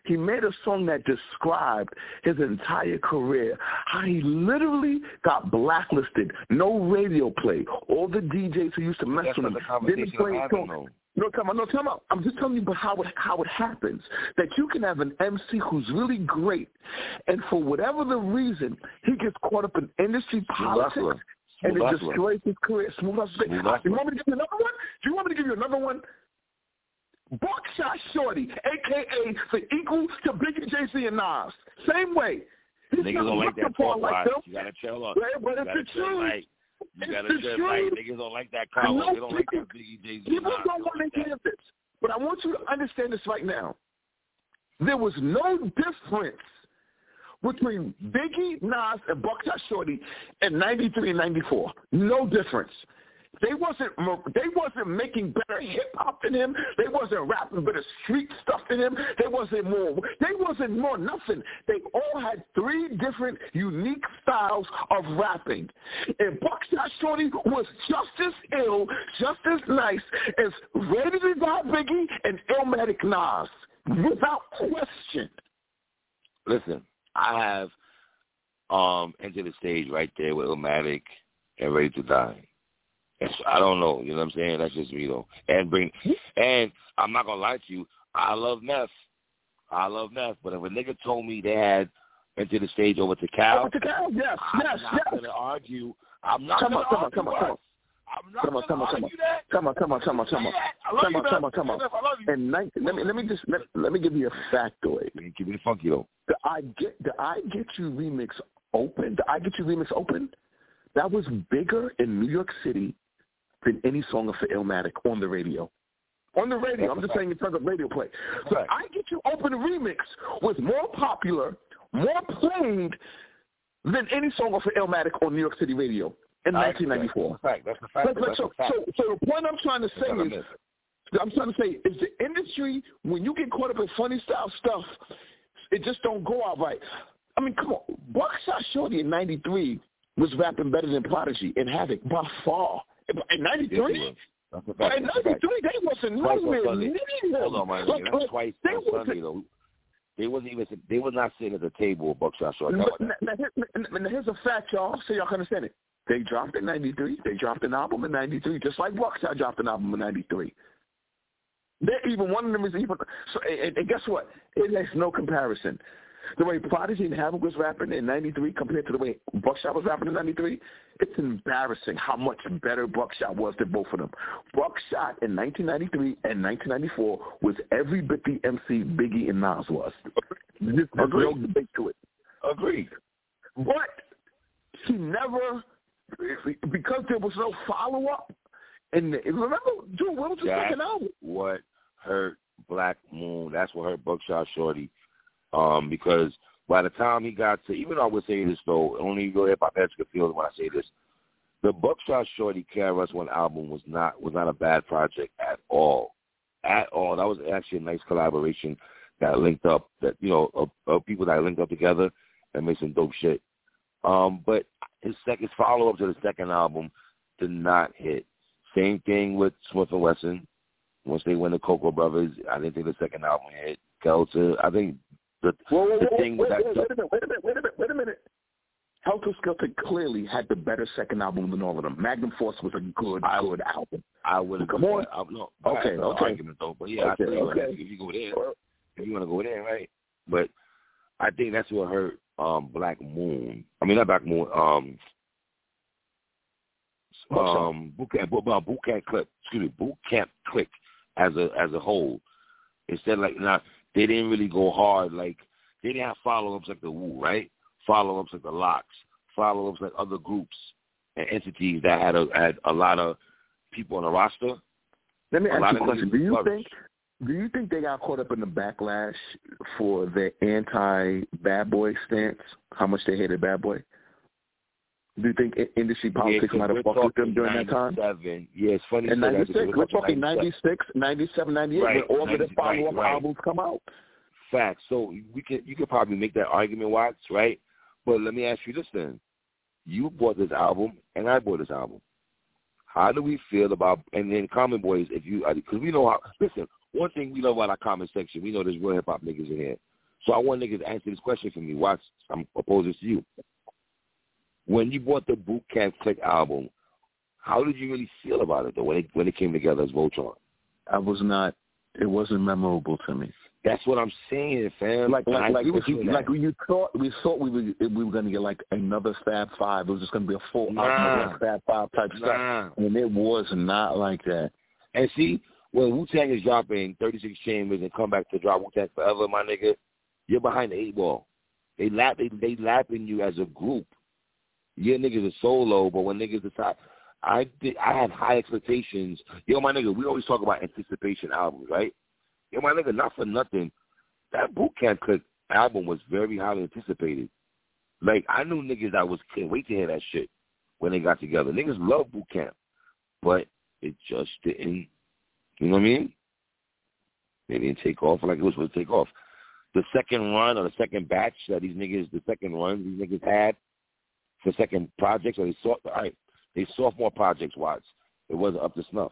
He made a song that described his entire career, how he literally got blacklisted, no radio play. All the DJs who used to mess That's with him didn't play his song. No, come on, no, come on. I'm just telling you how it how it happens. That you can have an MC who's really great, and for whatever the reason, he gets caught up in industry politics, and it destroys his career. Smooth hustler. You want me to give you another one? Do you want me to give you another one? Buckshot Shorty, a.k.a. the equal to Biggie, Jay-Z, and Nas. Same way. He's Niggas don't like that talk like them. You gotta chill up. Right, but you it's the truth. Right. You gotta chill right. Niggas don't like that color. They don't like that Biggie, Jay-Z, People Nas. don't want to hear this. But I want you to understand this right now. There was no difference between Biggie, Nas, and Buckshot Shorty in 93 and 94. No difference. They wasn't they wasn't making better hip hop than him. They wasn't rapping better street stuff than him. They wasn't more they wasn't more nothing. They all had three different unique styles of rapping. And Buckshot Shorty was just as ill, just as nice as Ready to Die Biggie and Illmatic Nas. Without question. Listen, I have um Enta da Stage right there with Illmatic and Ready to Die. I don't know. You know what I'm saying? That's just me though. And bring and I'm not gonna lie to you. I love Neff. I love Neff. But if a nigga told me they had Enta da Stage over to Cal, over to Cal, yes, I'm yes, not yes. gonna argue. I'm not come gonna on, come argue on, come on, come on. Come on, come on, come on. Come on, come on, come on, come on. I love come you, on, come on, come on. I love you. And 19, let me let me just let, let me give you a factoid. You keep it funky though. The I get the I get you remix open. The I get you remix open. That was bigger in New York City than any song of Illmatic on the radio. On the radio, I'm just saying in terms of radio play. So I Get You Open remix was more popular, more played than any song of Illmatic on New York City radio in 1994. That's That's the fact. That's so, fact. so, so the point I'm trying to say is, I'm trying to say is the industry when you get caught up in funny style stuff, it just don't go out right. I mean, come on, Buckshot Shorty in '93 was rapping better than Prodigy and Havoc by far. In '93. That's a fact. In '93, they wasn't nowhere near Hold on, man. Like, That's twice on Sunday, though. They wasn't even. They was not sitting at the table with Buckshot Shorty. Now, now, now, here's a fact, y'all, so y'all can understand it. They dropped in '93. They dropped an album in '93, just like Buckshot dropped an album in '93. They're even one of them is even. So, and, and guess what? It has no comparison. The way Prodigy and Havoc was rapping in '93 compared to the way Buckshot was rapping in '93, it's embarrassing how much better Buckshot was than both of them. Buckshot in 1993 and 1994 was every bit the MC Biggie and Nas was. There's no debate to it. Agreed. But he never, because there was no follow up. And remember, dude, what was the That's second album? What hurt Black Moon? That's what hurt Buckshot Shorty. Um, because by the time he got to, even though I would say this though, only real hip hop heads could when I say this. The Buckshot Shorty KRS One album was not was not a bad project at all, at all. That was actually a nice collaboration that linked up that you know of, of people that linked up together and made some dope shit. Um, but his second follow up to the second album did not hit. Same thing with Smif-N-Wessun. Once they went to Cocoa Brovaz, I didn't think the second album hit. Kelter, I think the, whoa, whoa, the whoa, thing wait, with wait, that. wait a minute, wait a minute, wait a minute, wait a minute. Helter Skelter clearly had the better second album than all of them. Magnum Force was a good, I, good album. I would come on. I, no, okay, no okay. argument though, but yeah, okay, I feel okay. Like if you go there, if you want to go there, right? But I think that's what hurt um Black Moon. I mean, not Black Moon. Um, um, boot camp, boot, boot camp clip. Excuse me, boot camp click as a as a whole. Instead, like not they didn't really go hard. Like they didn't have follow ups like the Wu, right? Follow ups like the Lox, follow ups like other groups and entities that had a had a lot of people on the roster. Let me A ask lot you a question. Do you flourish. think do you think they got caught up in the backlash for their anti bad boy stance? How much they hated bad boy? Do you think industry politics yeah, might have we're fucked with them during that time? 97. Yeah, it's funny. In you say that because 96, we're talking 96, 97, 98, Right, when all of the 90 follow-up right, right. albums come out. Facts. So we can you could probably make that argument, Watts, right? But let me ask you this then: You bought this album, and I bought this album. How do we feel about and then Common Boys? If you uh, because we know how. Listen, one thing we know about our comment section, we know there's real hip hop niggas in here. So I want niggas to answer this question for me. Watts, I'm opposing to you. When you bought the Boot Camp Click album, how did you really feel about it though when it when it came together as Voltron? I was not. It wasn't memorable to me. That's what I'm saying, fam. Like like like, you, like you thought we thought we were we were gonna get like another Fab Five. It was just gonna be a full Nah. album Fab Five type stuff, and it was not like that. And see, when Wu Tang is dropping 36 Chambers and come back to drop Wu Tang Forever, my nigga, you're behind the eight ball. They lap they they lapping you as a group. Yeah, niggas are solo, but when niggas decide, I did, I had high expectations. Yo, my nigga, we always talk about anticipation albums, right? Yo, my nigga, not for nothing. That Boot Camp Click album was very highly anticipated. Like I knew niggas that was can't wait to hear that shit when they got together. Niggas love Boot Camp, but it just didn't. You know what I mean? They didn't take off like it was supposed to take off. The second run or the second batch that these niggas, the second run these niggas had for second projects, or they saw, all right, they sophomore projects, Watts. It wasn't up to snuff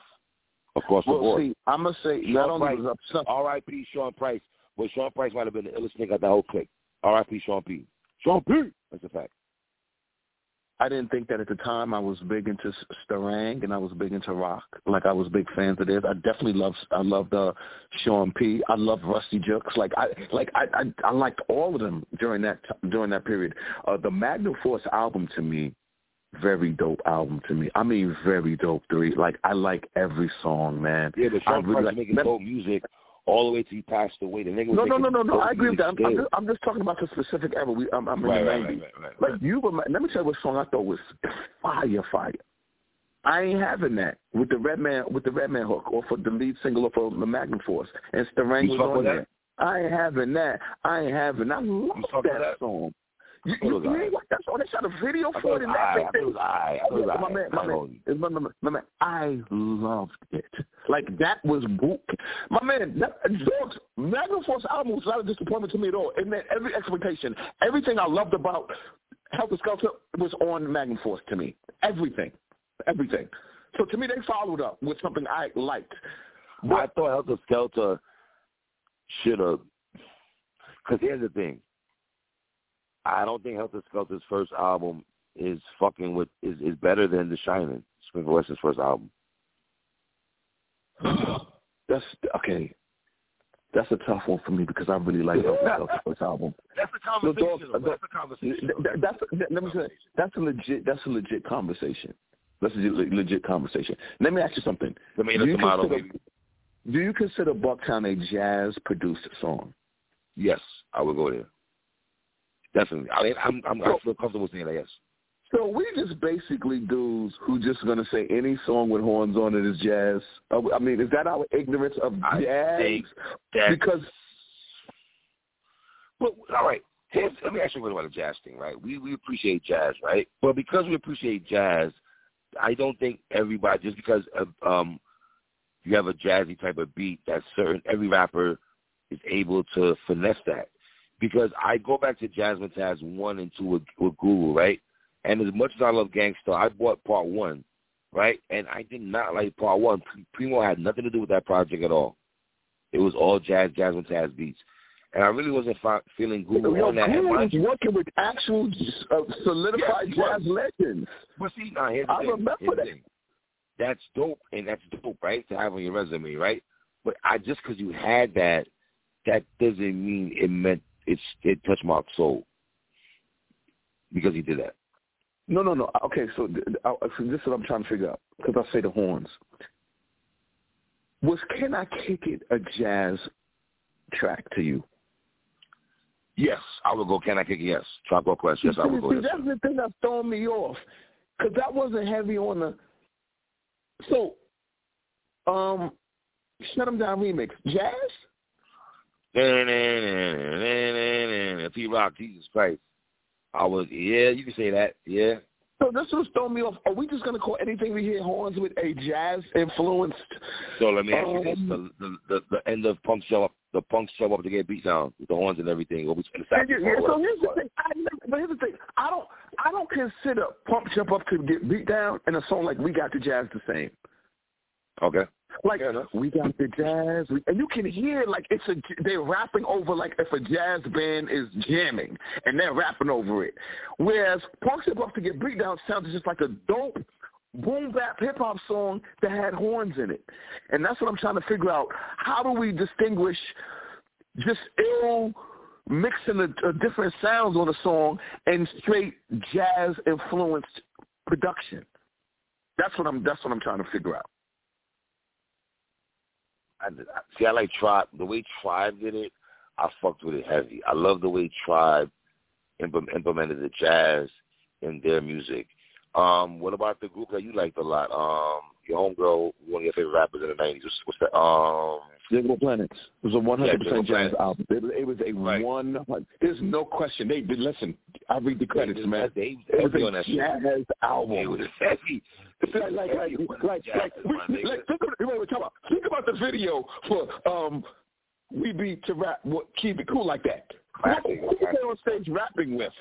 across the Well, board. see, I'm gonna say Sean not only Price, was up stuff. R.I.P. Sean Price. But Sean Price might have been the illest nigga at the whole clique. R.I.P. Sean P. Sean P. That's a fact. I didn't think that at the time. I was big into Starang and I was big into rock. Like I was big fans of theirs. I definitely loved. I loved uh, Sean P. I loved Rustee Juxx. Like I like I, I I liked all of them during that t- during that period. Uh, the Magnum Force album to me very dope album to me. I mean, very dope. Three, like I like every song, man. Yeah, but Sean really like, making dope music all the way till he passed away. The nigga was no, no, no, no, no. I agree with that. I'm, I'm, just, I'm, just, talking about the specific era. We, I'm, I'm in right, the right, 90s. Right, right, right, like you, let me tell you what song I thought was fire, fire. I ain't having that with the Red Man with the Red Man hook or for the lead single or for the Magnum Force and Sterangler's on there. I ain't having that. I ain't having. I love that, that song. You, you, you ain't like that song. Oh, they shot a video for it and that thing. I, my man, my man, my man, my man, I loved it. Like that was book. My man, that, George, Magnum Force album was not a disappointment to me at all. It met every expectation. Everything I loved about Helter Skelter was on Magnum Force to me. Everything, everything. So to me, they followed up with something I liked. But I thought Helter Skelter should have. Because here's the thing. I don't think Helter Skelter's first album is fucking with is is better than The Shining, Smith Wesson's first album. That's okay. That's a tough one for me because I really like Helter Skelter's first album. That's a conversation. No, that's a conversation. That, that's let me say that's a legit that's a legit conversation. That's a legit conversation. Let me ask you something. Me do, you consider, baby. do you consider Bucktown a jazz produced song? Yes, I would go there. Definitely. I mean, I'm, I'm, I feel comfortable saying that, yes. So we just basically dudes who just going to say any song with horns on it is jazz. I mean, is that our ignorance of jazz? because. Well, all right. Here's, let me ask you about the jazz thing, right? We we appreciate jazz, right? But because we appreciate jazz, I don't think everybody just because of, um you have a jazzy type of beat that certain every rapper is able to finesse that because I go back to Jazzmatazz one and two with, with Guru, right? And as much as I love Gang Starr, I bought part one, right? And I did not like part one. Primo had nothing to do with that project at all. It was all jazz, Jazzmatazz beats. And I really wasn't fi- feeling Guru Yo, on that. Guru was working with actual uh, solidified yes, jazz legends. But see, now here's the I thing. remember here's that. Thing. That's dope, and that's dope, right, to have on your resume, right? But I just because you had that, that doesn't mean it meant it's it touched my soul because he did that. No, no, no. Okay, so, so this is what I'm trying to figure out because I say the horns. Was "Can I Kick It" a jazz track to you? Yes, I would go. Can I kick it? Yes. Or Quest. Yes, I would go. See, that's the thing that's throwing me off because that wasn't heavy on the. So, um, shut them down remix jazz. Pete Rock, Jesus Christ. I was, yeah, you can say that, yeah. So this was throwing me off. Are we just going to call anything we hear horns with a jazz influenced? So let me ask you this: um, the, the the the end of punk show up, the punks show up to get beat down with the horns and everything. What we yeah, yeah, so here's the thing. I never, but here's the thing. I don't I don't consider pump jump up to get beat down and a song like We Got the Jazz the same. Okay. Like we got the jazz, we, and you can hear like it's a they're rapping over like if a jazz band is jamming and they're rapping over it. Whereas Punk Step Up to Get Beat Down sounded just like a dope boom bap hip hop song that had horns in it, and that's what I'm trying to figure out. How do we distinguish just ill mixing the uh, different sounds on a song and straight jazz influenced production? That's what I'm. That's what I'm trying to figure out. I, see, I like Tribe. The way Tribe did it, I fucked with it heavy. I love the way Tribe implemented the jazz in their music. Um, what about the group that you liked a lot? Um, your homegirl, one of your favorite rappers in the nineties. What's, what's that? Um, Digable Planets. It was a one hundred percent jazz album. It, it was a right. one. There's no question. They did listen. I read the credits, they, man. They, they, it was that jazz shit. album. It was heavy. Like, like, like, like, like, we, like think, about, wait, wait, about, think about the video for um, "We Be to Rap." What, keep it cool like that. Classic, Who they on stage rapping with?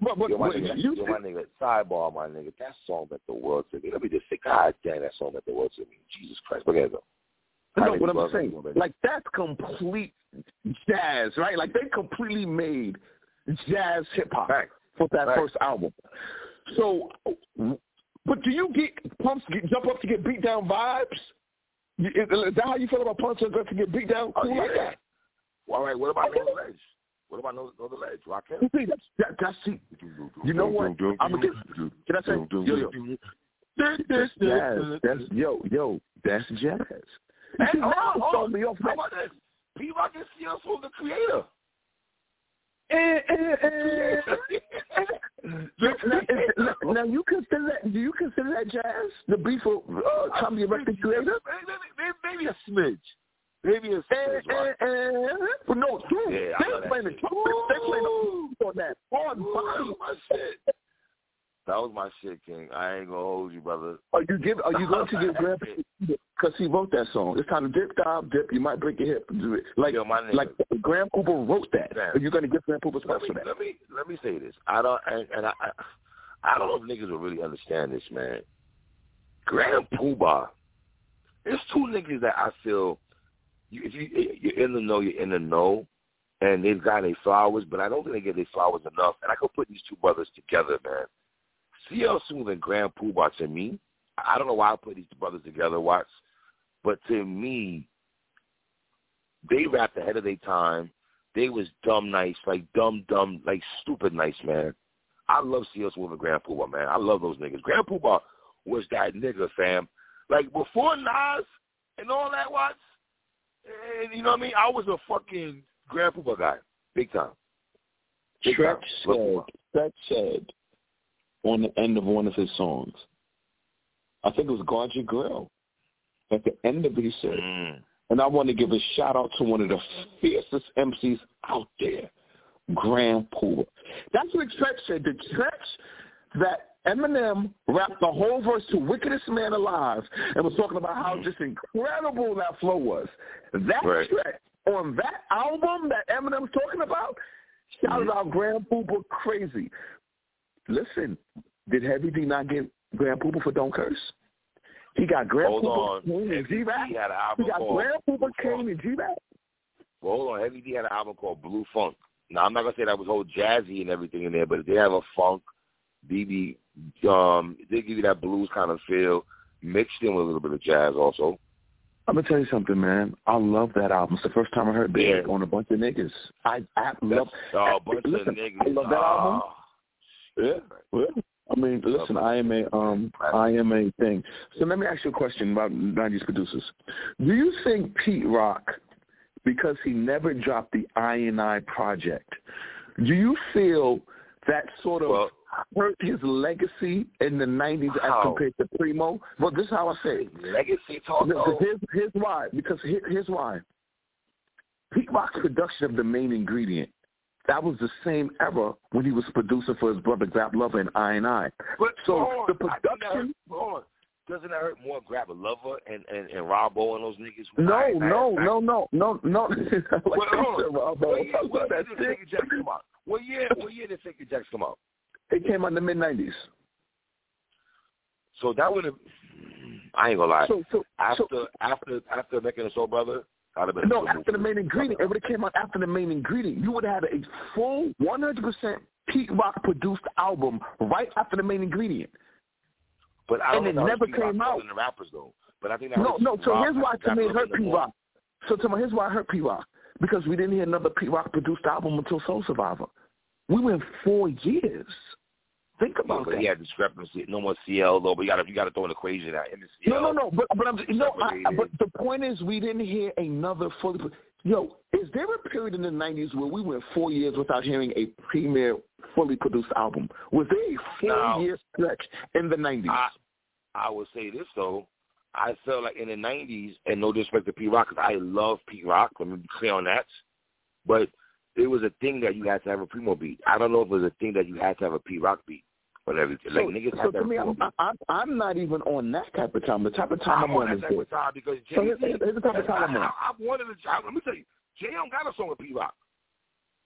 But, but, yo, my nigga, you, yo, my nigga, sidebar, my nigga. That song meant the world to me. Let me just say, God damn, that song meant the world to me. Jesus Christ, look at it. No, what I'm saying, like that's complete jazz, right? Like they completely made jazz hip hop right. for that right. first album. So, but do you get pumps get, jump up to get beat down vibes? Is, that how you feel about pumps jump up to get beat down? Oh, cool oh, yeah. like that. Well, all right, what about. No Ledge? What about no, Know the Ledge? Rakim? See, that's, that, that's see. You know what? I'm gonna get. Can I say? Yo, yo. That's jazz. That's yo, yo. That's jazz. Hey, hold on, hold on. Me off How about this? Pete Rock and CL Smooth the creator. Eh, eh, eh. now you consider that? Do you consider that jazz? The beef of uh, Tommy Erected creator? Maybe a smidge. Maybe it's, smidge. Right? But no, dude, yeah, they playing the they playing the on that hard body. My shit. That was my shit, King. I ain't gonna hold you, brother. Are you give? Are you going to give Grandpa? Because he wrote that song. It's time to dip, dive, dip. You might break your hip. Like, Yo, like Grand Puba wrote that. Are you going to give Grand Puba let me, for that? Let me let me say this. I don't, and, and I, I, I don't know if niggas will really understand this, man. Grand Puba, there's two niggas that I feel. If you you're in the know, you're in the know, and they've got their flowers, but I don't think they get their flowers enough. And I could put these two brothers together, man CL Smooth and Grand Puba to me, I don't know why I put these brothers together, Watts, but to me, they rapped ahead of their time. They was dumb nice, like dumb, dumb, like stupid nice, man. I love CL Smooth and Grand Puba, man. I love those niggas. Grand Puba was that nigga, fam. Like before Nas and all that, Watts, and you know what I mean? I was a fucking Grand Puba guy, big time. Big Treach said, Treach said, on the end of one of his songs. I think it was Guard Your Grill. At the end of it, he said, mm. and I want to give a shout out to one of the fiercest MCs out there, Grand. That's what Treach said. The Treach that Eminem rapped the whole verse to Wickedest Man Alive and was talking about how just incredible that flow was. That right. Treach on that album that Eminem's talking about, shout mm-hmm. out Grand Puba crazy. Listen, did Heavy D not get Grand Puba for Don't Curse? He got Grand hold Puba King and G Rap. He, had an album he got called Grand Puba King and G Rap. Well, hold on. Heavy D had an album called Blue Funk. Now I'm not gonna say that was whole jazzy and everything in there, but they have a funk. BB, um, they give you that blues kind of feel, mixed in with a little bit of jazz also. I'm gonna tell you something, man. I love that album. It's the first time I heard Big yeah. on a bunch of niggas. I I love. Oh, a bunch listen, of niggas. I love that oh. album. Yeah, well, I mean, listen, I am a um, I am a thing. So let me ask you a question about '90s producers. Do you think Pete Rock, because he never dropped the INI project, do you feel that sort of well, hurt his legacy in the '90s how? as compared to Primo? Well, this is how I say it. Legacy talk. Oh. Here's, here's why. Because here, here's why. Pete Rock's production of the main ingredient that was the same era when he was producer for his brother Grap Luva and INI. But so on, the production. Hold on. Doesn't that hurt more Grap Luva and and and Rob-O and those niggas? No, no, no, no, no, no, like well. What year, what year did Fakin' Jax come out? What year? What year did Fakin' Jax come out? It came out in the mid nineties. So that would have. I ain't gonna lie. So, so, after so, after after making a soul brother, no, after the main ingredient, it would have came out after the main ingredient. You would have had a full 100% Pete Rock produced album right after the main ingredient. But I and it never came out. The rappers though. But I think that no, no. So Rock, here's why to me it hurt Pete Rock. So to me, here's why it hurt Pete Rock because we didn't hear another Pete Rock produced album until Soul Survivor. We went four years. Think about yeah, but that. He had discrepancy. No more CL though, but you got to you got to throw an equation out. Him and CL. No, no, no. But but I'm no. I, but the point is, we didn't hear another fully. Yo, is there a period in the '90s where we went four years without hearing a premier fully produced album? Was there a four-year stretch in the '90s? I, I would say this though. I felt like in the '90s, and no disrespect to Pete Rock, because I love Pete Rock. Let me be clear on that. But it was a thing that you had to have a primo beat. I don't know if it was a thing that you had to have a P Rock beat. Everything. So, like niggas so have to me, I'm, I'm, I'm not even on that type of time. The type of time I'm, I'm on, on that type of time because Jay. So here's, here's the type of time I'm on. I, I, wanted to. I, let me tell you, Jay don't got a song with P Rock,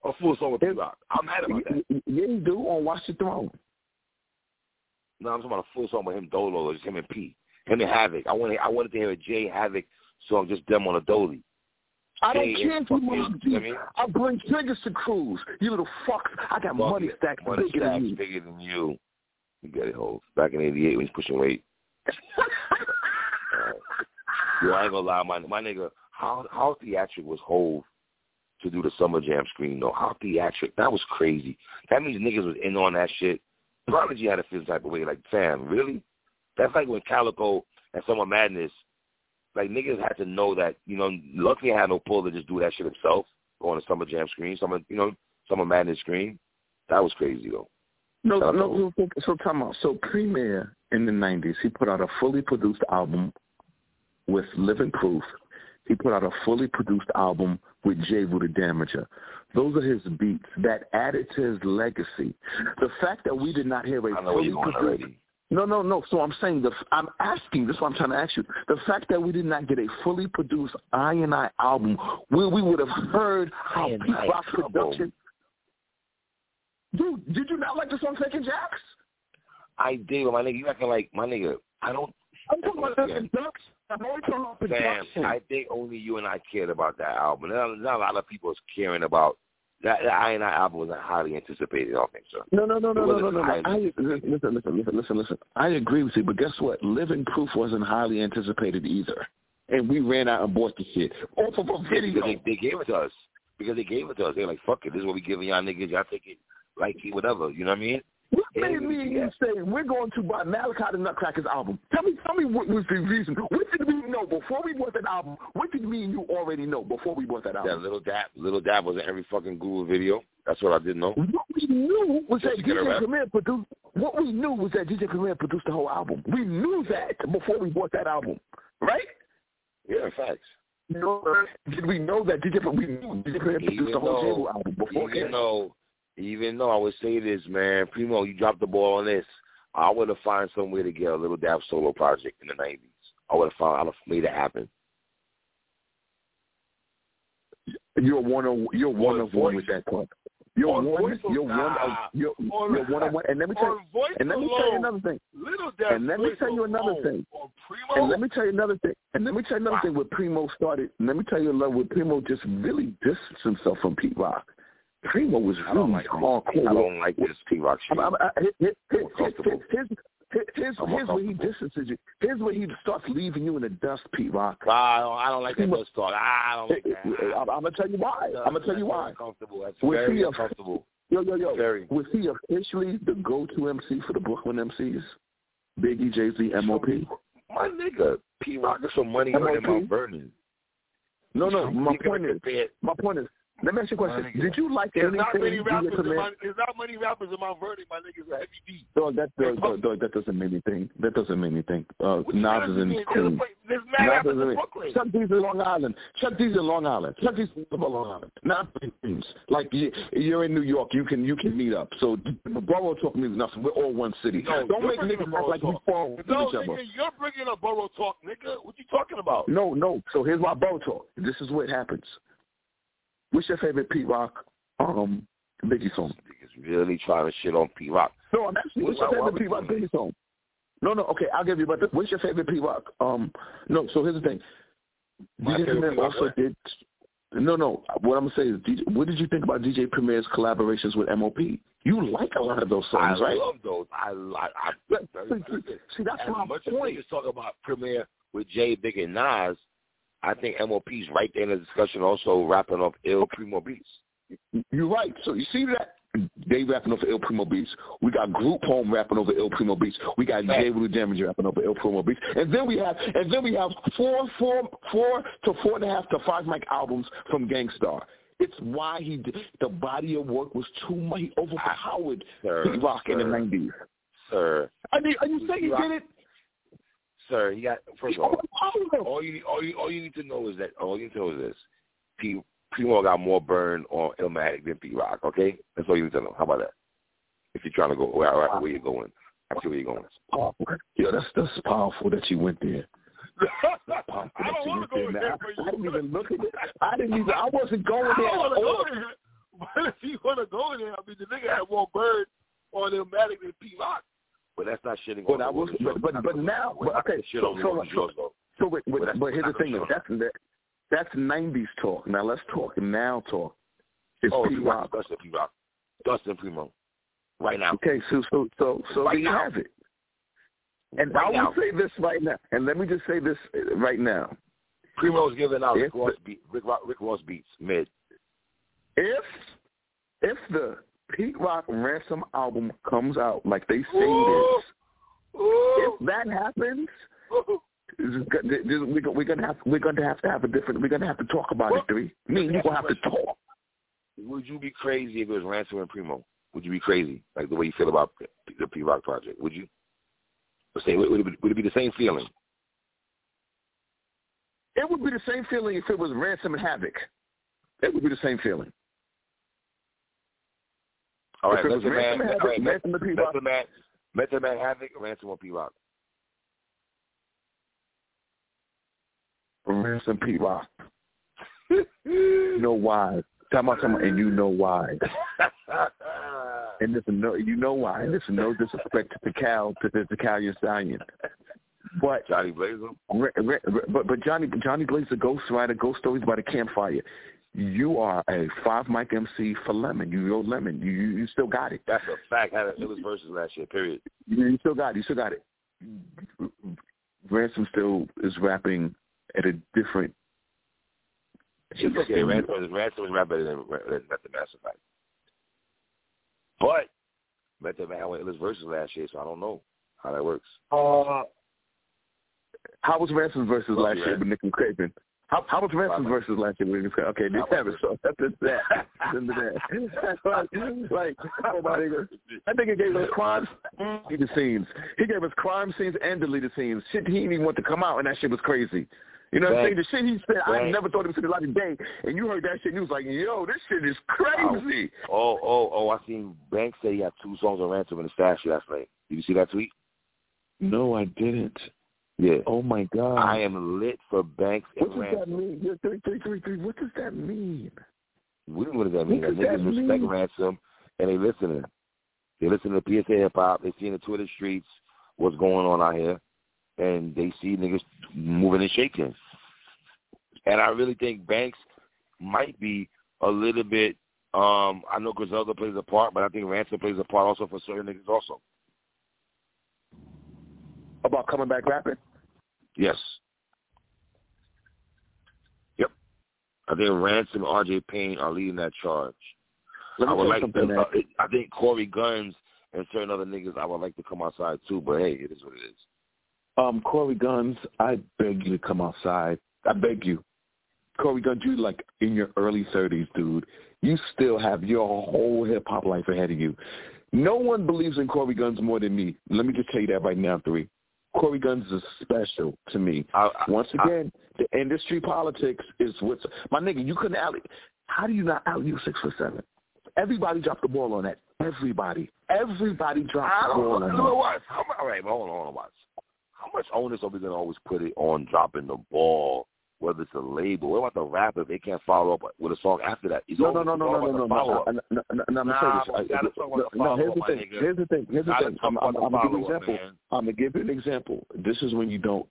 a full song with P Rock. I'm mad about that. Yeah, you do on Watch the Throne. No, I'm talking about a full song with him Dolo, just him and P, him and Havoc. I wanted, I wanted to hear a Jay Havoc song, just them on a Dolly. I don't care if you want to. I, I bring triggers to cruise. You little fuck. I got money stacks money bigger stacks than you. bigger than you. You get it, Hov. Back in '88 when he's pushing weight. uh, yeah, I ain't gonna lie, my my nigga. How how theatric was Hov to do the Summer Jam screen though. How theatric? That was crazy. That means niggas was in on that shit. Prodigy had a feel type of way. Like, fam, really? That's like when Calicoe and Summer Madness, like niggas had to know that, you know, luckily I had no pull to just do that shit himself, go on a Summer Jam screen, Summer, you know, Summer Madness screen. That was crazy though. No, no, so, so time out. So Premier in the '90s, he put out a fully produced album with Living Proof. He put out a fully produced album with Jeru the Damager. Those are his beats that added to his legacy. The fact that we did not hear a fully produced no, no, no. So I'm saying the I'm asking. This is what I'm trying to ask you. The fact that we did not get a fully produced INI album, where we would have heard how Pete Rock production Dude, did you not like the song Second Jacks? I did, but my nigga, you acting like my nigga. I don't. I'm talking about Second Jacks. I'm only talking about production. Damn, I think only you and I cared about that album. Not, not a lot of people is caring about that. The INI album wasn't highly anticipated. I don't think so. No, no, no, no, no, no, no. I, listen, listen, listen, listen, listen. I agree with you, but guess what? Living Proof wasn't highly anticipated either, and we ran out and bought the shit off of a video. They, they gave it to us because they gave it to us. They're like, "Fuck it, this is what we giving y'all niggas. Y'all take it like whatever. You know what I mean? What made me and you say we're going to buy Malachi the Nutcracker's album? Tell me, tell me what was the reason? What did we know before we bought that album? What did me and you already know before we bought that album? That Lil Dap, Lil Dap was in every fucking Google video. That's what I didn't know. What we knew was that DJ Premier produced. What we knew was that DJ Premier produced the whole album. We knew that before we bought that album, right? Yeah, facts. You know, did we know that DJ? We knew DJ Premier produced the whole though, album before. Even though even though I would say this, man, Primo, you dropped the ball on this. I would have found some way to get a Lil Dap solo project in the nineties. I would have found I'd have made it happen. You're one of you're one of one with that club. You're on one. You're one. Of, you're, you're one of one. And let me tell. you. And let me tell you another thing. And let me tell you another thing. And let me tell you another thing. And let me tell you another thing. Where Primo started. And Let me tell you a lot, where Primo just really distanced himself from Pete Rock. Primo was really I don't like hardcore. I don't like this P Rock shit. I, I, his, his, his, Here's, here's where he distances you. Here's where he starts leaving you in the dust, Pete Rock. I don't, I don't like that dust talk. Ah, I don't like that. I'm, I'm gonna tell you why. I'm gonna tell you why. Uncomfortable. That's was very uncomfortable. Yo, yo, yo. Very. Was he officially the go-to MC for the Brooklyn MCs? Biggie, Jay Z, MOP. My nigga, P Rock is some money on Mount Vernon. No, no. My point is, my point is, let me ask you a question. Did you like there's anything? Not many rappers in my, there's not many rappers in Mount Vernon. My niggas are heavy D. No, that, that, that, that doesn't mean anything. That doesn't mean anything. Uh, Nas is in Queens. There's mad rappers in Brooklyn. Chuck D's in Long Island. Chuck D's in Long Island. Chuck D's in Long Island. Not in Queens. Like you're in New York, you can you can meet up. So the borough talk means nothing. We're all one city. No, Don't make niggas act like we fall no, each other. You're bringing up borough talk, nigga. What you talking about? No, no. So here's my borough talk. This is what happens. What's your favorite Pete Rock um Biggie song? Niggas really trying to shit on Pete Rock. No, I'm asking what's your favorite Pete Rock Biggie song? No, no, okay, I'll give you. But what's your favorite Pete Rock? Um, no. So here's the thing. DJ Premier also did. No, no. What I'm gonna say is, DJ, what did you think about DJ Premier's collaborations with MOP? You like a lot of those songs, I right? I love those. I like. I, see, see, that's as my much point. As talk about Premier with Jay, Big, and Nas. I think MOP's right there in the discussion also wrapping up Il Primo Beats. You're right. So you see that they rapping over Il Primo Beats. We got Group Home rapping over Il Primo Beats. We got Jeru the Damager rapping over Il Primo Beats. And then we have and then we have four four four to four and a half to five mic albums from Gang Starr. It's why he the body of work was too much. He ah, overpowered Big Rock sir, in the nineties. Sir, I mean, are you saying he did it? Sir, he got first of all, all you all you all you need to know is that all you need to know is this: P Primo got more burn on Illmatic than P Rock. Okay, that's all you need to know. How about that? If you're trying to go where, where you're going, I see where you're going. Powerful. Yeah, that's that's powerful that you went there. I don't want to go there. I, I didn't even look at it. I didn't even. I wasn't going there. I want to go there. But if you want to go there, I mean, the nigga had more burn on Illmatic than P Rock. But that's not shitting but I was, but, but but now, but, okay. So so so, so, so but, but, but here's the thing: that's that, that's '90s talk. Now let's talk now. Talk. It's oh, P Rock. Dustin P Rock. Dustin Primo. Right now. Okay, so so so so right there you have it. And right I will now. say this right now, and let me just say this uh, right now. Primo's giving out If Rick Ross, beat, Rick, Rick Ross beats mid. if if the Pete Rock Ransom album comes out like they say it is, if that happens, we're gonna have we're gonna have to have a different. We're gonna have to talk about it. Three. Me and you gonna have to talk. Would you be crazy if it was Ransom and Primo? Would you be crazy like the way you feel about the Pete Rock project? Would you? Would it, be, would it be the same feeling? It would be the same feeling if it was Ransom and Havoc. It would be the same feeling. All right, Method Man, all right, Method Man, Method Man Havoc, Ransom or P Rock. Ransom P Rock. you know why? Tell me, tell and you know why. and this no, you know why. And this is no disrespect to Cal, to the Italian stallion. But Johnny Blazer. But but Johnny Johnny Blazer, Ghost Rider, Ghost Stories by the Campfire. You are a five mic MC for Lemon. You know Lemon. You you, still got it. That's a fact. It was versus last year. Period. You, you still got it. You still got it. Ransom still is rapping at a different. It's okay. Ransom, Ransom is rap better than, than Method tonight. But Method Man went his verses last year, so I don't know how that works. Uh, how was Ransom versus last year with Nick Craven? How, how was Ransom's versus last year with Nick Craven? Okay, they have it. So that's that. Into that. like, like oh my nigga, that nigga gave us crime deleted scenes. He gave us crime scenes and deleted scenes. Shit he didn't even want to come out, and that shit was crazy. You know what I'm saying? The shit he said, I never thought he would see the light of day. And you heard that shit, and you was like, yo, this shit is crazy. Oh, oh, oh, I seen Banks say he had two songs on Ransom in the stash last night. Did you see that tweet? No, I didn't. Yeah. Oh my God. I am lit for Banks and What does that mean? Yeah, three, three, three, three. What does that mean? What, what does that mean? What does that niggas mean? respect Ransom and they listening. They listen to PSA hip hop. They see in the Twitter streets what's going on out here, and they see niggas moving and shaking. And I really think Banks might be a little bit. Um, I know Griselda plays a part, but I think Ransom plays a part also for certain niggas also. About coming back rapping? Yes. Yep. I think Ransom and R.J. Payne are leading that charge. I would like to, uh, I think Corey Gunz and certain other niggas I would like to come outside too, but hey, it is what it is. Um, Corey Gunz, I beg you to come outside. I beg you. Corey Gunz, you like in your early thirties, dude. You still have your whole hip hop life ahead of you. No one believes in Corey Gunz more than me. Let me just tell you that right now, three. Corey Gunz is special to me. I, I, Once again, I, the industry politics is what's my nigga. You couldn't alley. How do you not out you six for seven? Everybody dropped the ball on that. Everybody, everybody dropped the ball on that. How, all right, hold on, hold on, watch. How much onus are we gonna always put it on dropping the ball whether it's a label. What about the rapper if they can't follow up with a song after that? no, no, no, no, no, no, no, no, no, no, no, no, nah, no, here's the thing. Here's the thing. Here's the thing. I'm, I'm, I'm gonna give you an example. I'm gonna give you an example. This is when you don't.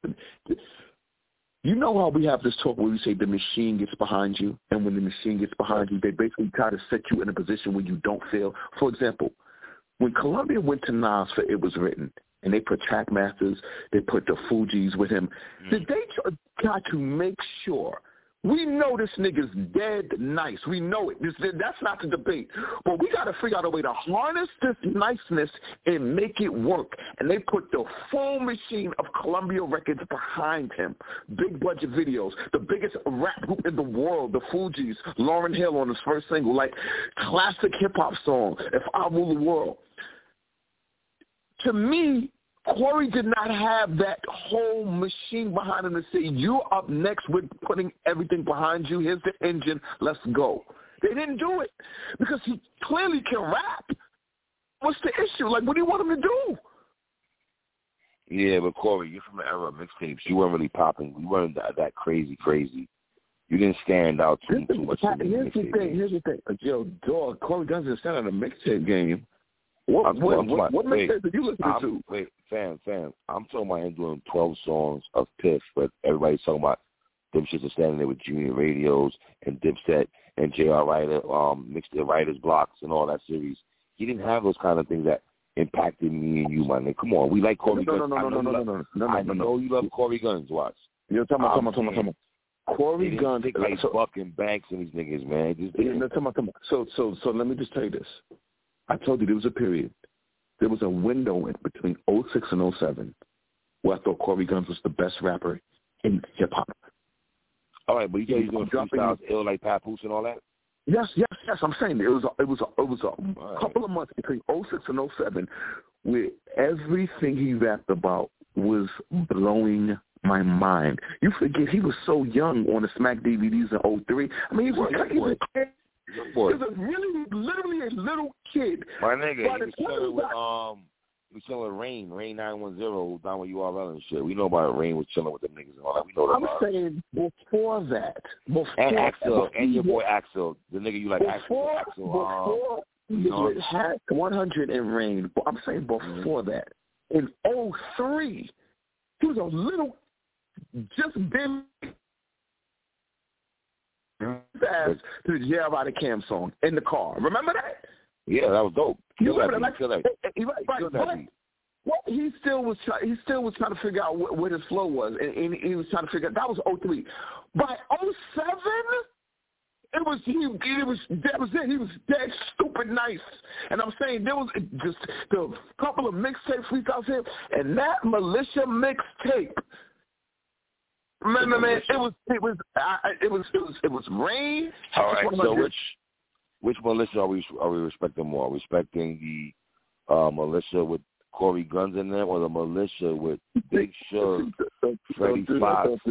You know how we have this talk where we say the machine gets behind you, and when the machine gets behind you, they basically try to set you in a position where you don't feel. For example, when Columbia went to Nas for It Was Written, and they put Trackmasters, they put the Fugees with him. Mm. Did they got to make sure? We know this nigga's dead nice. We know it. This, that's not the debate. But we got to figure out a way to harness this niceness and make it work. And they put the full machine of Columbia Records behind him. Big budget videos. The biggest rap group in the world, the Fugees. Lauryn Hill on his first single. Like classic hip-hop song, If I Rule the World to me, Corey did not have that whole machine behind him to say, you're up next with putting everything behind you. Here's the engine. Let's go. They didn't do it because he clearly can rap. What's the issue? Like, what do you want him to do? Yeah, but Corey, you're from the era of mixtapes. You weren't really popping. You weren't that, that crazy, crazy. You didn't stand out too, too much. Here's the thing. Here's the thing. Yo, dog, Corey doesn't stand out a mixtape game. What, I'm, what, I'm what, what mixtape did you listen I'm, to? Wait, fam, fam. I'm talking about him doing 12 songs of Piff, but everybody's talking about them shits are standing there with Junior Radios and Dipset and J.R. Writer, um, mixed the writers blocks and all that series. He didn't have those kind of things that impacted me and you, my nigga. Come on, we like Corey no, Gunz. No, no, no, no, no, no, no, no, I know you love Corey Gunz. Watch. You're talking about, talking about, talking about. Corey Gunz. like so, fucking Banks and these niggas, man. Just, yeah, no, come on, come on. So, so, so let me just tell you this. I told you there was a period. There was a window in between 06 and 07 where I thought Corey Gunz was the best rapper in hip hop. All right, but you he's doing freestyles ill like Papoose and all that. Yes, yes, yes. I'm saying it was a, it was a, it was a right. couple of months between 06 and 07 where everything he rapped about was blowing my mind. You forget he was so young on the Smack DVDs in 03. I mean, he was, like, he was He was a really, literally a little kid. My nigga, he was chilling with um, he was chilling with Rain, Rain nine one zero down with URL and shit. We know about Rain was chilling with the niggas and all that. We know that. I'm about saying before that, before and Axel and your boy Axel, the nigga you like before, Axel. Before um, you know, had 100 in Rain. I'm saying mm-hmm. before mm-hmm. that, in 03, he was a little just been fast to the the Cam song in the car. Remember that? Yeah, that was dope. You remember that? Like, right, right, well, he still was try, he still was trying to figure out what, what his flow was, and, and he was trying to figure out that was 03. By 07, it was he. It was that was it. He was dead stupid nice, and I'm saying there was just a couple of mixtape freestyles here, and that militia mixtape Man, man, man, it was it was I, it was it was it was rain. All right, so which which militia are we are we respecting more? Are we respecting the uh, militia with Corey Gunz in there, or the militia with Big Shug, Freddie Foxx?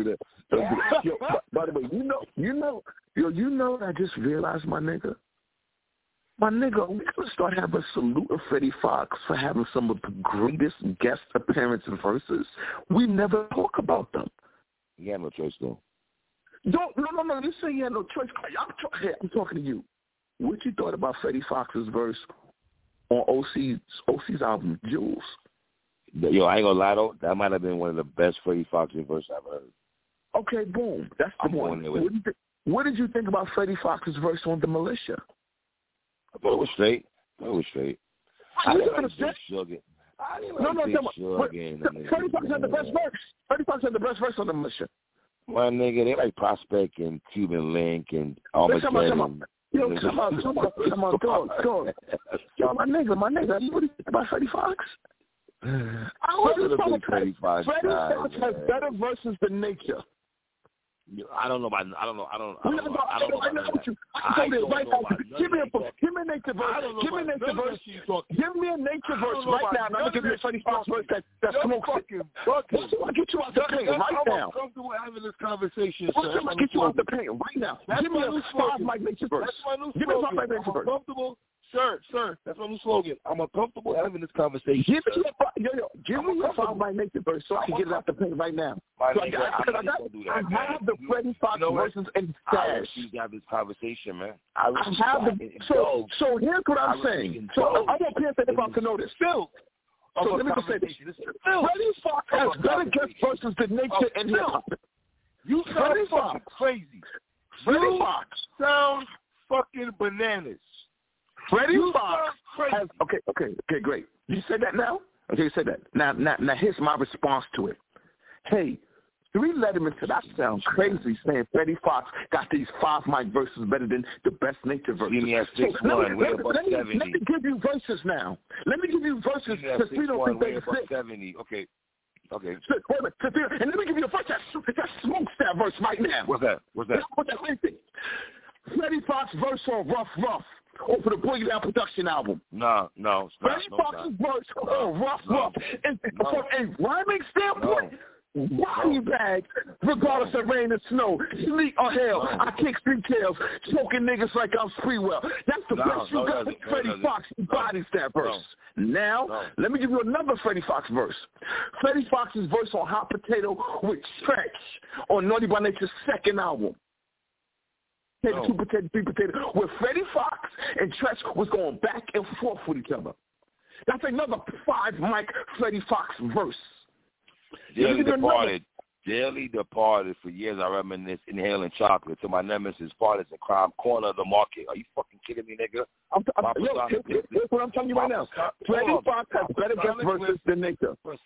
by the way, you know, you know, yo, you know what I just realized, my nigga. My nigga, we gotta start having a salute of Freddie Foxx for having some of the greatest guest appearances and verses. We never talk about them. He had no choice though. Don't no no no. You say he had no choice. I'm, hey, I'm talking to you. What you thought about Freddie Foxx's verse on OC's OC's album Jewelz? Yo, I ain't gonna lie though. That might have been one of the best Freddie Foxx's verses I've heard. Okay, boom. That's the I'm one. What did, you, what did you think about Freddie Foxx's verse on The Militia? I thought it was straight. I thought it was straight. I didn't like Sugar. I didn't no, no, no. Freddie Foxx had the best verse. Freddie Foxx had the best verse on The Militia. My nigga, they like Prospect and Cuban Link and Armageddon. Yo, come on, come on, come on, go, go. Yo, my nigga, my nigga, you think about Freddie Foxx? I wasn't a big Freddie Foxx Freddie Foxx has better verses than Nature. I don't know about I don't know I don't I don't know I don't know about that. I don't right now. Give me a give me a nature verse. Give me a nature verse. Give me a nature verse right now. I'm gonna give you a Freddie Foxx verse that that smokes it. I'll get you out the paint right now. I'm comfortable having this conversation. I'll get you out the paint right now. Give me a five Mike nature verse. Give me a five Mike nature verse. Comfortable sir, sir, that's my new slogan. I'm uncomfortable having this conversation. Give me your, yo, yo, give me your five by nature verse so I can get it out the paint right now. My so nigga, I, got, I, got, do that, I have the Freddie Foxx you know verses in stash. I refuse to have this conversation, man. I, I have the, so, so here's what I'm saying. So I want Panther Hip Hop to know this. Phil, so let me just say this. Freddie Foxx has better guest verses than nature oh, and hip hop. You sound fucking crazy. Freddie Foxx sound fucking bananas. Freddie Foxx has okay, okay, okay, great. You said that now? Okay, you said that. Now, now, now here's my response to it. Hey, three Letterman said that sounds crazy saying Freddie Foxx got these five mic verses better than the best nature verses. See me six so one, let, me, let, me, let me give you verses now. Let me give you verses because we don't think they exist. Seventy. Okay. Okay. Wait a minute, and let me give you a verse that, that smokes that verse right now. What's that? What's that? What's that? Freddie Foxx verse on Rough Rough or for the Boogie Down production album. No, no, it's not. Freddie no, Foxx's verse on Rough no, Rough. And no. from a rhyming standpoint, no. body bag, regardless of rain and snow, sleet or hail. No. I kick street tails, choking niggas like I'm Sprewell. That's the no, best you got. Freddie Foxx embodies that verse. Now, let me give you another Freddie Foxx verse. Freddie Foxx's verse on Hot Potato with Treach on Naughty by Nature's second album potato, oh. two potato, three potato, where Freddie Foxx and Treach was going back and forth with each other. That's another five Mike Freddie Foxx verse. Dearly departed. Dearly departed for years. I reminisce inhaling chocolate to my nemesis, partners in crime corner of the market. Are you fucking kidding me, nigga? I'm, t- I'm, yo, here's, what I'm telling you right now. Freddie Foxx has better guest verses than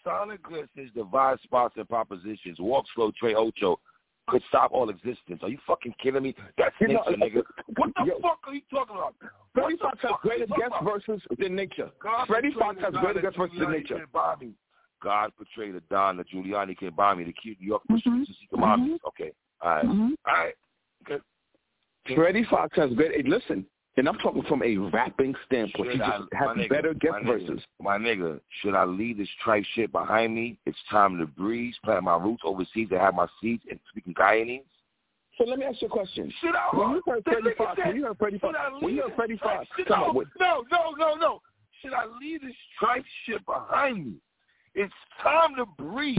Sonic Gliss, his divide spots and propositions. Walk slow, Trey Ocho could stop all existence. Are you fucking kidding me? That's you nature, know, nigga. What the yo, fuck are you talking about? Freddie Foxx has greater guest verses than nature. Freddie Foxx has greater guest verses than nature. God portrayed a Don that Giuliani can't buy me. The cute New York mm-hmm. mm-hmm. Okay. All right. Mm-hmm. All right. Okay. Freddie Foxx has great. Hey, listen, and I'm talking from a rapping standpoint. Should he just has nigga, better guest my verses. Nigga, my nigga, should I leave this tripe shit behind me? It's time to breeze, plant my roots overseas, and have my seeds and speaking Guyanese. So let me ask you a question. Should I, when you heard Freddie Foxx, when you heard Freddie Foxx, when you heard Freddie Foxx, no, no, no, no, no. Should I leave this tripe shit behind me? It's time to breathe.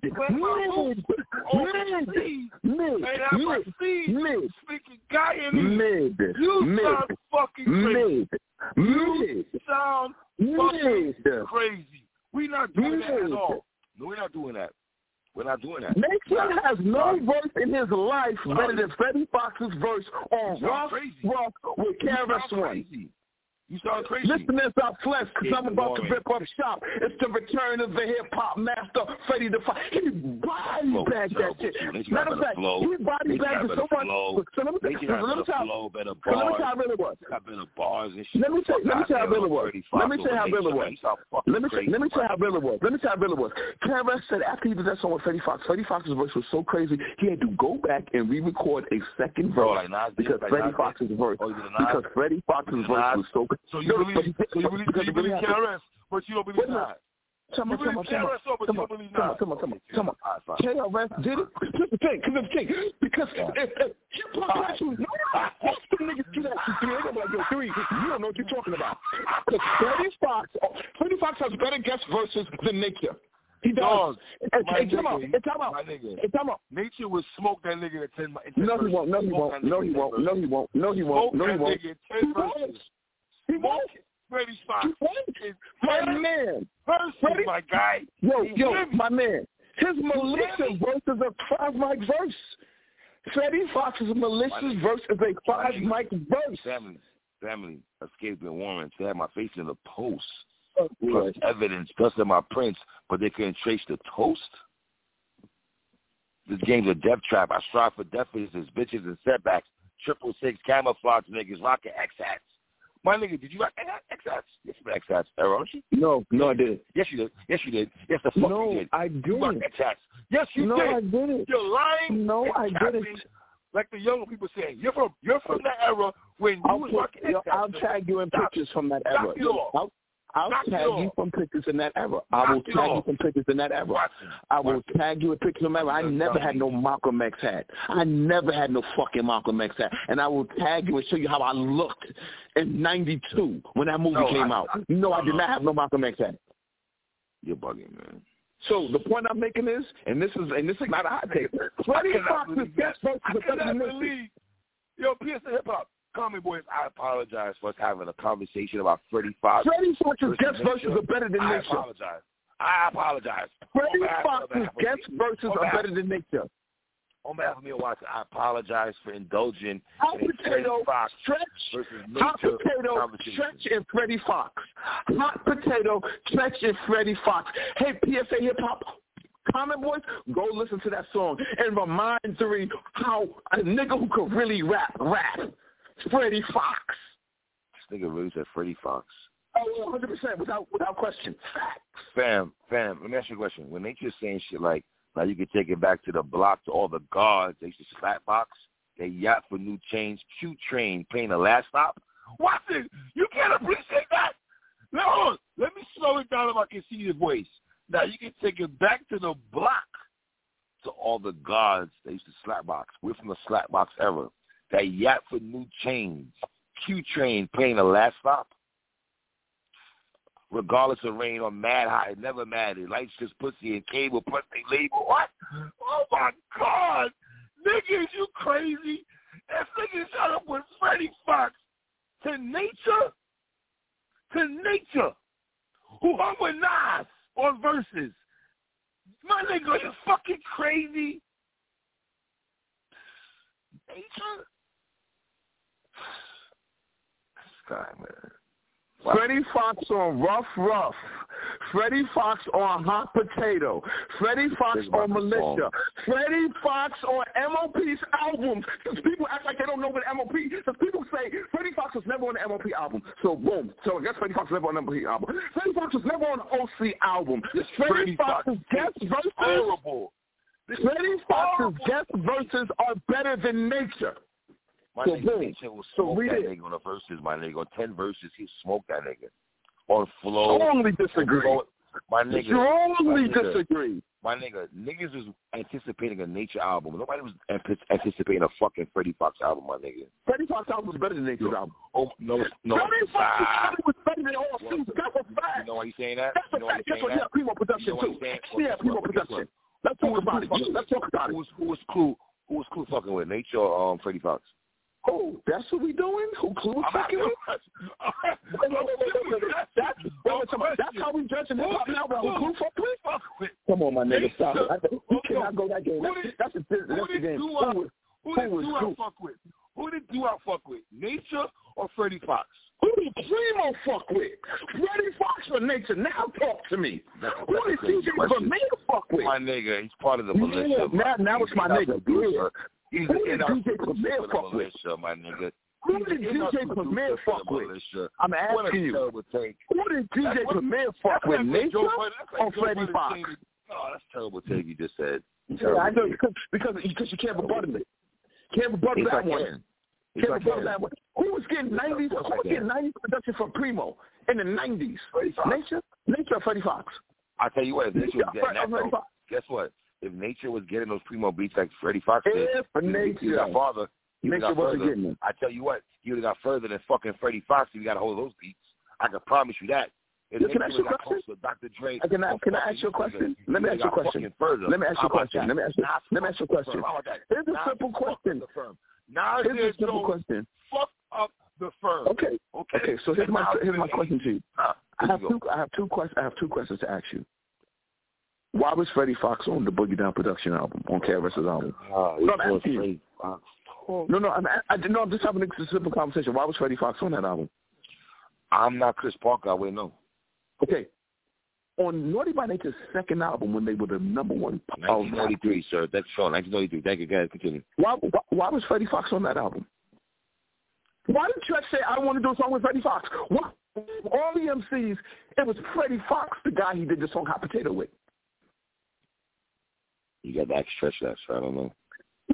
When my mid, overseas and my seeds mid, speaking Guyanese, mid, you mid, sound fucking crazy. Mid, you mid, sound fucking mid. crazy. We're not doing mid. that at all. No, we're not doing that. We're not doing that. Mason has no verse in his life better than Freddie Foxx's verse on Rough Rough with KRS One. You sound crazy. Listeners are flesh because I'm about to rip up shop. It's the return of the hip hop master, Freddie the Fire. He body bagged that shit. Matter of fact, he body bagged it so much. So let me tell you, let me tell you, let me tell you how real it was. bars and shit. Let me tell let me tell you how real it was. Let me tell you how real it was. Let me let me tell you how real it was. Let me tell you how real it was. KRS said after he did that song with Freddie Foxx, Freddie Foxx's voice was so crazy he had to go back and re-record a second verse because Freddie Foxx's verse because Freddie Foxx's verse was so. So you believe so you believe, so you believe KRS, but you don't believe not. Come on, come on, come on, come on, come on, come on, come on. KRS did it. Here's the thing, here's the thing. Because if, if you pop that to most of the niggas do that to three, they're like, yo, three, you don't know what you're talking about. Because Freddie Foxx, Freddie Foxx has better guest verses than Nature. He does. Dog, and, and come on, and out. And time out. Nature will smoke that nigga in ten. No, he won't. No, he won't. No, he won't. No, he won't. No, he won't. No, he won't. He won't. He won't. Freddie Foxx. My man. Versus, my guy. Yo, yo, my man. His malicious verse is a five mic verse. Freddie Foxx's malicious verse is a five mic verse. Family, family, escaping warrants. They had my face in the post. Oh, plus evidence, plus in my prints, but they couldn't trace the toast. This game's a death trap. I strive for deficits, bitches, and setbacks. Triple six camouflage niggas rocking X hats. My nigga, did you rock X hats? Yes, you X hats, era, don't you? No, no, I didn't. Yes, you did. Yes, you did. Yes, the fuck no, you did. I didn't. You X hats. Yes, you no, did. No, I didn't. You're lying. No, I didn't. Like the younger people saying, you're from you're from that era when you I'll was rocking X hats. I'll tag you in pictures from that era. I'll, I'll Knock tag you from pictures in that era. I will tag you from pictures in that era. I will tag you with pictures in that era. I never had no Malcolm X hat. I never had no fucking Malcolm X hat. And I will tag you and show you how I looked in '92 when that movie no, came I, out. No, I did not have no Malcolm X hat. You're bugging, man. So the point I'm making is, and this is, and this is not a hot take. Freddie Foxx's guest versus the. Yo, PSA Hip Hop. Common Boys, I apologize for us having a conversation about Freddie Foxx. Freddie Foxx's guest verses are better than nature. I apologize. I apologize. Freddie Foxx's guest verses are better than Nature. On behalf of me Watson, I apologize for indulging Hot in potato Fox Treach, hot potato Treach and Freddie Foxx. Hot potato Treach and Freddie Foxx. Hey, PSA Hip Hop, Common Boys, go listen to that song and remind three how a nigga who could really rap, rap. Freddie Foxx. This nigga really said Freddie Foxx. Oh, 100 percent, without without question. Facts. Fam, fam, let me ask you a question. When they just saying shit like, now you can take it back to the block to all the guards they used to slap box, they yacht for new chains, Q train paying the last stop. It. You can't appreciate that. No, let me slow it down if I can see your voice. Now you can take it back to the block to all the guards they used to slap box. We're from the slap box era that yacht for new chains, Q train playing the last stop. Regardless of rain or mad high, it never mattered. Lights just pussy and cable plus they label. What? Oh my God. Niggas, you crazy? If niggas shut up with Freddie Foxx to nature, to nature, who hung with Nas on verses. My nigga, you fucking crazy? Nature? Man. Freddie Foxx on Rough Rough. Freddie Foxx on Hot Potato. Freddie Foxx on Militia. Freddie Foxx on MOP's albums. Because people act like they don't know what MOP. Because people say Freddie Foxx was never on the MOP album. So boom. So I guess Freddie Foxx was never on the MOP album. Freddie Foxx was never on the OC album. Freddie, Freddie Foxx's guest verses. Horrible. Freddie Foxx's guest verses are better than Nature. My so nigga Nature will smoke so that nigga on the verses, my nigga. On ten verses, he smoked that nigga on flow. Strongly disagree. My nigga. Strongly my nigga, disagree. My nigga, niggas was anticipating a Nature album. Nobody was anticipating a fucking Freddie Foxx album, my nigga. Freddie Foxx album was better than Nature's no, album. Oh no, no. Freddie Foxx ah. was better than all well, That's a fact. You know why you saying that? That's you know fact. Guess what? Yeah, Primo production you know too. Yeah, Primo production. Let's talk about it. Let's talk about it. Who was who was Clue? Who was Clue fucking with? Nature or um, Freddie Foxx? Oh, that's what we doing? Who Clue fucking with? that's, that's how we judging hip hop now, bro. Who Clue fuck with? Come on, my nigga, stop it. We cannot go that game. That's, that's, that's the game. Who, uh, who, who did Doo fuck with? Who did Doo fuck with? Nature or Freddie Foxx? Who did Primo fuck with? Freddie Foxx or Nature? Now talk to me. That's, Who did DJ Premier fuck with? My nigga, he's part of the militia. Yeah, now, now it's my nigga. Yeah. He's Who did DJ Premier fuck with? Militia, my nigga. Who did DJ Premier fuck with? I'm asking you. Who did DJ Premier fuck with? Nature or Freddie Foxx? Oh, that's terrible take you just said. Yeah, I know because because because you can't rebut it. Can't rebut that one. Can't rebut that one. Who was getting nineties? Who was getting nineties production from Primo in the nineties? Nature, Nature, or Freddie Foxx. I tell you what, Nature was getting that, guess what? If Nature was getting those Primo beats like Freddie Foxx did, if Nature, got father, Nature wasn't getting them. I tell you what, he would have got further than fucking Freddie Foxx if he got a hold of those beats. I can promise you that. If can I ask you a question? Dr. Dre, can I, can I ask you a question? Let me ask you a question. Let me ask you a question. Let me ask you. Let me ask you a question. Here's a simple question. Now here's a simple question. Fuck up the firm. Okay. Okay. Okay. So here's my here's my question to you. I have two I have two questions I have two questions to ask you. Why was Freddie Foxx on the Boogie Down production album on KRS's album? Uh, no, I'm asking you. No, no, I'm, I, no, I'm just having a simple conversation. Why was Freddie Foxx on that album? I'm not Chris Parker. I wouldn't know. Okay. On Naughty by Nature's second album, when they were the number one, 1993, sir. That's show 1993. Thank you. Guys, continue. Why, why, why was Freddie Foxx on that album? Why did Treach say I want to do a song with Freddie Foxx? What? All the MCs, it was Freddie Foxx, the guy he did the song Hot Potato with. You got that Treach that, so I don't know.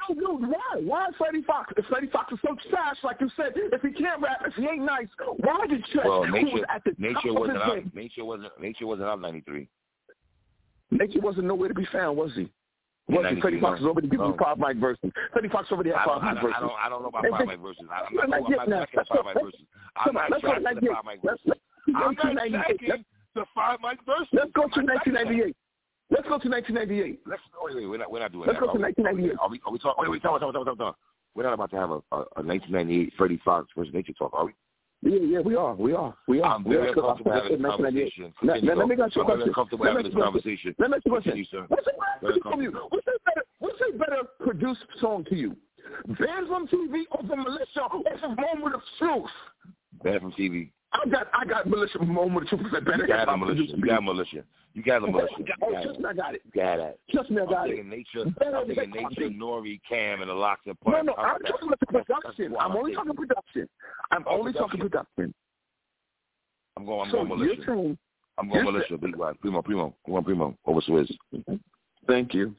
No, no, why? Why is Freddie Foxx? If Freddie Foxx is so trash, like you said, if he can't rap, if he ain't nice, why did Treach, well, nature, was at the nature wasn't out, game? Nature wasn't Nature wasn't out ninety three. Nature wasn't nowhere to be found, was he? Was he? Freddie Foxx was already giving no. Oh. five mic verses. Freddie Foxx already had five mic verses. I don't, I don't know about five mic verses. I'm not, not, I'm not checking five mic verses. I'm not checking the five mic verses. I'm not checking the five mic verses. Let's go to 1998. Let's go to 1998. Let's wait, wait, we're not, we're not doing that. Let's that. go to 1998. Are we, are we talking? Wait, wait, talk, talk, talk, talk, talk. We're not about to have a, a, a 1998 Freddie Foxx versus Nature talk, are we? Yeah, yeah, we are. We are. We are. I'm very uncomfortable having this conversation. Let, let, let me ask you a question. I'm comfortable having this conversation. Let me ask you a question. Continue, sir. What's a from you? What's a better? What's a better produced song to you? Banned from TV or from Militia or from Moment of Truth? Banned from TV. I got I got Militia Moment of Truth. Better you got militia. You got Militia. You got the militia. Oh, trust me, I got it. You got it. Trust me, I got I'm it. Nature, I'm thinking Nature, Nori, Cam, and the Lox and No, no, I'm talking about the production. I'm only talking production. I'm only talking production. I'm going. I'm So going militia. saying I'm going militia. Big one. Primo, primo. I'm primo. Over Swizz. Thank you.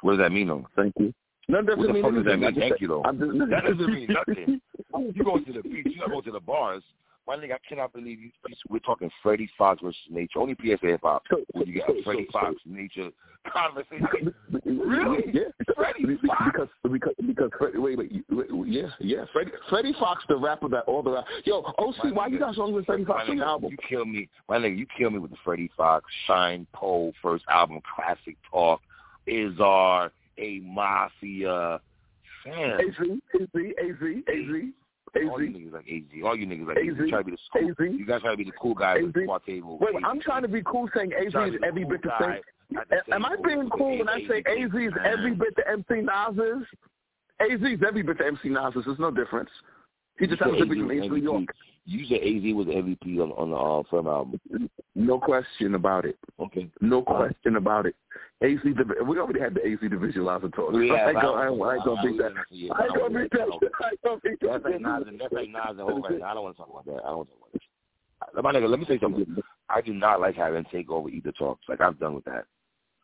What does that mean, though? Thank you. No, doesn't mean does that anything. mean? Thank you, though. Just, That doesn't mean nothing. You go to the beach. You go to the bars. My nigga, I cannot believe you. We're talking Freddie Foxx versus Nature. Only PSA hip hop. When you got Freddie Foxx, Nature conversation. Really? Yeah. Freddie Foxx? Because because because Freddie, wait wait, yeah yeah Freddie Freddie Foxx the rapper that all the rap yo OC My why you nigga, guys only with Freddie Foxx my on the nigga, album You kill me, my nigga. You kill me with the Freddie Foxx, Shine, Pole, first album, classic talk, Is our A Mafia, fam. AZ AZ AZ AZ All you niggas like AZ. All you niggas like AZ. AZ. You try to be the school. AZ. You guys try to be the cool guys at the AZ. table. wait, AZ. I'm trying to be cool saying AZ is every cool bit the same the am I being cool when I say AZ, AZ is every bit the MC Nas is AZ is every bit the MC Nas is there's no difference He just happens to be from East New York. You said AZ was the MVP on, on the uh, firm album. No question about it. Okay. No question about it. AZ, we already had the AZ the visualizer talk. Yeah, I ain't gonna, I ain't, gonna beat that. I ain't gonna beat that. I ain't gonna beat that. That's like Nas and that's like Nas and Hov right now. I don't want to talk about that. I don't want to talk about that. My nigga, let me say something. I do not like having takeover either talks. Like I'm done with that.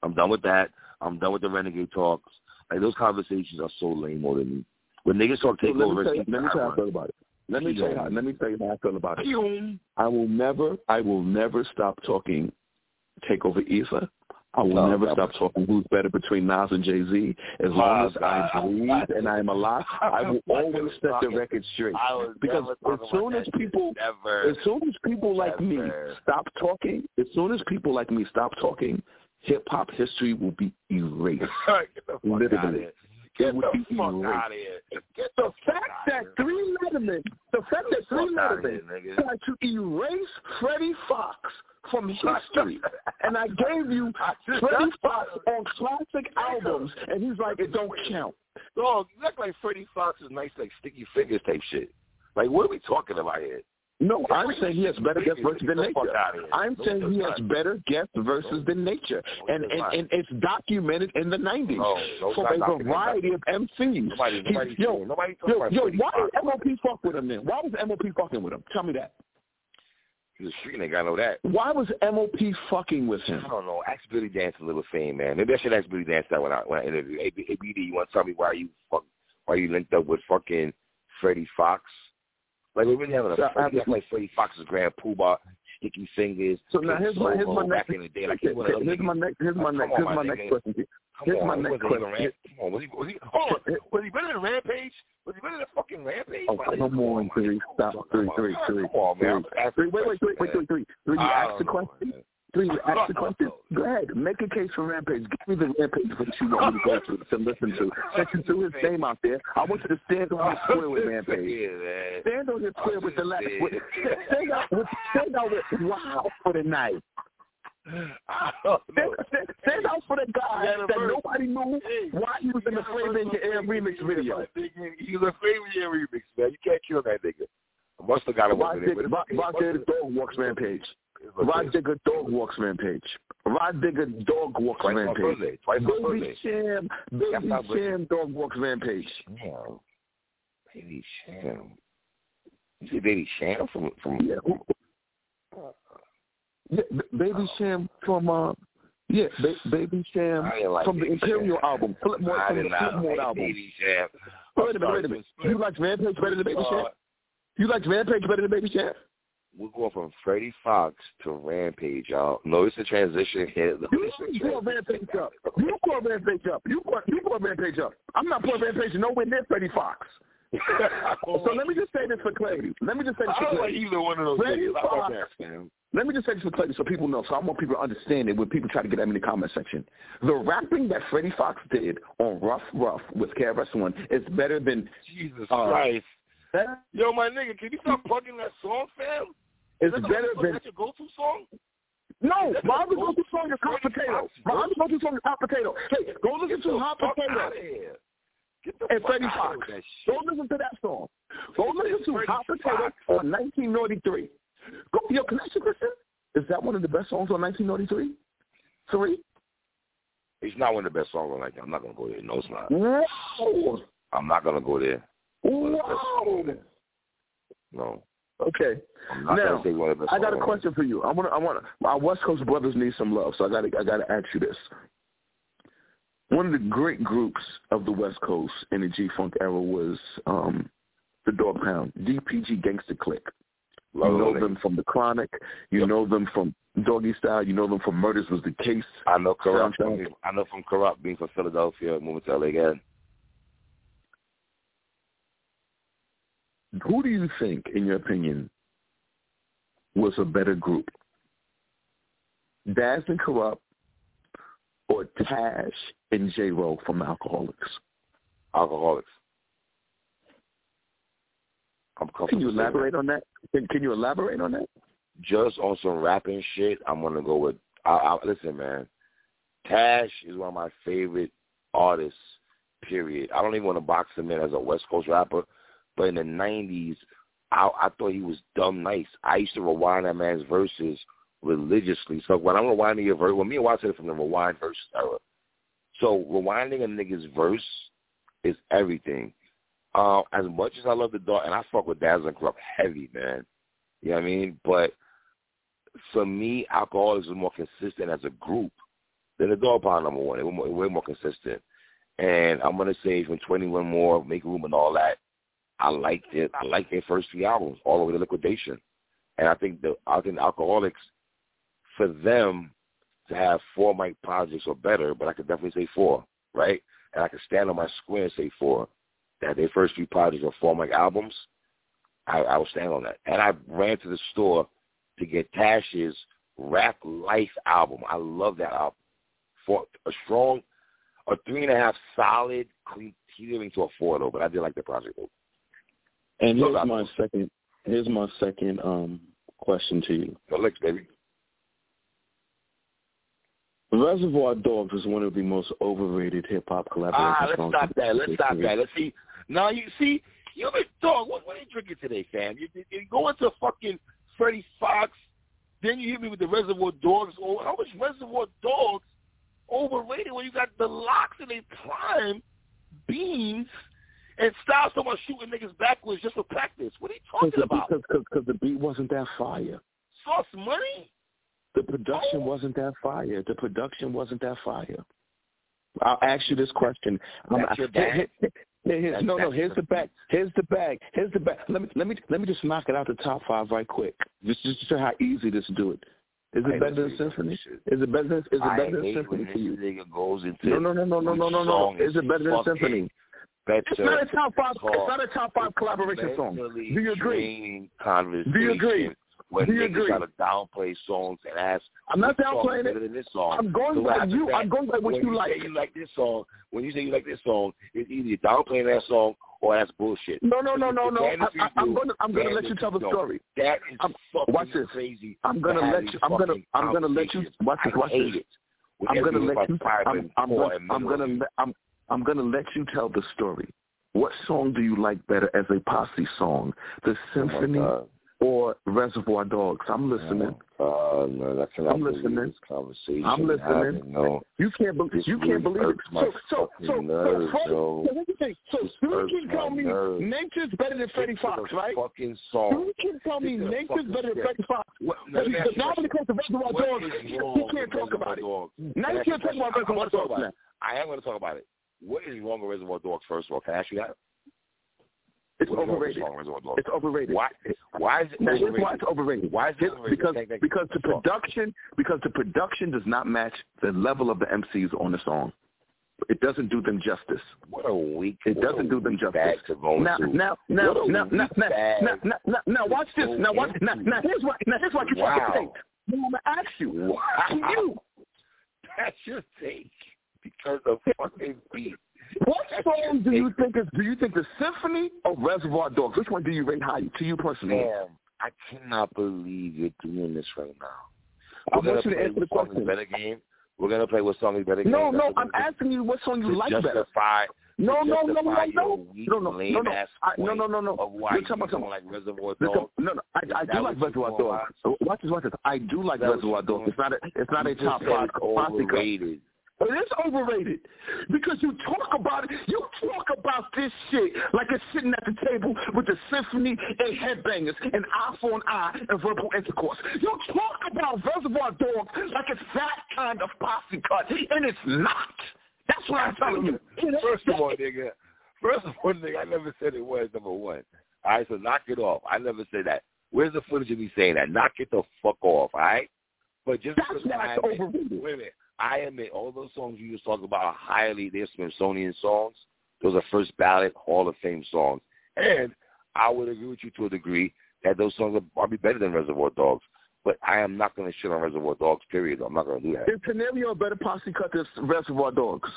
I'm done with that. I'm done with the renegade talks. Like those conversations are so lame more than me. When niggas talk takeover, let me tell you how I feel about it. Let me tell you how. Let me tell you how I feel about it. I will never. I will never stop talking take over either. I will no, never stop talking who's better between Nas and Jay Z. As long as I breathe and I am alive, I will always set the record straight. Because as soon as people, as soon as people like me stop talking, as soon as people like me stop talking, hip hop history will be erased. Literally. Get the fuck out of here. Get the, the fact that three Letterman, the fact that three Letterman tried to erase Freddie Foxx from history, and I gave you Freddie Foxx on classic albums, and he's like, it don't count. Dog, you act like Freddie Foxx is nice, like sticky fingers type shit. Like, what are we talking about here? No, I'm saying he has better guest versus than nature. I'm saying he has better guest versus than nature, and and, and it's documented in the '90s for a variety of MCs. Nobody, nobody, yo, nobody yo, yo, why does MOP fuck with him then? Why was MOP fucking with him? Tell me that. He's a street nigga, I know that. Why was MOP fucking with him? I don't know. Ask Billy Danze a little fame, man. Maybe I should ask Billy Danze that when I when I interview. Hey BD, you want to tell me why you fuck, why you linked up with fucking Freddie Foxx? Like we're really having a so, fight. That's like Freddie Foxxx's Grand Puba, Sticky Fingaz. So now here's my here's my next in the day. Like here's my next here's my next here's my next question. Here's my next question. Come on, was he was he hold on, was he better than Rampage? Was he better than fucking Rampage? Oh come on, three, stop, three, three, three. Man. Wait, wait, wait, wait, wait, three. Three, you ask the question. Please ask the question. Go ahead. Make a case for Rampage. Give me the Rampage that you want me to go to, to listen to. You threw his name out there, I want you to stand on your square with Rampage. Stand on your square with the last. Stand out with, stand out with wow for the night. Stand, stand out for the guy that nobody knew why he was in the Flava in Ya Ear remix video. He was a Flava in Ya Ear remix, man. You can't kill that nigga. Must have got him over there. Rock Dog Walks Rampage. Rah Digga Dog Walks Rampage. Rah Digga Dog Walks Twice Rampage. Twice Baby Sham, Baby Sham Dog Walks Rampage. Yeah. Baby Sham. You say Baby Sham from from yeah. yeah Baby Sham from uh yeah, ba- Baby Sham like from Baby the Imperial Cham. album. Flipmode from the Flipmode like album. Baby Sham. Wait a minute, wait a minute. You like Rampage better than Baby Sham? You like Rampage better than Baby Sham? We're going from Freddie Foxxx to Rampage, y'all. Notice the transition here. You, call Rampage up. You call Rampage up. You call, you call Rampage up. I'm not putting Rampage nowhere near Freddie Foxxx. so let me just say this for Clay. Let me just say this for Clay. I don't like either one of those Freddie Foxxx, Let me just say this for Clay so people know. So I want people to understand it when people try to get them in the comment section. The rapping that Freddie Foxxx did on Rough Rough with KRS One is better than Jesus uh, Christ. Yo, my nigga, can you stop plugging that song, fam? It's better than that's your go-to song. No, my other go-to song is Hot Potato. My go-to song is Hot Potato. Hey, go listen to Hot Potato. Get the And Freddie Foxxx. Go listen to that song. Go listen to Hot Potato on 1993. Go, yo, can I ask you a? Is that one of the best songs on 1993? Three? It's not one of the best songs on 1993. I'm not going to go there. No, it's not. No. I'm not going to go there. Wow. No. Okay. Now, I got a question for you. I want. I want. Our West Coast brothers need some love, so I got. I got to ask you this. One of the great groups of the West Coast in the G Funk era was um, the Dogg Pound, DPG Gangster Clique. You know them from the Chronic. You yep. know them from Doggy Style. You know them from Murders Was the Case. I know. From, I know from Kurupt being from Philadelphia, moving to LA again. Who do you think, in your opinion, was a better group? Daz and Kurupt or Tash and J. Ro from Alkaholiks? Alkaholiks. Can you elaborate on that? Can, can you elaborate on that? Just on some rapping shit, I'm gonna go with. I, I, listen, man. Tash is one of my favorite artists. Period. I don't even want to box him in as a West Coast rapper But in the '90s, I, I thought he was dumb nice. I used to rewind that man's verses religiously. So when I'm rewinding your verse, when me and Watch said it from the rewind verse era. So rewinding a nigga's verse is everything. Uh, as much as I love the dog, and I fuck with Daz and Kurupt heavy, man. You know what I mean? But for me, Alkaholiks is more consistent as a group than the Dogg Pound number one. They were more, way more consistent. And I'm gonna say from 21 more, Make Room, and all that. I liked it. I liked their first three albums, all over the Likwidation. And I think the I think the Alkaholiks, for them to have four mic projects or better, but I could definitely say four, right? And I could stand on my square and say four. That their first three projects are four mic albums. I, I will stand on that. And I ran to the store to get Tash's Rap Life album. I love that album. For a strong, a three and a half solid, clean. Didn't to a four though, but I did like the project though. And here's my second. Here's my second um, question to you. Licks, baby. Reservoir Dogs is one of the most overrated hip hop collaborations. Ah, let's stop that. Let's stop that. Let's see. Now you see, you been dog. What, what are you drinking today, fam? You, you, you go into fucking Freddie Foxxx, then you hit me with the Reservoir Dogs. Oh, how much Reservoir Dogs overrated when you got the LOX in a prime, Beans, and Styles talking shooting niggas backwards just for practice. What are you talking Cause about? Because the beat wasn't that fire. Sauce money? The production oh. wasn't that fire. The production wasn't that fire. I'll ask you this question. I, here, here, no, no. Here's the bag. Here's the bag. Here's the bag. Let me let me let me just knock it out the top five right quick. Just just show how easy this do it. Is it better than symphony? Is it better? Is it better than symphony you? Goes into no, no, no, no, no, no, no, no. Is it better than symphony? Better it's not a top five. It's not a top five collaboration song. Do you agree? Do you agree? when Do you agree? try to downplay songs and ask, I'm not downplaying it. than this song. I'm going So by you. that, I'm going by what you you like. you like this song, when you say you like this song, it's either downplaying that song or that's bullshit. No, no, no, no, no. I, I, I'm gonna, I'm gonna let you tell the story. That is I'm- fucking watch this. crazy. I'm gonna let you. I'm gonna, I'm gonna let you. Watch this. Watch this. I'm gonna let you. I'm, I'm gonna, I'm I'm, I'm gonna let you tell the story. What song do you like better as a posse song, the Oh symphony God. or Reservoir Dogs? I'm listening. No, that's an I'm listening. Conversation I'm listening. No, You can't believe. You can't believe it. So, so, so, so, nerves, Freddie- so me think. So, you can tell me nerves. Nature's better than Freddie Foxxx, right? Fucking song. You can tell me to Nature's better than. Freddie Foxxx. What, But let me ask you a now when it comes to Reservoir Dogs, wrong can't talk about it. Now you you can't talk about Reservoir Dogs about it. I am going to talk about it. What is wrong with Reservoir Dogs, first of all? Can I ask you that? It's What overrated. song Reservoir Dogs? It's overrated. Why? Why is it Now, overrated? why it's overrated. Why is it overrated? Because thank- because the production because the production does not match the level of the MCs on the song. It doesn't do them justice. What a weak. It doesn't do them justice. Now, now, now, now, now, now, now, now, watch this. Now, watch. Now, now, here's what. Now, here's what you Wow. fucking think. I'm gonna ask you. Wow. You, That's your take because of fucking beat. what song do you think is? Do you think the Symphony or Reservoir Dogs? Which one do you rate higher to you personally? Damn, I cannot believe you're doing this right now. I We're gonna want you to answer the what song is question. better game. We're gonna play what song is better game. No, That's no, I'm asking you what song you like better. No, no, no, no, no, no, no, no, no, lame no, ass I, no, no, no, no. You're you talking about don't some- like Reservoir Dogs. no, no, I, I do like Reservoir Dogs. Watch this, watch this. I do like Is that what Reservoir Dogs. It's not a, it's not a top five it's overrated. It is overrated because you talk about it. You talk about this shit like it's sitting at the table with the symphony and headbangers and eye for an eye and verbal intercourse. You talk about Reservoir Dogs like it's that kind of posse cut, and it's not. That's what I'm telling you. First of all, nigga. First of all, nigga, I never said it was number one. All right, so knock it off. I never said that. Where's the footage of me saying that? Knock it the fuck off, all right? But just That's because I overrated. wait a minute, I admit all those songs you just talk about are highly they're Smithsonian songs. Those are first ballot Hall of Fame songs, and I would agree with you to a degree that those songs are probably better than Reservoir Dogs. But I am not going to shit on Reservoir Dogs. Period. I'm not going to do that. Is Scenario a better posse cut than Reservoir Dogs?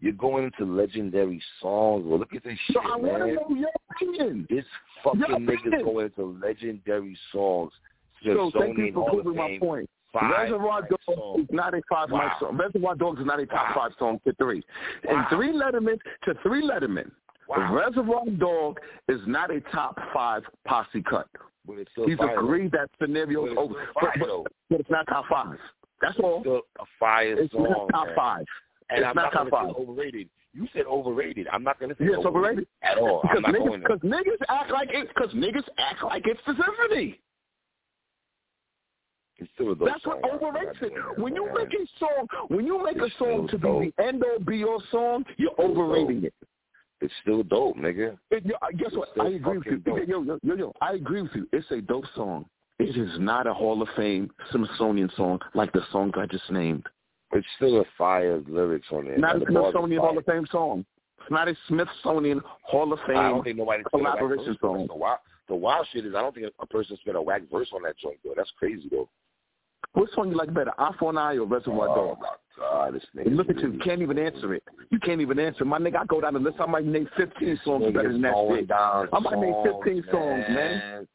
You're going into legendary songs. Well, look at this shit, I want to know your opinion. This fucking Your nigga's opinion. going into legendary songs. So thank you for proving my point. Five Reservoir Dogs is not a five Wow. mic song. Reservoir Dogs is not a top Wow. five song to three. Wow. And three Letterman to three Letterman. Wow. Reservoir Dog is not a top five posse cut. But it's He's fire, agreed that scenario is over, fire, but, but, but, it's not top five. That's all. It's still a fire it's song. not top man. five. And it's I'm not, not top five. overrated. You said overrated. I'm not going to say yeah, it's overrated. at all. Because I'm not niggas, niggas act like it. Because niggas act like it's the symphony. It's still a dope That's what overrates it. When you make a song, when you make It's a song to still be the end all be all song, you're still overrating dope. it. It's still dope, nigga. It, yo, guess It's what? I agree with you. dope. Yo, yo, yo, yo, I agree with you. It's a dope song. It is not a Hall of Fame Smithsonian song like the songs I just named. It's still a fire lyrics on it. Not a The bars are Smithsonian. Hall of Fame song. It's not a Smithsonian Hall of I Fame don't think nobody spit a whack collaboration verse on it. song. The wild, the wild shit is I don't think a person spit a whack verse on that joint though. That's crazy though. What song you like better, Eye or Reservoir oh Dog? my god. Look at you. Can't even answer it. You can't even answer. My nigga, I go down the list. I might name 15 songs better than that shit. I might name 15 songs, man.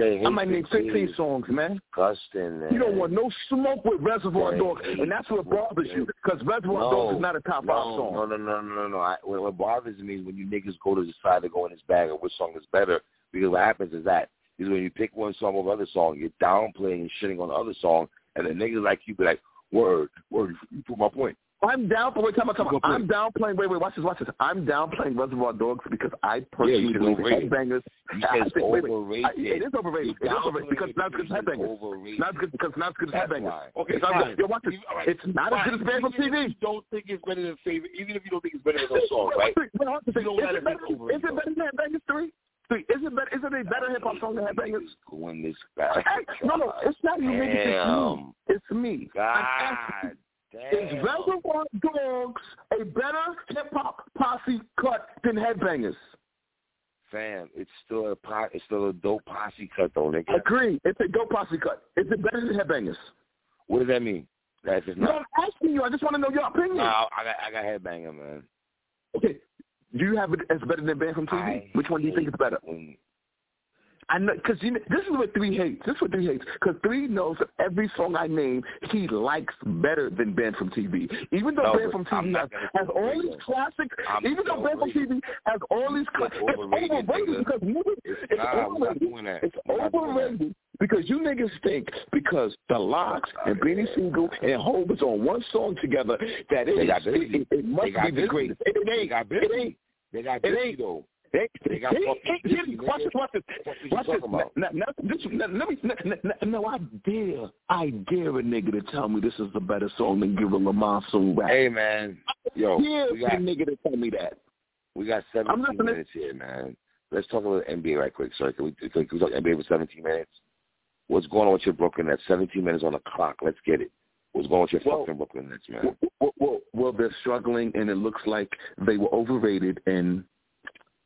I might name 15 this. songs, man. Disgusting, man. You don't want no smoke with Reservoir Yeah, Dog, and that's what bothers you, because Reservoir no, Dog is not a top no, five song. No, no, no, no, no, no. I, what, what bothers me is when you niggas go to decide to go in this bag of which song is better. Because what happens is that is when you pick one song over other song, you're downplaying and shitting on the other song, and the niggas like you be like, word, word, you put my point. I'm down for wait, time, time, I'm downplaying. Wait, wait, watch this, watch this. I'm downplaying Reservoir Dogs because I personally said believe overrated. headbangers. You I think- wait, wait. I- it is overrated. It is overrated because not as good as headbangers. Not as good because not as good as headbangers. Okay, It's not fine. good. Yo, watch this. Right, It's not as good as Banned from TV. you don't think it's better than favorite, even if you don't think it's better than those songs, right? Wait, wait, hold on a second. You don't Is let it it be better- over, Is it though. better than Headbangers three? Three. Is it better? Is it a better hip hop song than Headbangers? Going this. Hey, No, no, it's not you. Damn. It's me. It's me. God damn. Is Reservoir Dogs a better hip hop posse cut than Headbangers? Fam, it's still a po- it's still a dope posse cut though, nigga. Agree. It's a dope posse cut. Is it better than Headbangers? What does that mean? That if it's No, I'm asking you. I just want to know your opinion. no, I got I got headbanger, man. Okay. Do you have it as better than Banned from TV? I Which one do you think is better? I know because you know, this is what three hates. This is what three hates because three knows that every song I name he likes better than Banned from TV. Even though No, Banned from TV has, has all these classic. I'm even though Banned from. TV has all these It's classic. It's overrated, nigga. because. It's It's not, overrated. It's We're not doing that. overrated because you niggas think because the LOX and Beanie Sigel and Hov is on one song together that it, They got is- it, it, must They got be the busy. greatest. It, it They ain't. got It ain't. They got It ain't. though. They, They got they, they, busy, watch this, watch this. Watch this. Now, now, this, now, let me, now, now, no, I dare, I dare a nigga to tell me this is a better song than Gorilla Monsoon rap. Hey man, yo, dare we a nigga to tell me that. we got I'm 17 listening. minutes here, man. Let's talk about NBA right quick. Sorry, can we, can we talk NBA for 17 minutes? What's going on with your Brooklyn Nets? 17 minutes on the clock. Let's get it. What's going on with your Well- fucking Brooklyn Nets, man? Well, well, well, they're struggling, and it looks like they were overrated, and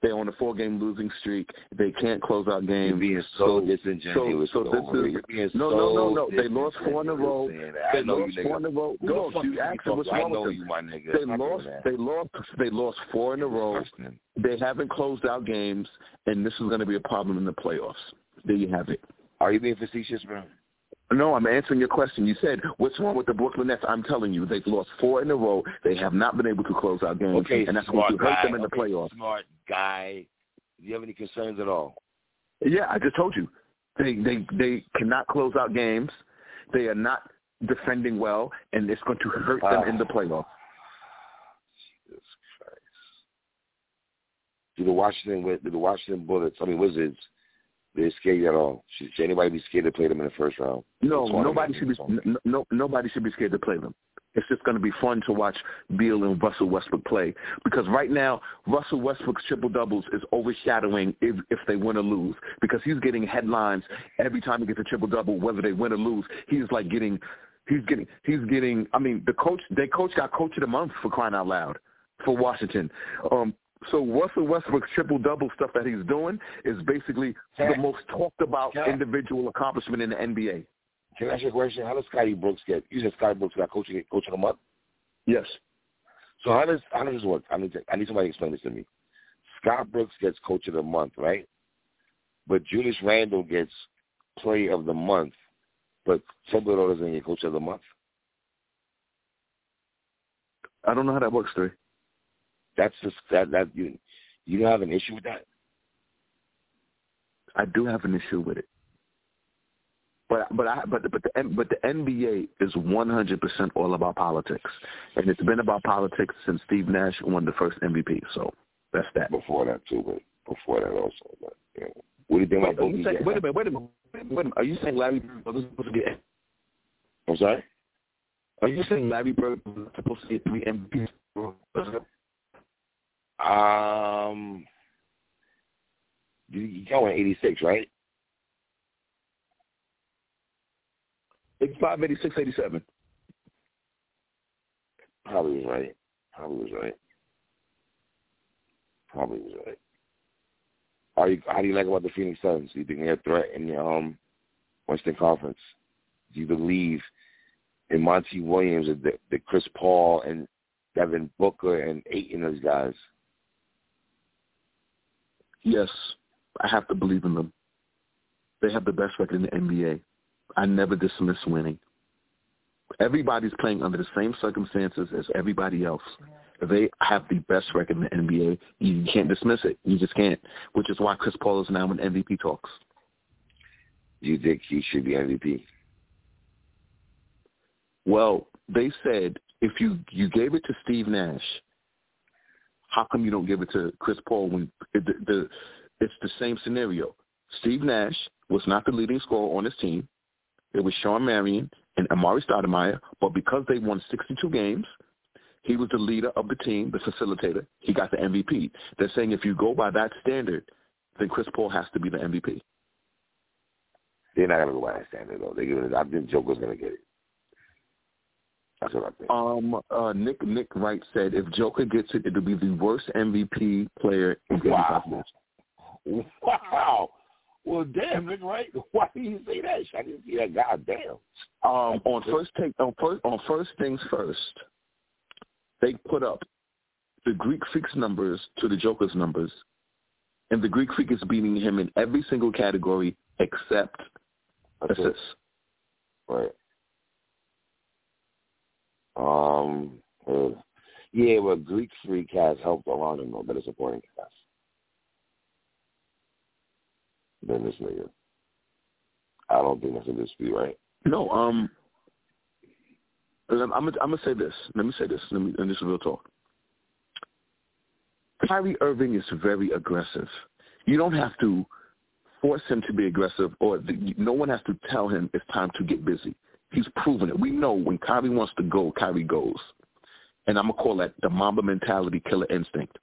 they're on a four-game losing streak. They can't close out You're games. being so, so- disingenuous. so with this is- You're being no, so no, no, no. They lost four in a row. disingenuous saying that. I They lost four in a row. No, you asked what's? I wrong know with you, them. my nigga. They lost. They lost. They lost four in a row. They haven't closed out games, and this is going to be a problem in the playoffs. There you have it. Are you being facetious, bro? No, I'm answering your question. You said, what's wrong with the Brooklyn Nets? I'm telling you, they've lost four in a row. They have not been able to close out games, Okay, and that's to hurt guy. them in the okay, playoffs. Smart guy. Do you have any concerns at all? Yeah, I just told you. They they they cannot close out games. They are not defending well, and it's going to hurt them in the ah. playoffs. Jesus Christ. Do the Washington do the Washington Bullets, I mean Wizards, they scared at all? Should, should anybody be scared to play them in the first round? No, nobody should be no, no nobody should be scared to play them. It's just going to be fun to watch Beal and Russell Westbrook play because right now Russell Westbrook's triple doubles is overshadowing if if they win or lose because he's getting headlines every time he gets a triple double whether they win or lose. He's like getting he's getting he's getting I mean the coach they coach got coach of the month for crying out loud for Washington. Um so Russell Westbrook's triple double stuff that he's doing is basically the most talked about Yeah. individual accomplishment in the NBA. Can I ask you a question? How does Scotty Brooks get? You said Scotty Brooks got coaching coach of the month. Yes. So how does how does this work? I need to, I need somebody to explain this to me. Scott Brooks gets coach of the month, right? But Julius Randle gets player of the month, but Thibodeau doesn't get coach of the month. I don't know how that works, Three. That's just that that you You don't have an issue with that? I do have an issue with it. But but I but but the but the NBA is 100% all about politics, and it's been about politics since Steve Nash won the first MVP. So that's that. Before that too, but before that also. But. What do you think about Boogie? Saying, wait a minute, wait a minute, wait a minute. Are you saying Larry Bird was supposed to get? I'm sorry. Are you saying Larry Bird was supposed to get three MVPs? Um, you go in '86, right? 85, 86, 87. Probably was right. Probably was right. Probably was right. How do you, how do you like about the Phoenix Suns? Do you think they're a threat in the um, Western Conference? Do you believe in Monty Williams, the, the Chris Paul, and Devin Booker, and eight of those guys? Yes, I have to believe in them. They have the best record in the NBA. I never dismiss winning. Everybody's playing under the same circumstances as everybody else. They have the best record in the NBA. You can't dismiss it. You just can't. Which is why Chris Paul is now in MVP talks. You think he should be MVP? Well, they said if you you gave it to Steve Nash, how come you don't give it to Chris Paul when the, the it's the same scenario? Steve Nash was not the leading scorer on his team. It was Shawn Marion and Amar'e Stoudemire, but because they won 62 games, he was the leader of the team, the facilitator. He got the MVP. They're saying if you go by that standard, then Chris Paul has to be the MVP. They're not gonna go by that standard though. They give it. I think Joker's gonna get it. That's what I think. Um, uh, Nick Nick Wright said if Joker gets it, it'll be the worst MVP player in wow. Wow. Well, damn, Nick Wright. Why did you say that? I didn't see that. God damn. Um, on first take on first on first things first, they put up the Greek Freak's numbers to the Joker's numbers, and the Greek Freak is beating him in every single category except assists. Right. Um. Uh, yeah, well, Greek Freak has helped Orlando know that it's supporting cast than this nigga. I don't think that's a dispute, right? No. Um. I'm gonna I'm gonna say this. Let me say this. Let me and this is real talk. Kyrie Irving is very aggressive. You don't have to force him to be aggressive, or the, no one has to tell him it's time to get busy. He's proven it. We know when Kyrie wants to go, Kyrie goes. And I'm gonna call that the Mamba mentality, killer instinct.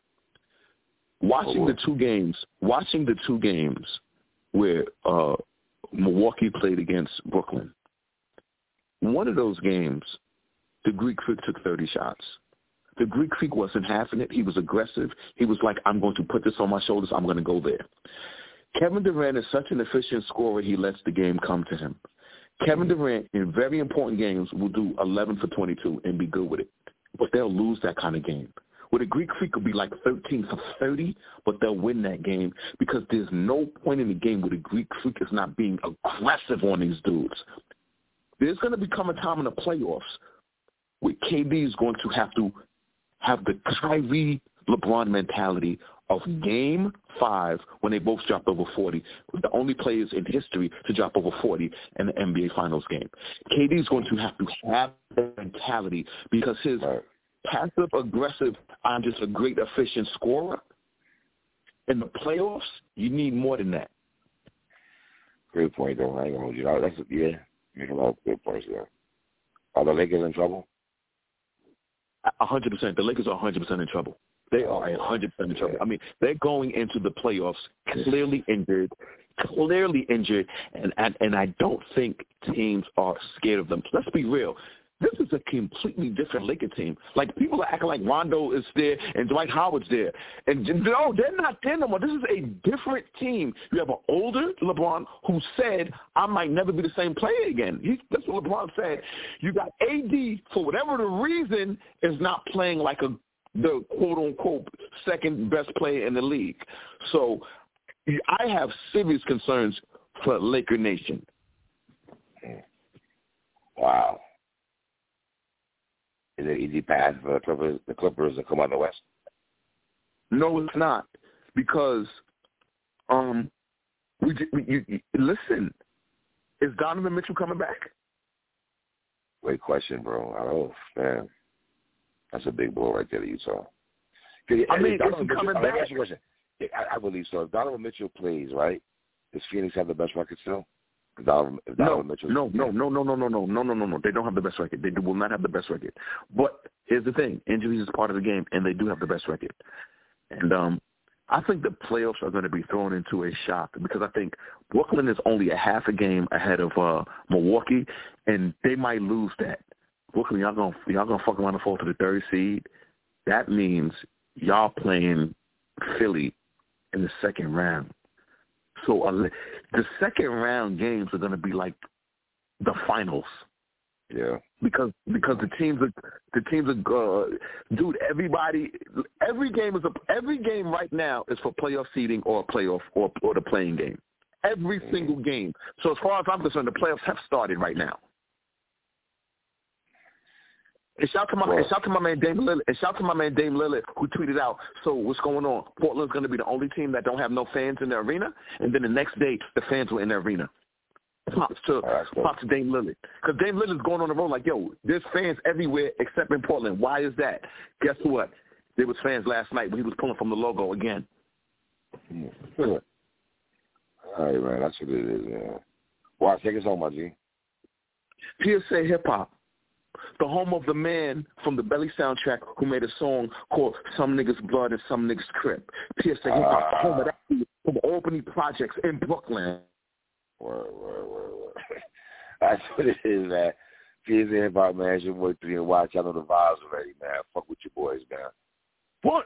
Watching oh, the two games, watching the two games where uh, Milwaukee played against Brooklyn. One of those games, the Greek Freak took 30 shots. The Greek Freak wasn't having it. He was aggressive. He was like, I'm going to put this on my shoulders. I'm going to go there. Kevin Durant is such an efficient scorer, he lets the game come to him. Kevin Durant, in very important games, will do 11 for 22 and be good with it. But they'll lose that kind of game. Where the Greek Freak could be like 13 for 30, but they'll win that game because there's no point in the game where the Greek Freak is not being aggressive on these dudes. There's going to become a time in the playoffs where KD is going to have to have the Kyrie LeBron mentality of game five when they both dropped over 40. The only players in history to drop over 40 in the NBA Finals game. KD is going to have to have that mentality because his passive aggressive, I'm just a great efficient scorer. In the playoffs, you need more than that. Great point, though. I ain't gonna hold you. That's yeah, make a lot of good points there. Are the Lakers in trouble? A hundred percent. The Lakers are a hundred percent in trouble. They are a hundred percent in trouble. I mean, they're going into the playoffs clearly injured, clearly injured, and and, and I don't think teams are scared of them. Let's be real. This is a completely different Laker team. Like people are acting like Rondo is there and Dwight Howard's there, and no, they're not there no more. This is a different team. You have an older LeBron who said, "I might never be the same player again." He, that's what LeBron said. You got AD for whatever the reason is not playing like a the quote unquote second best player in the league. So I have serious concerns for Laker Nation. Wow. Is it easy path for the Clippers, the Clippers to come out of the West? No, it's not. because um we, we you, you, listen. Is Donovan Mitchell coming back? Great question, bro. I don't know, man. That's a big blow right there to Utah. I mean, is he coming back? I, question. I, I believe so. If Donovan Mitchell plays, right, does Phoenix have the best record still? Donovan, Donovan no, Mitchell. No, no, no, no, no, no, no, no, no, no, no. They don't have the best record. They will not have the best record. But here's the thing: injuries is part of the game, and they do have the best record. And um, I think the playoffs are going to be thrown into a shock because I think Brooklyn is only a half a game ahead of uh, Milwaukee, and they might lose that. Brooklyn, y'all gonna y'all gonna fuck around and fall to the third seed. That means y'all playing Philly in the second round. So uh, the second round games are going to be like the finals. Yeah. Because because the teams are the teams are uh, dude everybody every game is a every game right now is for playoff seeding or playoff or or the playing game. Every mm-hmm. single game. So as far as I'm concerned, the playoffs have started right now. And shout to my and shout to my man Dame Lillard and shout to my man Dame Lillard who tweeted out, so what's going on? Portland's gonna be the only team that don't have no fans in their arena and then the next day the fans were in their arena. Props to oh, props to Dame Lillard. Because Dame Lillard's going on the road like, yo, there's fans everywhere except in Portland. Why is that? Guess what? There was fans last night when he was pulling from the logo again. Hmm. All right, man. That's what it is, man. Well, take us home, my G. PSA Hip Hop the home of the man from the Belly soundtrack who made a song called Some Niggas Blood and Some Niggas Crip. PSA Hip Hop, uh, home of that from Albany Projects in Brooklyn. Word, word, word, word. That's what it is, man. PSA Hip Hop, man. It's your boy 3 and Watch. I know the vibes already, man. Fuck with your boys, man. What?